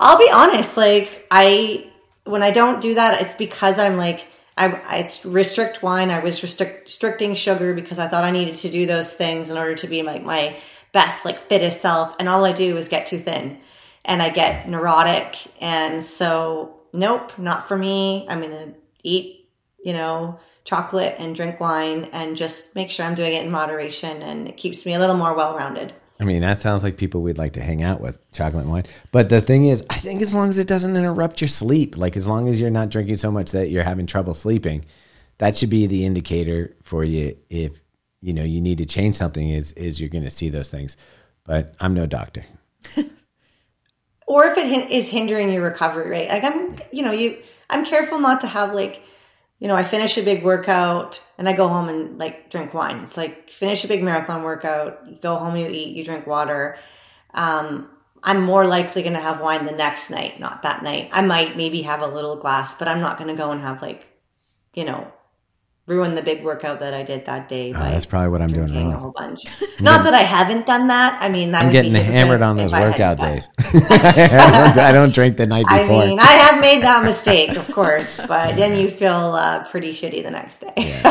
S4: I'll be honest, like I when I don't do that, it's because I'm like I it's restrict wine. I was restrict, restricting sugar because I thought I needed to do those things in order to be like my best, like fittest self. And all I do is get too thin, and I get neurotic. And so, nope, not for me. I'm gonna eat, you know, chocolate and drink wine, and just make sure I'm doing it in moderation, and it keeps me a little more well rounded.
S1: I mean, that sounds like people we'd like to hang out with, chocolate and wine. But the thing is, I think as long as it doesn't interrupt your sleep, like as long as you're not drinking so much that you're having trouble sleeping, that should be the indicator for you if you know you need to change something is is you're going to see those things. But I'm no doctor.
S4: or if it is hindering your recovery rate. Like i'm you know you i'm careful not to have like you know i finish a big workout and i go home and like drink wine. It's like finish a big marathon workout go home you eat you drink water. Um I'm more likely going to have wine the next night, not that night. I might maybe have a little glass, but I'm not going to go and have like, you know, ruin the big workout that I did that day.
S1: Oh,
S4: by
S1: that's probably what I'm doing
S4: drinking a whole bunch. Not that I haven't done that. I mean, that
S1: I'm
S4: would
S1: getting
S4: be
S1: hammered on those
S4: if I hadn't
S1: workout days. I, don't, I don't drink the night before.
S4: I
S1: before.
S4: mean, I have made that mistake, of course, but then you feel uh, pretty shitty the next day.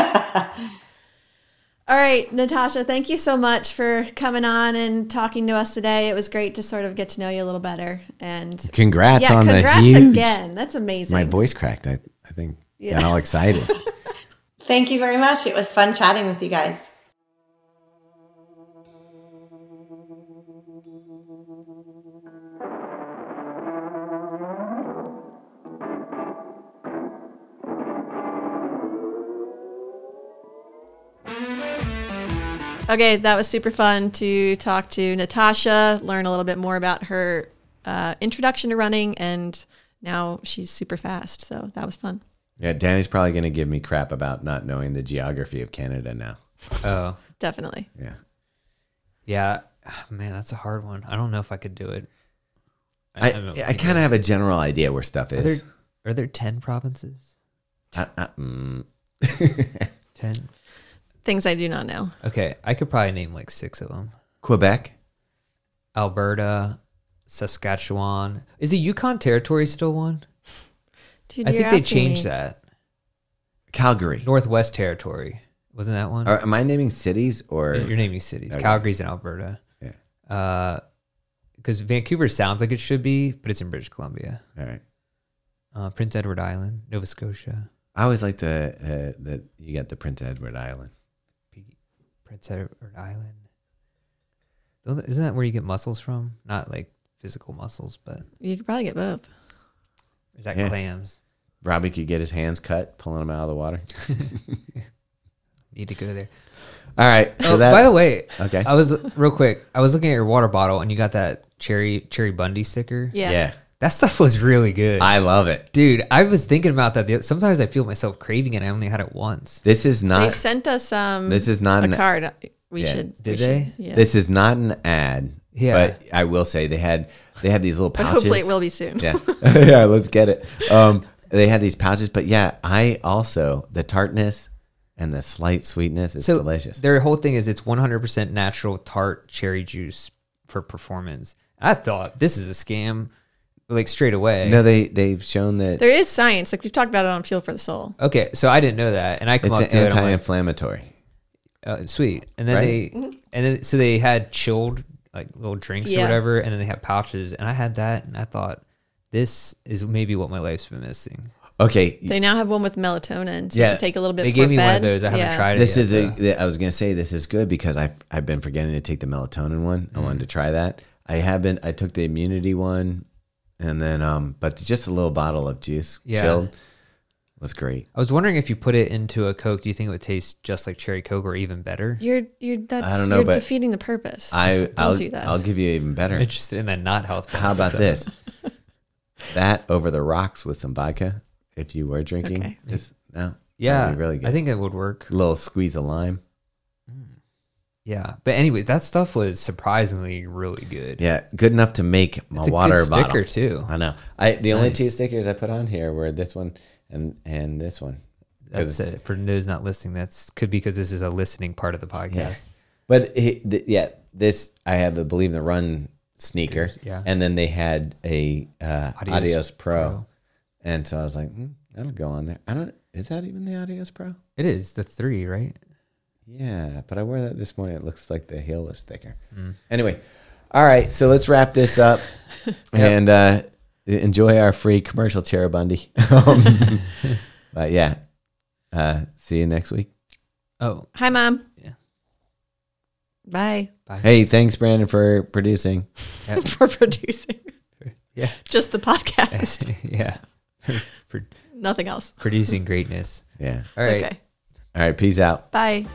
S2: All right, Natasha, thank you so much for coming on and talking to us today. It was great to sort of get to know you a little better. And
S1: congrats
S2: yeah,
S1: on
S2: congrats
S1: the huge.
S2: Congrats again. That's amazing.
S1: My voice cracked. I, I think
S2: Yeah.
S1: got all excited.
S4: Thank you very much. It was fun chatting with you guys.
S2: Okay, that was super fun to talk to Natasha, learn a little bit more about her uh, introduction to running, and now she's super fast. So that was fun.
S1: Yeah, Danny's probably going to give me crap about not knowing the geography of Canada now.
S3: Oh,
S2: Definitely.
S1: Yeah.
S3: yeah. Ah, Man, that's a hard one. I don't know if I could do it.
S1: I,
S3: don't know if
S1: I, kind of have a general idea where stuff
S3: Are there,
S1: is.
S3: are there 10 provinces?
S1: Uh, uh, mm.
S3: 10?
S2: Things I do not know.
S3: Okay, I could probably name like six of them
S1: Quebec?
S3: Alberta, Saskatchewan. Is the Yukon Territory still one?
S2: Dude,
S3: I
S2: you're
S3: think they changed
S2: me.
S3: that.
S1: Calgary.
S3: Northwest Territory. Wasn't that one?
S1: Are, am I naming cities or?
S3: You're naming cities.
S1: Okay.
S3: Calgary's in Alberta.
S1: Yeah.
S3: Because Vancouver sounds like it should be, but it's in British Columbia.
S1: All right.
S3: Uh, Prince Edward Island, Nova Scotia,
S1: I always like the uh, that you got the Prince Edward Island.
S3: Prince Edward Island. Isn't that where you get mussels from? Not like physical muscles, but
S2: You could probably get both.
S3: Is that
S1: Yeah.
S3: clams?
S1: Robbie could get his hands cut pulling them out of the water.
S3: Need to go there.
S1: All right. So
S3: oh,
S1: that
S3: by the way,
S1: okay.
S3: I was real quick. I was looking at your water bottle, and you got that cherry Cheribundi sticker.
S2: Yeah.
S1: yeah.
S3: that stuff was really good,
S1: I love it.
S3: dude. I was thinking about that. Sometimes I feel myself craving it. I only had it once.
S1: This is not.
S2: They
S1: not.
S2: sent us um
S1: This is not
S2: a
S1: an-
S2: card. We
S1: Yeah.
S2: should.
S3: Did
S2: we should-
S3: they?
S2: yeah.
S1: This is not an ad.
S3: Yeah.
S1: But I will say they had they had these little
S2: but
S1: pouches.
S2: hopefully it will be soon.
S1: Yeah. yeah. Let's get it. Um, they had these pouches, but yeah, I also the tartness and the slight sweetness is
S3: so
S1: delicious.
S3: Their whole thing is it's 100% natural tart cherry juice for performance. I thought this is a scam, like straight away.
S1: No, they they've shown that
S2: There is science. Like we've talked about it on Fuel for the Soul.
S3: Okay, so I didn't know that, and I come
S1: it's
S3: up
S1: an
S3: to it. I'm like,
S1: anti-inflammatory.
S3: uh, sweet, and then
S1: Right?
S3: they, and then so they had chilled like little drinks or whatever, and then they have pouches, and I had that, and I thought this is maybe what my life's been missing.
S1: Okay,
S2: They now have one with melatonin. So
S1: Yeah.
S2: you can take a little bit.
S3: They
S2: before
S3: gave me one of those. I haven't
S2: Yeah.
S3: tried it.
S1: this
S3: yet,
S1: is a.
S3: though.
S1: I was gonna say this is good because I've I've been forgetting to take the melatonin one. I
S3: Mm.
S1: wanted to try that. I have been. I took the immunity one, and then um, but just a little bottle of juice
S3: Yeah.
S1: chilled was great.
S3: I was wondering if you put it into a Coke, do you think it would taste just like cherry Coke or even better?
S2: You're you're that's
S1: I don't know,
S2: you're
S1: but
S2: defeating the purpose.
S1: I
S2: Don't
S1: I'll,
S2: do that.
S1: I'll give you even better.
S3: I'm interested in that not health.
S1: How about
S3: benefits
S1: this? that over the rocks with some vodka. If you were drinking,
S2: Okay.
S1: this no,
S3: Yeah,
S1: be really good.
S3: I think it would work.
S1: a little squeeze of lime. Mm.
S3: Yeah, but anyways, that stuff was surprisingly really good.
S1: Yeah, good enough to make my
S3: It's a
S1: water
S3: good
S1: bottle.
S3: sticker too.
S1: I know. I the only two stickers I put on here were this one and and this one.
S3: That's it. For those not listening, that's could be because this is a listening part of the podcast.
S1: Yeah. But it, th- yeah, this I have the Believe in the Run sneaker.
S3: Yeah.
S1: And then they had a uh, Adios,
S3: Adios
S1: Pro.
S3: Pro.
S1: And so I was like, hmm, that'll go on there. I don't. Is that even the Adios Pro?
S3: It is the three, right?
S1: Yeah, but I wore that this morning. It looks like the heel was thicker.
S3: Mm.
S1: Anyway, all right. So let's wrap this up and uh, enjoy our free commercial Cheribundi. Um, but yeah, uh, see you next week.
S3: Oh,
S2: Hi, mom.
S3: Yeah.
S2: Bye
S3: bye.
S1: Hey, thanks, Brandon, for producing.
S2: for producing
S3: Yeah,
S2: just the podcast.
S3: yeah. For
S2: Nothing else.
S3: producing greatness.
S1: Yeah.
S3: All right.
S2: Okay.
S1: All right. Peace out.
S2: Bye.